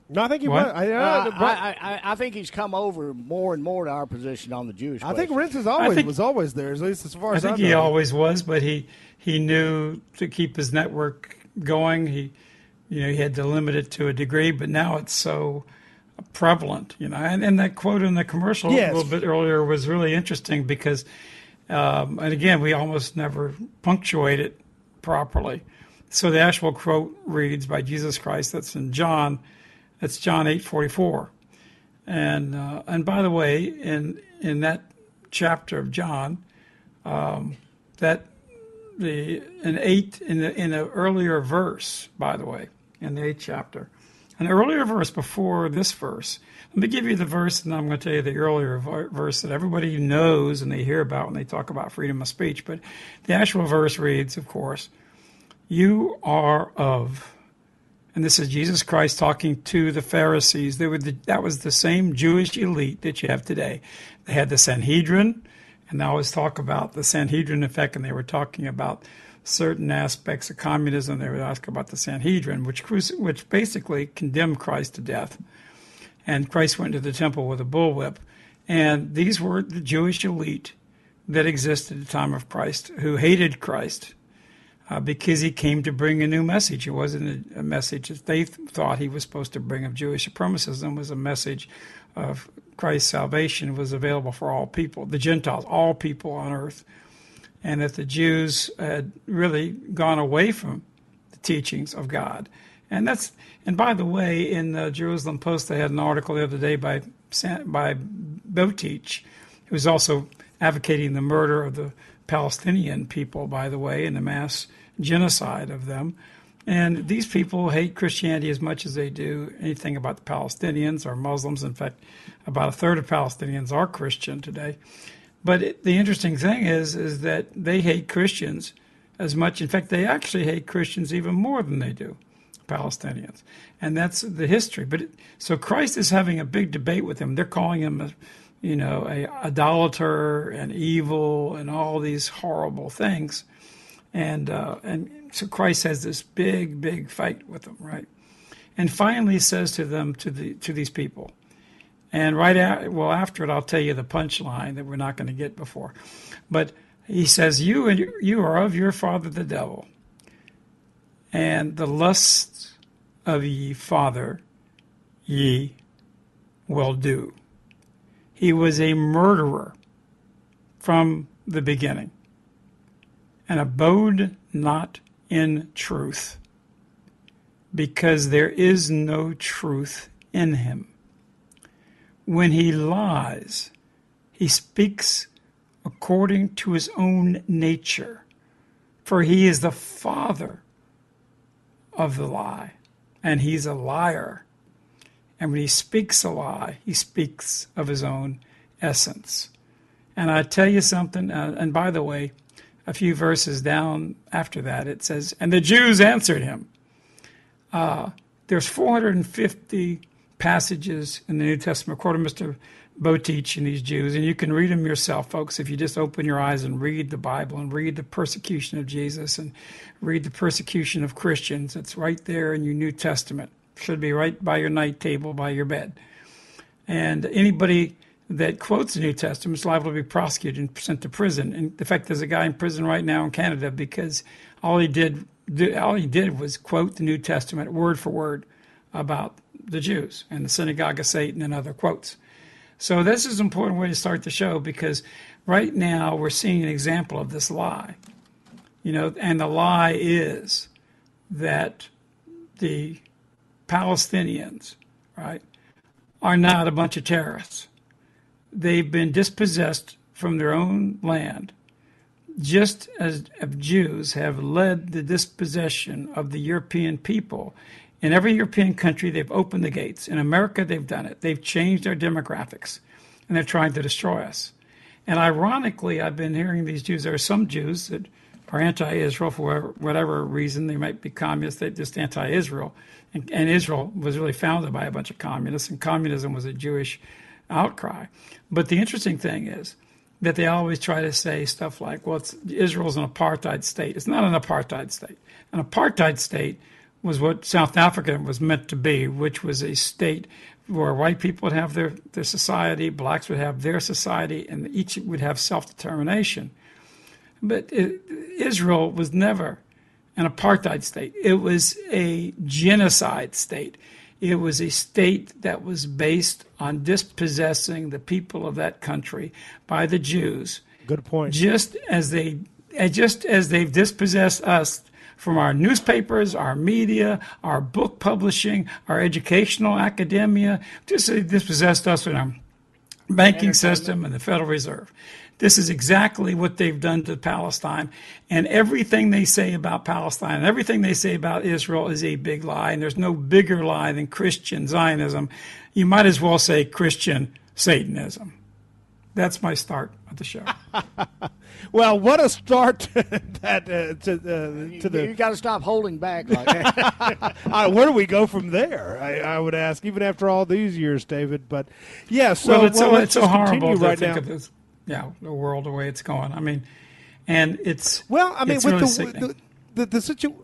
No, I think he What? was. I, Uh, uh, I, I, I think he's come over more and more to our position on the Jewish. I think question. Rense is always think- was always there, at least as far as I think I he always was, but he he knew to keep his network going. He you know he had to limit it to a degree, but now it's so prevalent. You know, and, and that quote in the commercial Yes. a little bit earlier was really interesting because, um, and again, we almost never punctuate it properly. So the actual quote reads by Jesus Christ. That's in John. That's John eight forty four. And uh, and by the way, in in that chapter of John, um, that the an eight in the in an earlier verse, by the way, in the eighth chapter, an earlier verse before this verse. Let me give you the verse, and I'm going to tell you the earlier verse that everybody knows and they hear about when they talk about freedom of speech. But the actual verse reads, of course, "You are of." And this is Jesus Christ talking to the Pharisees. They were the, that was the same Jewish elite that you have today. They had the Sanhedrin, and they always talk about the Sanhedrin effect, and they were talking about certain aspects of communism. They would ask about the Sanhedrin, which cruci- which basically condemned Christ to death. And Christ went to the temple with a bullwhip, And these were the Jewish elite that existed at the time of Christ who hated Christ uh, because he came to bring a new message. It wasn't a, a message that they th- thought he was supposed to bring of Jewish supremacism. It was a message of Christ's salvation was available for all people, the Gentiles, all people on earth, and that the Jews had really gone away from the teachings of God. And that's and by the way, in the Jerusalem Post, they had an article the other day by by Boteach, who was also advocating the murder of the Palestinian people, by the way, and the mass genocide of them. And these people hate Christianity as much as they do anything about the Palestinians or Muslims. In fact, about a third of Palestinians are Christian today. But it, the interesting thing is, is that they hate Christians as much. In fact, they actually hate Christians even more than they do Palestinians, and that's the history. But it, so Christ is having a big debate with them. They're calling him, a, you know, a idolater and evil and all these horrible things, and uh, and so Christ has this big, big fight with them, right? And finally says to them, to the to these people, and right well, after it, I'll tell you the punchline that we're not going to get before, but he says, "You and you are of your father the devil, and the lusts of ye father ye will do." He was a murderer from the beginning, and abode not in truth, because there is no truth in him. When he lies, he speaks according to his own nature, for he is the father of the lie, and he's a liar. And when he speaks a lie, he speaks of his own essence. And I tell you something, uh, and by the way, a few verses down after that, it says, And the Jews answered him. Uh, there's 450 passages in the New Testament, according to Mr. Boteach and these Jews, and you can read them yourself, folks, if you just open your eyes and read the Bible and read the persecution of Jesus and read the persecution of Christians. It's right there in your New Testament. Should be right by your night table, by your bed. And anybody that quotes the New Testament is liable to be prosecuted and sent to prison. And in fact, there's a guy in prison right now in Canada because all he did all he did was quote the New Testament word for word about the Jews and the synagogue of Satan and other quotes. So this is an important way to start the show because right now we're seeing an example of this lie. You know, and the lie is that the Palestinians, right, are not a bunch of terrorists they've been dispossessed from their own land, just as Jews have led the dispossession of the European people. In every European country, they've opened the gates. In America, they've done it. They've changed our demographics, and they're trying to destroy us. And ironically, I've been hearing these Jews. There are some Jews that are anti-Israel for whatever, reason. They might be communists. They're just anti-Israel. And, and Israel was really founded by a bunch of communists, and communism was a Jewish outcry. But the interesting thing is that they always try to say stuff like, well, Israel's an apartheid state. It's not an apartheid state. An apartheid state was what South Africa was meant to be, which was a state where white people would have their, their society, blacks would have their society, and each would have self determination. But it, Israel was never an apartheid state, it was a genocide state. It was a state that was based on dispossessing the people of that country by the Jews. Good point. Just as they, just as they've dispossessed us from our newspapers, our media, our book publishing, our educational academia, just dispossessed us from our banking system and the Federal Reserve. This is exactly what they've done to Palestine. And everything they say about Palestine, and everything they say about Israel is a big lie. And there's no bigger lie than Christian Zionism. You might as well say Christian Satanism. That's my start of the show. [LAUGHS] well, what a start [LAUGHS] that uh, to uh, to the. You got to stop holding back like [LAUGHS] that. uh, where do we go from there? I, I, would ask, even after all these years, David. But yeah, so well, it's well, so, it's so horrible to right think now. of this yeah, the world the way it's going. I mean, and it's well, I mean, with really the, the, the the situ-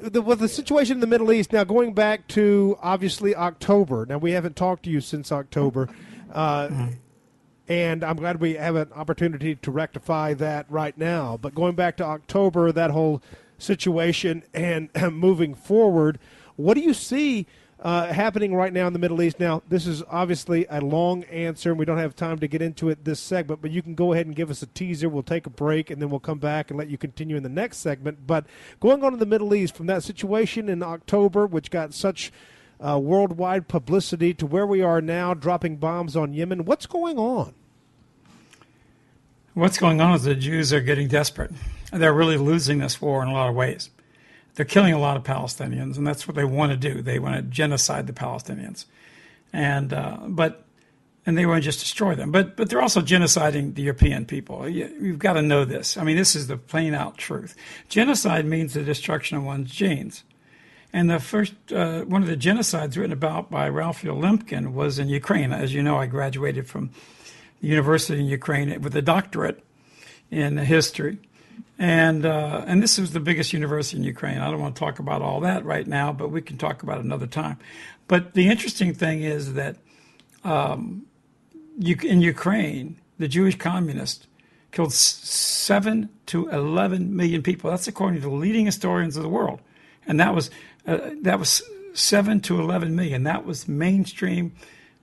the, with the situation in the Middle East now, going back to obviously October. Now we haven't talked to you since October. Uh, mm-hmm. And I'm glad we have an opportunity to rectify that right now. But going back to October, that whole situation and [CLEARS THROAT] moving forward, what do you see uh, happening right now in the Middle East? Now, this is obviously a long answer, and we don't have time to get into it this segment, but you can go ahead and give us a teaser. We'll take a break, and then we'll come back and let you continue in the next segment. But going on to the Middle East, from that situation in October, which got such uh, worldwide publicity, to where we are now, dropping bombs on Yemen, what's going on? What's going on is the Jews are getting desperate. They're really losing this war in a lot of ways. They're killing a lot of Palestinians, and that's what they want to do. They want to genocide the Palestinians, and uh, but and they want to just destroy them. But but they're also genociding the European people. You, you've got to know this. I mean, this is the plain out truth. Genocide means the destruction of one's genes. And the first uh, one of the genocides written about by Raphael Lemkin was in Ukraine. As you know, I graduated from the university in Ukraine with a doctorate in history. And uh, and this was the biggest university in Ukraine. I don't want to talk about all that right now, but we can talk about another time. But the interesting thing is that um, you, in Ukraine, the Jewish communists killed seven to eleven million people. That's according to the leading historians of the world, and that was uh, that was seven to eleven million. That was mainstream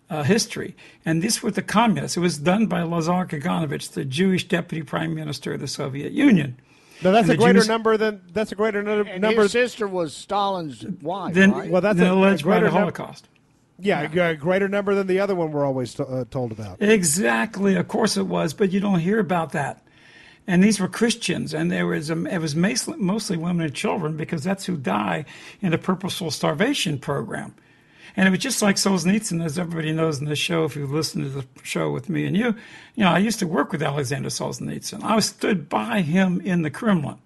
uh, history. And this was the communists. It was done by Lazar Kaganovich, the Jewish deputy prime minister of the Soviet Union. No, that's And a greater Jews- number than that's a greater nu- And number. his sister was Stalin's wife, Then, right? well, that's then a, alleged a by greater the num- Holocaust. yeah, a greater number than the other one we're always t- uh, told about. Exactly. Of course it was, but you don't hear about that. And these were Christians, and there was it was mostly, women and children because that's who die in the purposeful starvation program. And it was just like Solzhenitsyn, as everybody knows in this show, if you listen to the show with me and you, you know, I used to work with Alexander Solzhenitsyn. I stood by him in the Kremlin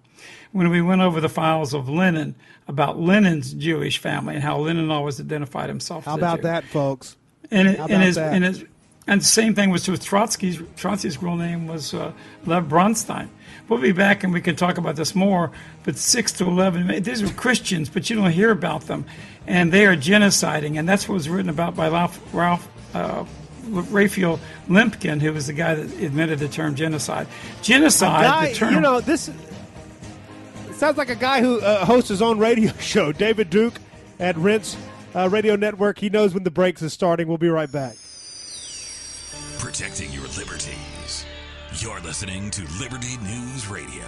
when we went over the files of Lenin about Lenin's Jewish family and how Lenin always identified himself. How about Jew. that, folks? And, it, How and, about his, that? and his and the same thing was true with Trotsky's. Trotsky's real name was uh, Lev Bronstein. We'll be back and we can talk about this more. But six to eleven, these were Christians, but you don't hear about them, and they are genociding, and that's what was written about by Ralph, Ralph uh, Raphael Lemkin, who was the guy that invented the term genocide. Genocide, guy, the term. you know, this sounds like a guy who uh, hosts his own radio [LAUGHS] show. David Duke at Rense uh, Radio Network. He knows when the breaks is starting. We'll be right back. Protecting your liberties. You're listening to Liberty News Radio.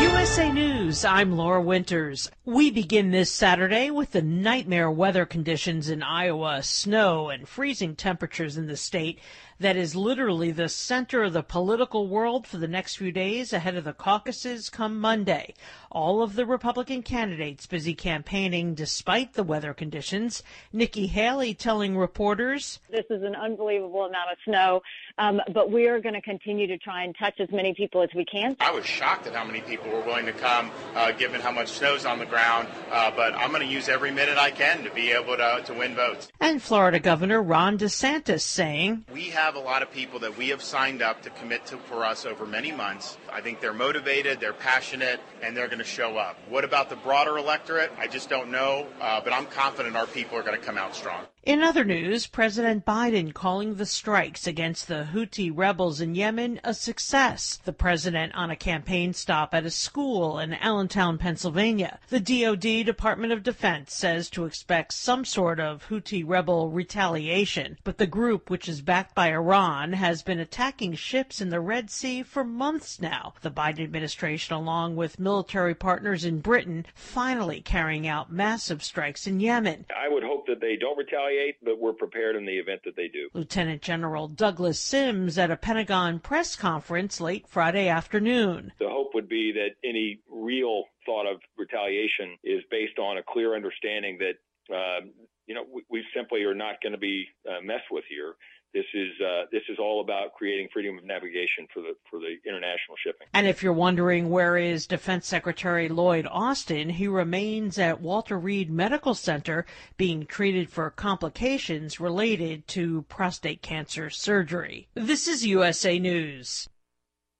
USA News, I'm Laura Winters. We begin this Saturday with the nightmare weather conditions in Iowa, snow and freezing temperatures in the state that is literally the center of the political world for the next few days ahead of the caucuses come Monday. All of the Republican candidates busy campaigning despite the weather conditions. Nikki Haley telling reporters, This is an unbelievable amount of snow, um, but we are going to continue to try and touch as many people as we can. I was shocked at how many people were willing to come, uh, given how much snow's on the ground. Uh, but I'm going to use every minute I can to be able to, to win votes. and Florida Governor Ron DeSantis saying, We have a lot of people that we have signed up to commit to for us over many months. I think they're motivated, they're passionate, and they're going to show up. What about the broader electorate? I just don't know, uh, but I'm confident our people are going to come out strong. In other news, President Biden calling the strikes against the Houthi rebels in Yemen a success. The president on a campaign stop at a school in Allentown, Pennsylvania. The DoD Department of Defense says to expect some sort of Houthi rebel retaliation, but the group, which is backed by Iran, has been attacking ships in the Red Sea for months now. The Biden administration, along with military partners in Britain, finally carrying out massive strikes in Yemen. I would hope that they don't retaliate, but we're prepared in the event that they do. Lieutenant General Douglas Sims at a Pentagon press conference late Friday afternoon. The hope would be that any real thought of retaliation is based on a clear understanding that, um, you know, we, we simply are not going to be uh, messed with here. This is uh, this is all about creating freedom of navigation for the for the international shipping. And if you're wondering where is Defense Secretary Lloyd Austin, he remains at Walter Reed Medical Center being treated for complications related to prostate cancer surgery. This is USA News.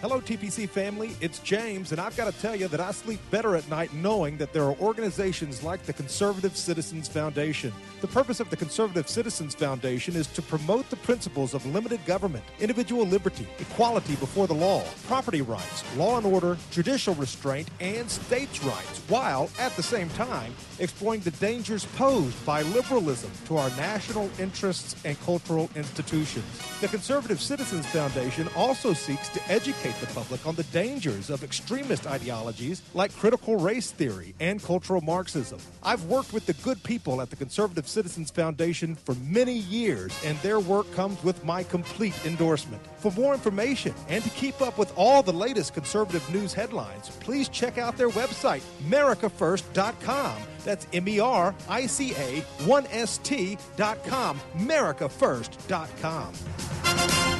Hello, TPC family. It's James, and I've got to tell you that I sleep better at night knowing that there are organizations like the Conservative Citizens Foundation. The purpose of the Conservative Citizens Foundation is to promote the principles of limited government, individual liberty, equality before the law, property rights, law and order, judicial restraint, and states' rights, while at the same time exploring the dangers posed by liberalism to our national interests and cultural institutions. The Conservative Citizens Foundation also seeks to educate the public on the dangers of extremist ideologies like critical race theory and cultural Marxism. I've worked with the good people at the Conservative Citizens Foundation for many years, and their work comes with my complete endorsement. For more information and to keep up with all the latest conservative news headlines, please check out their website, americafirst.com. That's M E R I C A 1 S T.com. americafirst.com.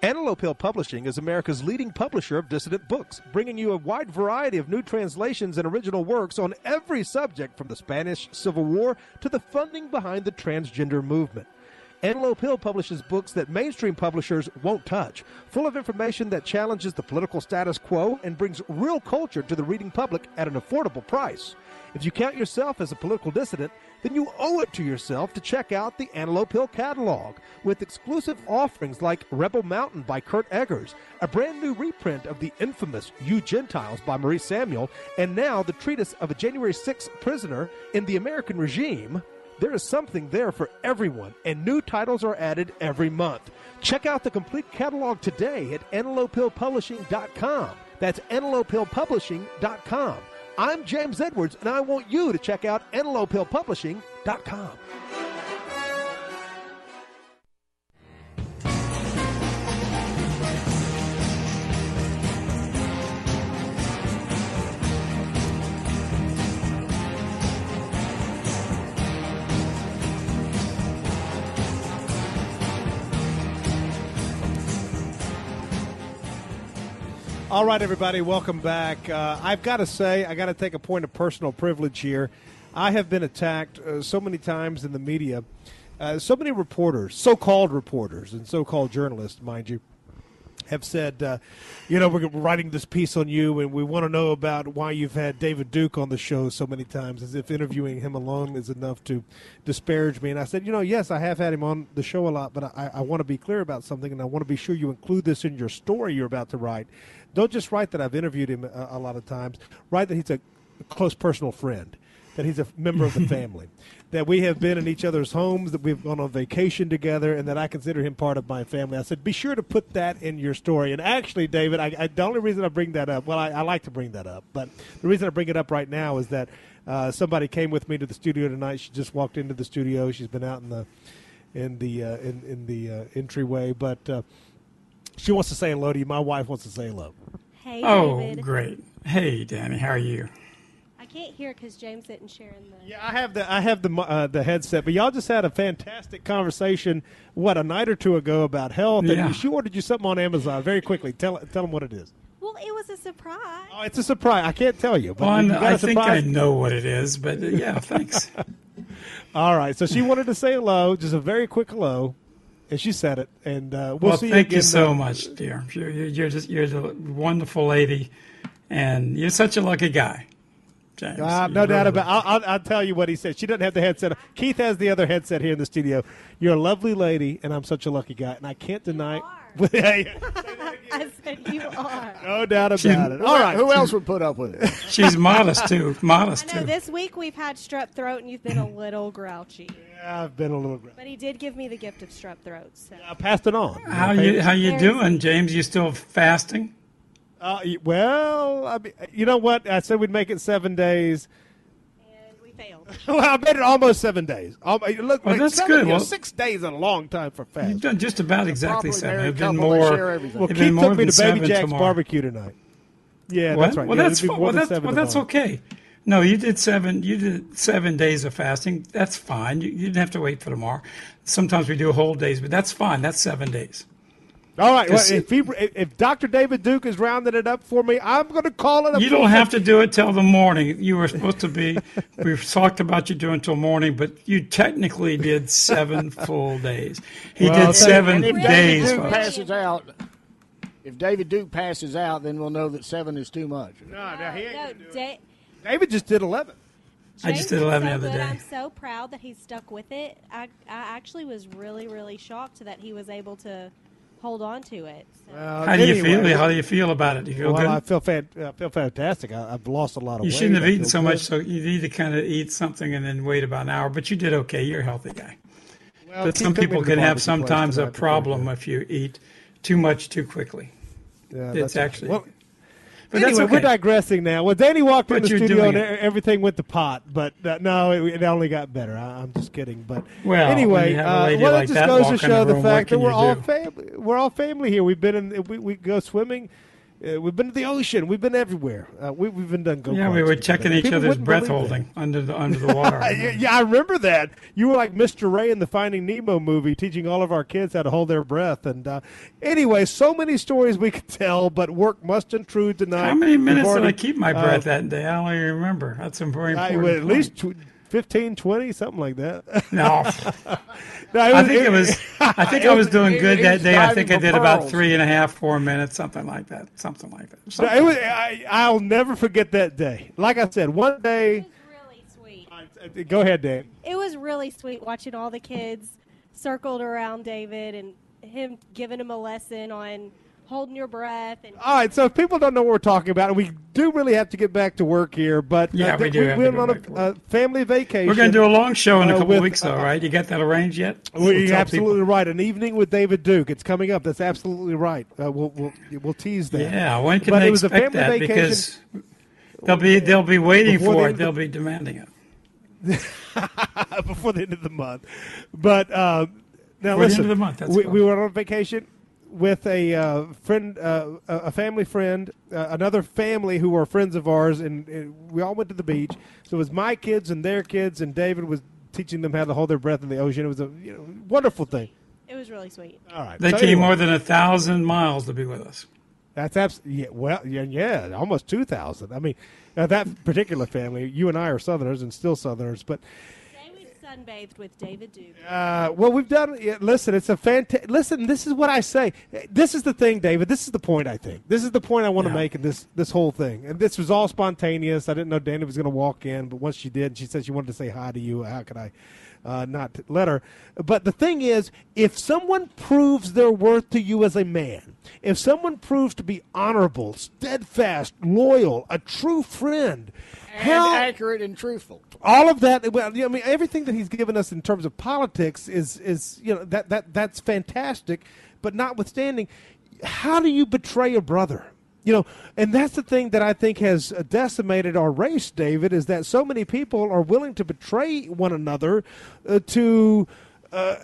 Antelope Hill Publishing is America's leading publisher of dissident books, bringing you a wide variety of new translations and original works on every subject from the Spanish Civil War to the funding behind the transgender movement. Antelope Hill publishes books that mainstream publishers won't touch, full of information that challenges the political status quo and brings real culture to the reading public at an affordable price. If you count yourself as a political dissident, then you owe it to yourself to check out the Antelope Hill catalog with exclusive offerings like Rebel Mountain by Kurt Eggers, a brand new reprint of the infamous You Gentiles by Maurice Samuel, and now the treatise of a January 6th prisoner in the American regime. There is something there for everyone, and new titles are added every month. Check out the complete catalog today at antelopehillpublishing.com. That's antelopehillpublishing.com. I'm James Edwards, and I want you to check out antelopehillpublishing.com. All right, everybody, welcome back. Uh, I've got to say, I got to take a point of personal privilege here. I have been attacked uh, so many times in the media. Uh, so many reporters, so called reporters, and so called journalists, mind you, have said, uh, you know, we're writing this piece on you, and we want to know about why you've had David Duke on the show so many times, as if interviewing him alone is enough to disparage me. And I said, you know, yes, I have had him on the show a lot, but I, I want to be clear about something, and I want to be sure you include this in your story you're about to write. Don't just write that I've interviewed him a, a lot of times. Write that he's a close personal friend, that he's a member of the [LAUGHS] family, that we have been in each other's homes, that we've gone on vacation together, and that I consider him part of my family. I said, be sure to put that in your story. And actually, David, I, I, the only reason I bring that up, well, I, I like to bring that up, but the reason I bring it up right now is that uh, somebody came with me to the studio tonight. She just walked into the studio. She's been out in the in the uh, in, in the uh, entryway, but uh, she wants to say hello to you. My wife wants to say hello. Hey, Oh, David. great. Hey, Danny, how are you? I can't hear because James isn't sharing the. Yeah, I have the I have the uh, the headset, but y'all just had a fantastic conversation. What a night or two ago about health, Yeah. and she ordered you something on Amazon. Very quickly, tell tell them what it is. Well, it was a surprise. Oh, it's a surprise. I can't tell you, but Well, you got I a think I know what it is, but uh, yeah, thanks. [LAUGHS] All right, so she wanted to say hello, just a very quick hello, and she said it. And uh, we'll, well, see thank you you so uh, much, dear. You're, you're, you're just you're a wonderful lady, and you're such a lucky guy. James. Uh, no doubt really about. I'll, I'll, I'll tell you what he said. She doesn't have the headset. Keith has the other headset here in the studio. You're a lovely lady, and I'm such a lucky guy, and I can't deny. [LAUGHS] [LAUGHS] I said you are. no doubt about She's- it. All right. Who else would put up with it? She's modest too. Modest I know too. this week we've had strep throat and you've been a little grouchy. Yeah, I've been a little. But he did give me the gift of strep throat. So. I passed it on. How you how you doing, James? You still fasting? Uh, well, I mean, you know what? I said we'd make it seven days. And we failed. [LAUGHS] well, I made it almost seven days. Um, look, Well, like that's seven, good. you know, Well- six days is a long time for fast. You've done just about exactly properly seven. married It'd been more. share everything. it'd Well, been Keith more took me than to Baby seven Jack's tomorrow. barbecue tonight. Yeah, What? that's right. Well, Yeah, that's it'd be fi- more well, that's well, that's okay. No, you did seven. You did seven days of fasting. That's fine. You, you didn't have to wait for tomorrow. Sometimes we do whole days, but that's fine. That's seven days. All right. Well, if, he, if Dr. David Duke is rounding it up for me, I'm going to call it a You don't have to do it till the morning. You were supposed to be. [LAUGHS] We've talked about you doing till morning, but you technically did seven [LAUGHS] full days. He Well, did seven and if days. David Duke folks. passes out, if David Duke passes out, then we'll know that seven is too much. No, no, he uh, No, Da- David just did 11. I just did 11 so the other good. day. I'm so proud that he stuck with it. I, I actually was really, really shocked that he was able to hold on to it. So. How do you feel? How do you feel about it? Do you feel well, good? I feel fan, I feel fantastic. I, I've lost a lot of You weight. You shouldn't have eaten so good. much, so you need to kind of eat something and then wait about an hour. But you did okay. You're a healthy guy. Well, but some people can have sometimes a problem if you eat too much too quickly. Yeah, it's that's actually. Well, but anyway, that's we're digressing now. Well, Danny walked in the studio and it. everything went to pot, but uh, no, it, it only got better. I, I'm just kidding. But Well, anyway, you have a uh, well, like it just goes to show the room, fact that we're all do? family. We're all family here. We've been in. We, we go swimming. Uh, we've been to the ocean. We've been everywhere. Uh, we, we've been done go. Yeah, we were checking each People other's breath believe that. holding under the under the [LAUGHS] water. yeah, yeah, I remember that. You were like Mr. Ray in the Finding Nemo movie, teaching all of our kids how to hold their breath. And uh, anyway, so many stories we could tell, but work must intrude tonight. How many minutes did I keep my uh, breath that day? I don't even remember. That's very I- important. well, at point. least tw- 15, 20, something like that. No. [LAUGHS] No, I think it was. I think I was doing it- good it that day. I think I for did about three and a half, four minutes, something like that. Something like that. No, it was, I, I'll never forget that day. Like I said, one day. really sweet. Uh, go ahead, Dan. It was really sweet watching all the kids circled around David and him giving him a lesson on holding your breath and All right, so if people don't know what we're talking about, and we do really have to get back to work here, but Yeah, uh, we th- do have to went on a uh, family vacation. We're going to do a long show in a uh, couple with, of weeks, though, uh, right? You got that arranged yet? Well, We'll you're absolutely people. right. An evening with David Duke. It's coming up. That's absolutely right. Uh, we'll, we'll we'll tease that. Yeah, when can but they it was a expect family that? vacation. Because they'll be they'll be waiting Before for end it. of They'll be demanding it. [LAUGHS] before the end of the month. But uh, now Before the listen, end of the month, that's we, fine. we were on vacation with a uh, friend, uh, a a family friend, uh, another family who were friends of ours, and, and we all went to the beach. So it was my kids and their kids, and David was teaching them how to hold their breath in the ocean. It was a you know, wonderful thing. it was really sweet. All right, They so came anyway. more than a thousand miles to be with us. That's absolutely yeah, well, yeah, yeah, almost two thousand. I mean, uh, that particular family. You and I are Southerners and still Southerners, but Today we've sunbathed with David Duke. uh, well, we've done. Yeah, listen, it's a fantastic. Listen, this is what I say. This is the thing, David. This is the point. I think this is the point I want to make in this this whole thing. And this was all spontaneous. I didn't know Danny was going to walk in, but once she did, she said she wanted to say hi to you. How could I? Uh, not let her. But the thing is, if someone proves their worth to you as a man, if someone proves to be honorable, steadfast, loyal, a true friend, and accurate and truthful. all of that well i mean everything that he's given us in terms of politics is is you know that that that's fantastic but notwithstanding how do you betray a brother you know and that's the thing that i think has decimated our race david is that so many people are willing to betray one another uh, to uh,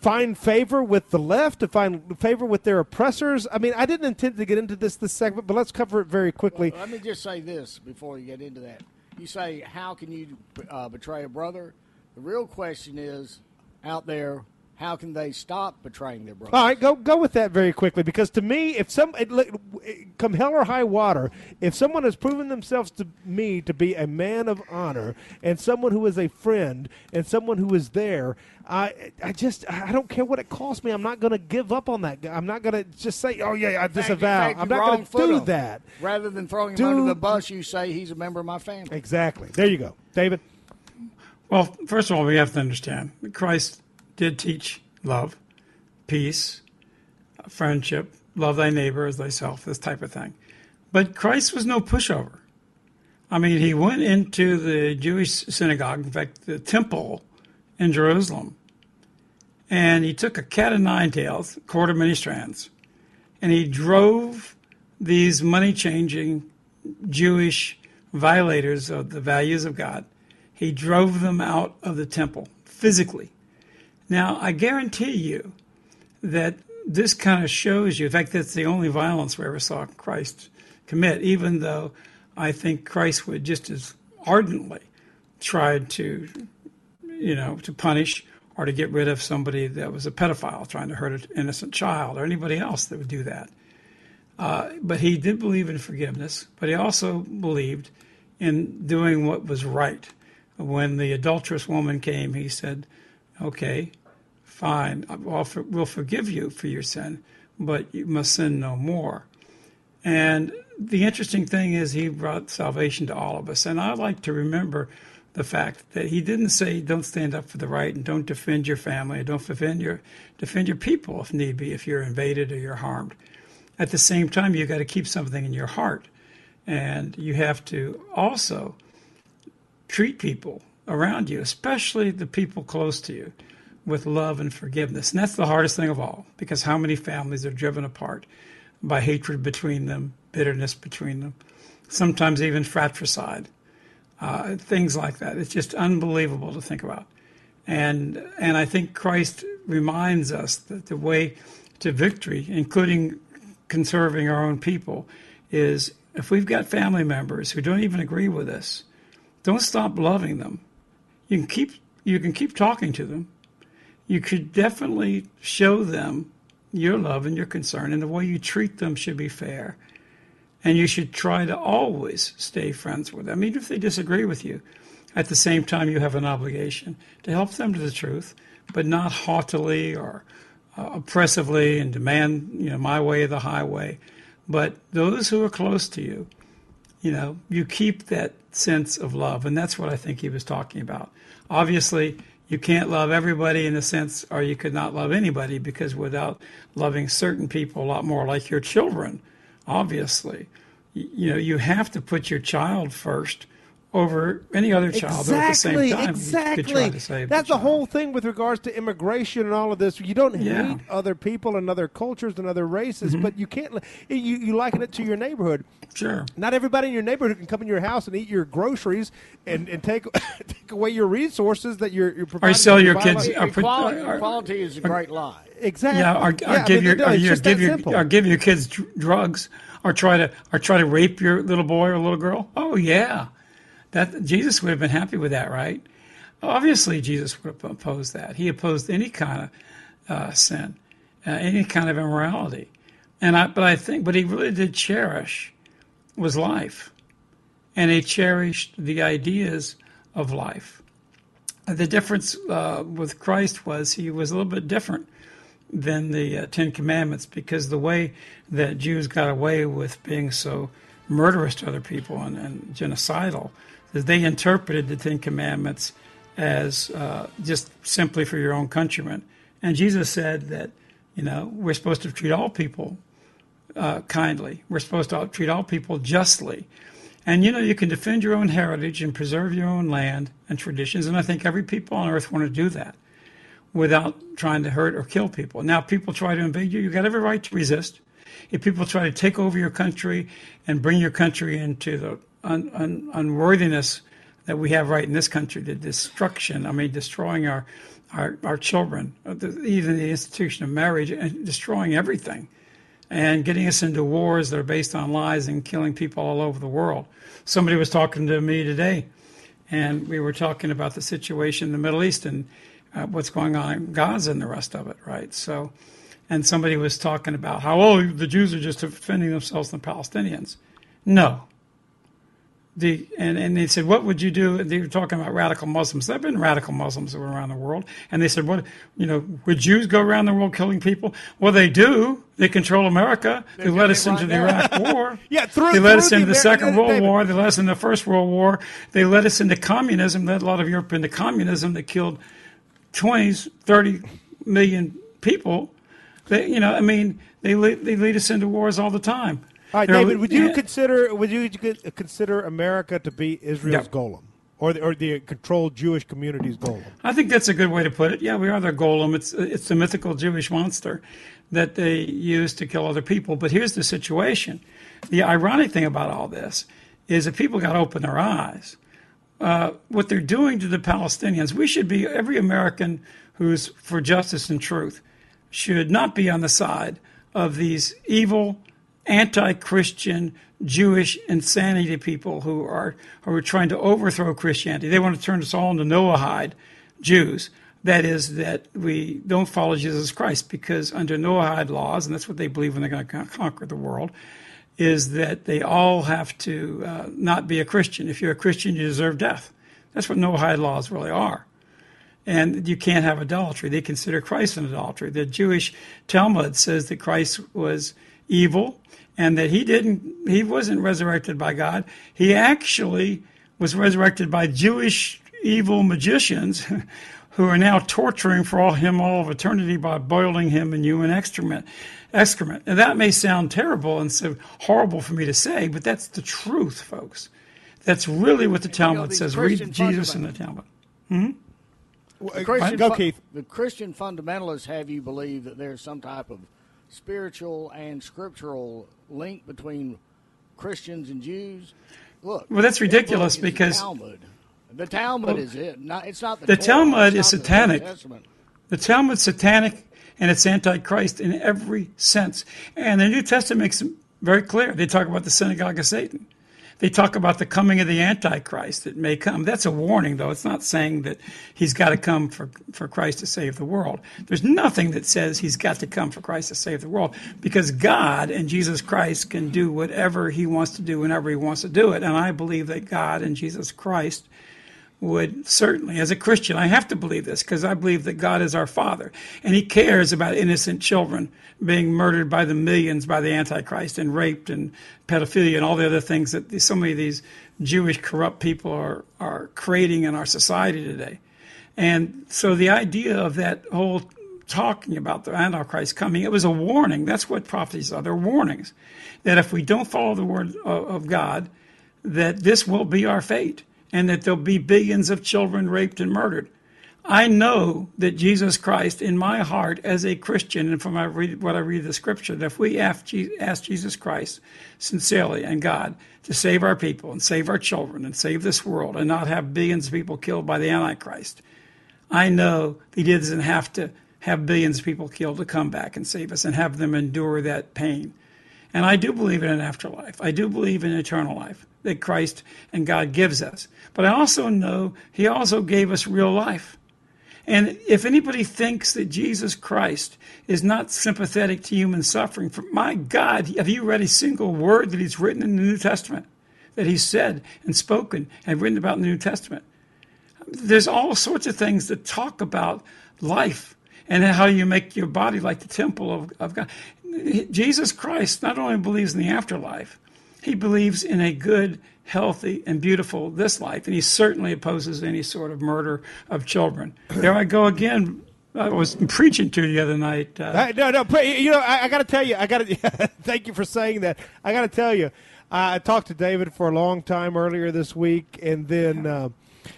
find favor with the left to find favor with their oppressors i mean i didn't intend to get into this this segment but let's cover it very quickly Let me just say this before you get into that. You say, how can you uh, betray a brother? The real question is, out there, how can they stop betraying their brother? All right, go go with that very quickly because to me, if some it, it- come hell or high water, if someone has proven themselves to me to be a man of honor and someone who is a friend and someone who is there, I I just I don't care what it costs me. I'm not going to give up on that guy. I'm not going to just say, oh yeah, I In fact- in disavow. I'm not going to do that. Rather than throwing him under the bus, you say he's a member of my family. Exactly. There you go, David. Well, first of all, we have to understand Christ did teach love, peace, friendship, love thy neighbor as thyself, this type of thing. But Christ was no pushover. I mean, he went into the Jewish synagogue, in fact, the temple in Jerusalem, and he took a cat of nine tails, of many strands, and he drove these money changing Jewish violators of the values of God, he drove them out of the temple physically. Now, I guarantee you that this kind of shows you, in fact, that's the only violence we ever saw Christ commit, even though I think Christ would just as ardently try to, you know, to punish or to get rid of somebody that was a pedophile trying to hurt an innocent child or anybody else that would do that. Uh, but he did believe in forgiveness, but he also believed in doing what was right. When the adulterous woman came, he said, Okay, fine, for, we'll forgive you for your sin, but you must sin no more. And the interesting thing is, he brought salvation to all of us. And I like to remember the fact that he didn't say, don't stand up for the right and don't defend your family, don't defend your, defend your people if need be, if you're invaded or you're harmed. At the same time, you've got to keep something in your heart. And you have to also treat people around you, especially the people close to you, with love and forgiveness. And that's the hardest thing of all, because how many families are driven apart by hatred between them, bitterness between them, sometimes even fratricide, uh, things like that. It's just unbelievable to think about. And and I think Christ reminds us that the way to victory, including conserving our own people, is if we've got family members who don't even agree with us, don't stop loving them. You can keep you can keep talking to them. You could definitely show them your love and your concern, and the way you treat them should be fair. And you should try to always stay friends with them, even if they disagree with you. At the same time, you have an obligation to help them to the truth, but not haughtily or uh, oppressively and demand, you know, my way or the highway. But those who are close to you, you know, you keep that sense of love. And that's what I think he was talking about. Obviously, you can't love everybody in a sense, or you could not love anybody because without loving certain people a lot more like your children, obviously, you know, you have to put your child first over any other child. or at the Exactly, same time, exactly. you could try to save That's the whole thing with regards to immigration and all of this. You don't Yeah. hate other people and other cultures and other races, Mhm. but you can't. You you liken it to your neighborhood. Sure. Not everybody in your neighborhood can come in your house and eat your groceries and, and take [COUGHS] take away your resources that you're, you're providing. sell your kids- or Equality, or- equality is a great lie. Exactly. Yeah, or, or Yeah, I give mean, your, no, or you give your, simple. or give your kids dr- drugs, or try to, or try to rape your little boy or little girl. Oh yeah, that Jesus would have been happy with that, right? Obviously, Jesus would have opposed that. He opposed any kind of uh, sin, uh, any kind of immorality, and I, but I think, but he really did cherish was life, and he cherished the ideas of life. The difference uh, with Christ was he was a little bit different than the uh, Ten Commandments because the way that Jews got away with being so murderous to other people and, and genocidal they interpreted the Ten Commandments as uh, just simply for your own countrymen. And Jesus said that, you know, we're supposed to treat all people uh, kindly. We're supposed to treat all people justly. And you know, you can defend your own heritage and preserve your own land and traditions. And I think every people on earth want to do that without trying to hurt or kill people. Now, people try to invade you, you've got every right to resist. If people try to take over your country and bring your country into the un- un- unworthiness that we have right in this country, the destruction, I mean, destroying our, our, our children, uh, the, even the institution of marriage, and destroying everything and getting us into wars that are based on lies and killing people all over the world. Somebody was talking to me today, and we were talking about the situation in the Middle East, and uh, what's going on in Gaza and the rest of it, right? So, and somebody was talking about how oh the Jews are just defending themselves from the Palestinians. No. The and, and they said, what would you do? They were talking about radical Muslims. There have been radical Muslims that were around the world, and they said, what you know, would Jews go around the world killing people? Well, they do. They control America. They They're led us into the. Iraq [LAUGHS] War. Yeah, through- they led through us into the Second World David. War. They led us into the First World War. They led us into communism. Led a lot of Europe into communism that killed 20s, 30 million people. They, you know, I mean, they lead, they lead us into wars all the time. All right, They're- David, would you yeah. consider would you consider America to be Israel's Yeah. golem, or the, or the controlled Jewish community's golem? I think that's a good way to put it. Yeah, we are their golem. It's it's the mythical Jewish monster that they use to kill other people. But here's the situation: the ironic thing about all this is that people got to open their eyes. Uh, what they're doing to the Palestinians, we should be every American who's for justice and truth should not be on the side of these evil, anti-Christian, Jewish insanity people who are who are trying to overthrow Christianity. They want to turn us all into Noahide Jews. That is, that we don't follow Jesus Christ because under Noahide laws, and that's what they believe when they're going to conquer the world, is that they all have to uh, not be a Christian. If you're a Christian, you deserve death. That's what Noahide laws really are and you can't have adultery. They consider Christ an idolatry. The Jewish Talmud says that Christ was evil and that he didn't he wasn't resurrected by God. He actually was resurrected by Jewish evil magicians [LAUGHS] who are now torturing for all him all of eternity by boiling him in human excrement. Excrement. And that may sound terrible and so horrible for me to say, but that's the truth, folks. That's really what the Talmud these says. Read Jesus in the Talmud. Hmm? The Christian, Go, fu- Keith. The Christian fundamentalists have you believe that there's some type of spiritual and scriptural link between Christians and Jews. Look, Well, that's ridiculous is the because- Talmud. The Talmud Well, is it. Not, it's not the, The Torah, Talmud is the satanic. The Talmud's satanic and it's antichrist in every sense. And the New Testament makes it very clear. They talk about the synagogue of Satan. They talk about the coming of the Antichrist that may come. That's a warning, though. It's not saying that he's got to come for, for Christ to save the world. There's nothing that says he's got to come for Christ to save the world because God and Jesus Christ can do whatever he wants to do whenever he wants to do it. And I believe that God and Jesus Christ would certainly, as a Christian, I have to believe this because I believe that God is our Father and He cares about innocent children being murdered by the millions by the Antichrist and raped and pedophilia and all the other things that so many of these Jewish corrupt people are, are creating in our society today. And so the idea of that whole talking about the Antichrist coming, it was a warning. That's what prophecies are. They're warnings that if we don't follow the word of, of God, that this will be our fate and that there'll be billions of children raped and murdered. I know that Jesus Christ, in my heart as a Christian, and from what I read the scripture, that if we ask, ask Jesus Christ sincerely and God to save our people and save our children and save this world and not have billions of people killed by the Antichrist, I know that He doesn't have to have billions of people killed to come back and save us and have them endure that pain. And I do believe in an afterlife. I do believe in eternal life that Christ and God gives us. But I also know He also gave us real life. And if anybody thinks that Jesus Christ is not sympathetic to human suffering, for my God, have you read a single word that He's written in the New Testament, that He's said and spoken and written about in the New Testament? There's all sorts of things that talk about life and how you make your body like the temple of, of God. Jesus Christ not only believes in the afterlife, he believes in a good, healthy, and beautiful this life, and he certainly opposes any sort of murder of children. There I go again. I was preaching to you the other night. Uh, I- no, no. But, you know, I, I got to tell you, I got to [LAUGHS] thank you for saying that. I got to tell you, I talked to David for a long time earlier this week, and then uh,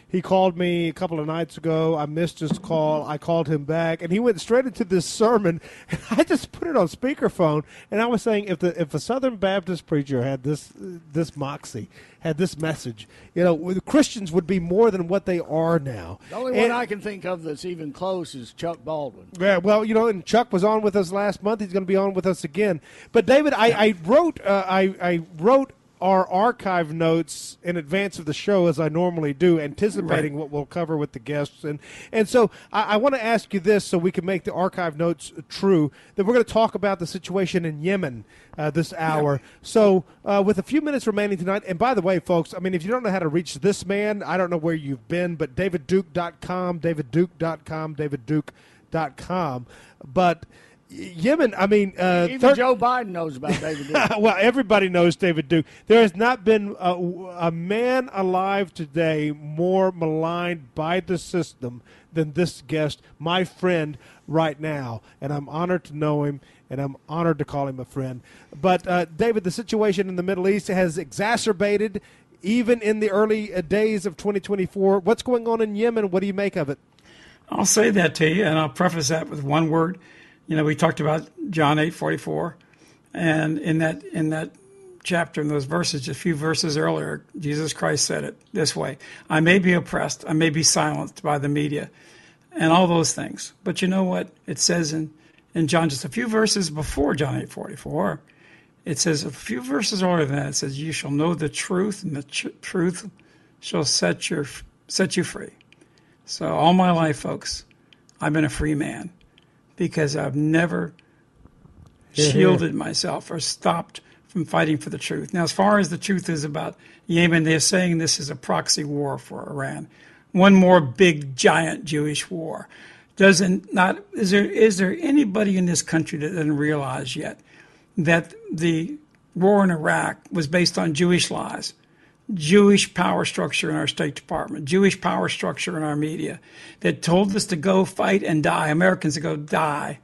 he called me a couple of nights ago. I missed his call. I called him back, and he went straight into this sermon. [LAUGHS] And I just put it on speakerphone, and I was saying, if the if a Southern Baptist preacher had this this moxie, had this message, you know, Christians would be more than what they are now. The only And- one I can think of that's even close is Chuck Baldwin. yeah, well, you know, and Chuck was on with us last month. He's going to be on with us again. But David, I, I wrote, uh, I, I wrote our archive notes in advance of the show, as I normally do, anticipating Right. what we'll cover with the guests. And and so I, I want to ask you this, so we can make the archive notes true. That we're going to talk about the situation in Yemen uh, this hour. So uh, with a few minutes remaining tonight, and by the way, folks, I mean if you don't know how to reach this man, I don't know where you've been, but DavidDuke.com, DavidDuke.com, DavidDuke.com, but. Yemen, I mean, uh, Even thir- Joe Biden knows about David Duke. [LAUGHS] well, everybody knows David Duke. There has not been a, a man alive today more maligned by the system than this guest, my friend, right now. And I'm honored to know him, and I'm honored to call him a friend. But, uh, David, the situation in the Middle East has exacerbated even in the early uh, days of 2024. What's going on in Yemen? What do you make of it? I'll say that to you, and I'll preface that with one word. You know, we talked about John eight forty four, and in that in that chapter in those verses, a few verses earlier, Jesus Christ said it this way: "I may be oppressed, I may be silenced by the media, and all those things, but you know what? It says in in John, just a few verses before John eight forty four, it says a few verses earlier than that. It says, "You shall know the truth, and the tr- truth shall set your set you free." So all my life, folks, I've been a free man because I've never shielded myself or stopped from fighting for the truth. Now, as far as the truth is about Yemen, they're saying this is a proxy war for Iran. One more big giant Jewish war. Doesn't not is there is there anybody in this country that doesn't realize yet that the war in Iraq was based on Jewish lies? Jewish power structure in our State Department, Jewish power structure in our media that told us to go fight and die, Americans to go die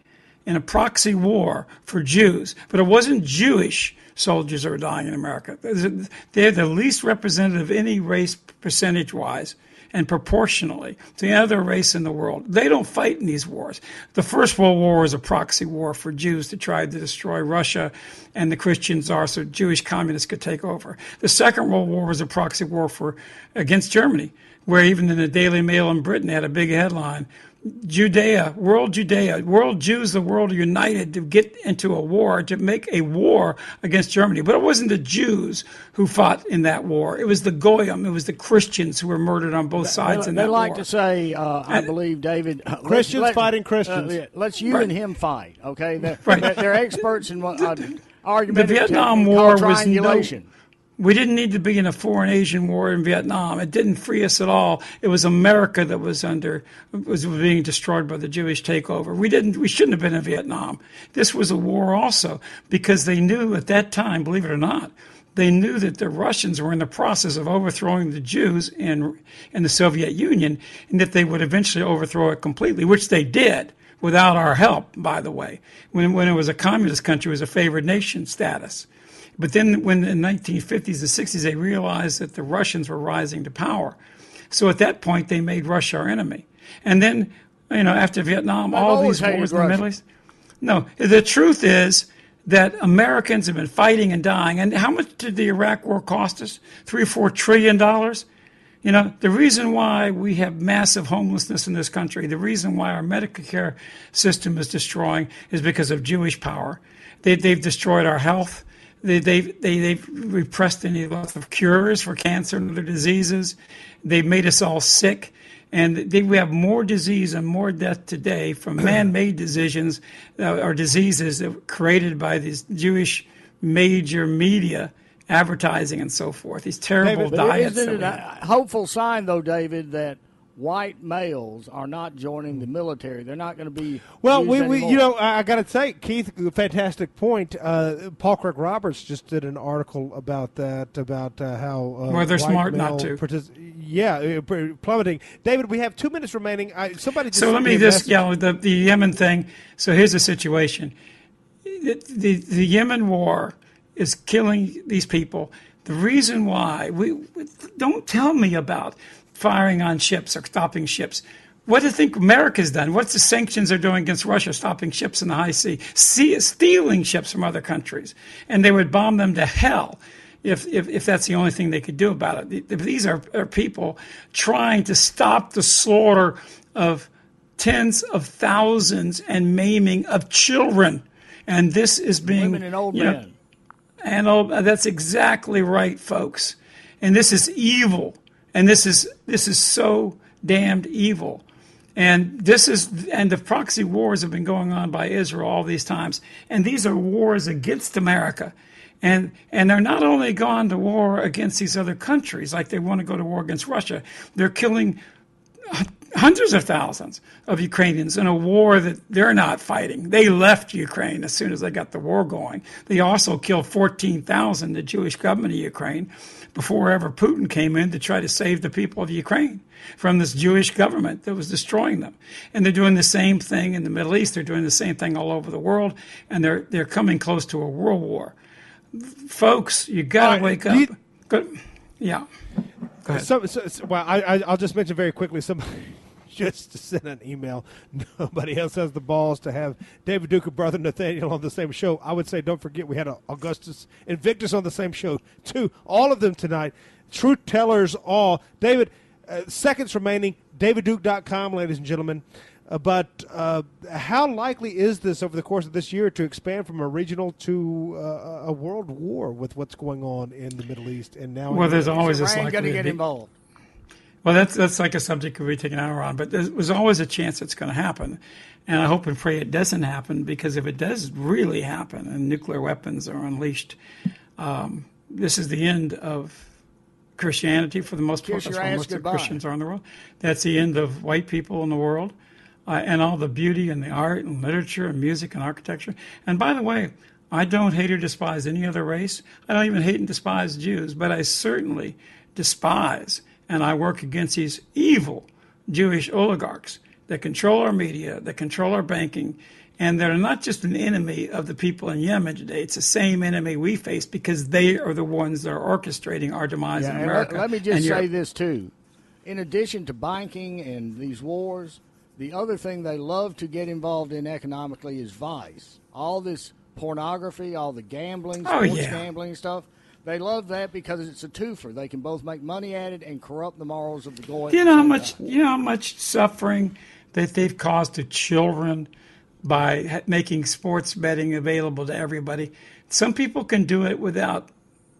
in a proxy war for Jews. But it wasn't Jewish soldiers that were dying in America. They're the least representative of any race percentage wise and proportionally to any other race in the world. They don't fight in these wars. The First World War was a proxy war for Jews to try to destroy Russia and the Christian czar so Jewish communists could take over. The Second World War was a proxy war for against Germany, where even in the Daily Mail in Britain had a big headline. Judea, world Judea, world Jews, the world united to get into a war, to make a war against Germany. But it wasn't the Jews who fought in that war. It was the Goyim, it was the Christians who were murdered on both sides they, in they that like war. to say, uh, I believe, David, uh, let's- Christians let- fighting Christians. uh, let's you Right. and him fight. Okay, they're, Right. they're, they're experts in what uh, the. Vietnam War was no, triangulation. We didn't need to be in a foreign Asian war in Vietnam. It didn't free us at all. It was America that was under was being destroyed by the Jewish takeover. We didn't we shouldn't have been in Vietnam. This was a war also because they knew at that time, believe it or not, they knew that the Russians were in the process of overthrowing the Jews in in the Soviet Union and that they would eventually overthrow it completely, which they did without our help, by the way. When when it was a communist country, it was a favored nation status. But then, when in the 1950s and 60s, they realized that the Russians were rising to power. So at that point, they made Russia our enemy. And then, you know, after Vietnam, They've all these wars in the Middle East. No, the truth is that Americans have been fighting and dying. And how much did the Iraq War cost us? Three or four trillion dollars. You know, the reason why we have massive homelessness in this country, the reason why our medical care system is destroying is because of Jewish power. They, they've destroyed our health. They, they've, they, they've repressed any lots of cures for cancer and other diseases. They've made us all sick. And they, we have more disease and more death today from [CLEARS THROAT] man-made decisions uh, or diseases that were created by these Jewish major media, advertising and so forth. These terrible But diets. Isn't it a hopeful sign, though, David, that white males are not joining the military? They're not going to be. Well, used we, we anymore. you know I, I got to say, Keith, fantastic point. Uh, Paul Craig Roberts just did an article about that, about uh, how uh, Well, they're white smart not to. partic- yeah, uh, plummeting. David, we have two minutes remaining. I, somebody just So let sent me just, this, message. yeah, the, the Yemen thing. So here's the situation: the, the the Yemen war is killing these people. The reason why we don't tell me about firing on ships or stopping ships. What do you think America's done? What's the sanctions they're doing against Russia, stopping ships in the high sea, sea stealing ships from other countries, and they would bomb them to hell if, if, if that's the only thing they could do about it. These are, are people trying to stop the slaughter of tens of thousands and maiming of children. And this is being women and old you know, men. And oh, that's exactly right, folks. And this is evil. And this is this is so damned evil. And this is and the proxy wars have been going on by Israel all these times. And these are wars against America. And and they're not only gone to war against these other countries, like they want to go to war against Russia, they're killing hundreds of thousands of Ukrainians in a war that they're not fighting. They left Ukraine as soon as they got the war going. They also killed 14,000, the Jewish government of Ukraine, before ever Putin came in to try to save the people of Ukraine from this Jewish government that was destroying them. And they're doing the same thing in the Middle East. They're doing the same thing all over the world, and they're they're coming close to a world war. Folks, you got to All right, wake up. you-. Yeah. Go ahead. So, so, so- well, I, I, I'll just mention very quickly. Somebody [LAUGHS] just to send an email. [LAUGHS] Nobody else has the balls to have David Duke and brother Nathanael on the same show. I would say, don't forget, we had Augustus Invictus on the same show too. All of them tonight. Truth tellers, all. David, uh, seconds remaining. DavidDuke.com, ladies and gentlemen. Uh, but uh, how likely is this over the course of this year to expand from a regional to uh, a world war with what's going on in the Middle East and now? in Well, there's always this Iran going to get involved. Well, that's that's like a subject we take an hour on, but there was always a chance it's going to happen, and I hope and pray it doesn't happen because if it does really happen and nuclear weapons are unleashed, um, this is the end of Christianity for the most part. That's ass most of the. Christians are in the world. That's the end of white people in the world, uh, and all the beauty and the art and literature and music and architecture. And by the way, I don't hate or despise any other race. I don't even hate and despise Jews, but I certainly despise and I work against these evil Jewish oligarchs that control our media, that control our banking, and they're not just an enemy of the people in Yemen today. It's the same enemy we face because they are the ones that are orchestrating our demise Yeah, in and let, America. let me and just say Europe. this too. In addition to banking and these wars, the other thing they love to get involved in economically is vice. All this pornography, all the gambling, Oh, sports yeah. gambling stuff. They love that because it's a twofer. They can both make money at it and corrupt the morals of the goy. You know how much you know how much suffering that they've caused to children by making sports betting available to everybody? Some people can do it without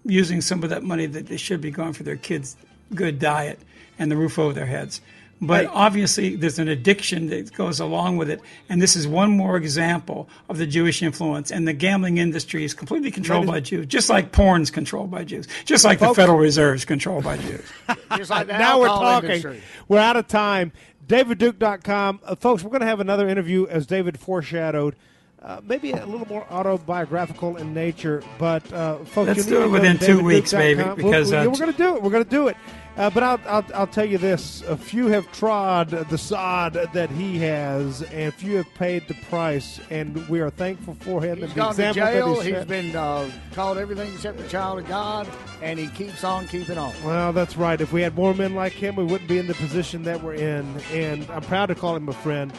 using some of that money that they should be going for their kids' good diet and the roof over their heads. But obviously, there's an addiction that goes along with it, and this is one more example of the Jewish influence. And the gambling industry is completely controlled by Jews, just like porn's controlled by Jews, just like the Federal Reserve is controlled by Jews. [LAUGHS] Just like now we're talking. industry. We're out of time. DavidDuke.com. Uh, folks, we're going to have another interview, as David foreshadowed. Uh, maybe a little more autobiographical in nature, but uh, folks, Let's you do need it to within two weeks, DavidDuke.com. baby, because, we'll- uh, yeah, we're going to do it. We're going to do it. Uh, but I'll, I'll, I'll tell you this: a few have trod the sod that he has, and few have paid the price. And we are thankful for him He's and the gone to jail. that he's been uh, called everything except the child of God, and he keeps on keeping on. Well, that's right. If we had more men like him, we wouldn't be in the position that we're in. And I'm proud to call him a friend.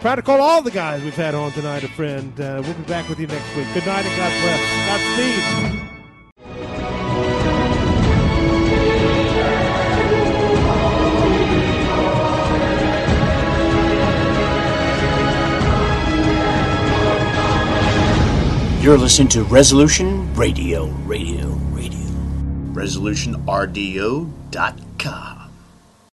Proud to call all the guys we've had on tonight a friend. Uh, we'll be back with you next week. Good night and God bless. Godspeed. You're listening to Resolution Radio, Radio, Radio. ResolutionRDO.com.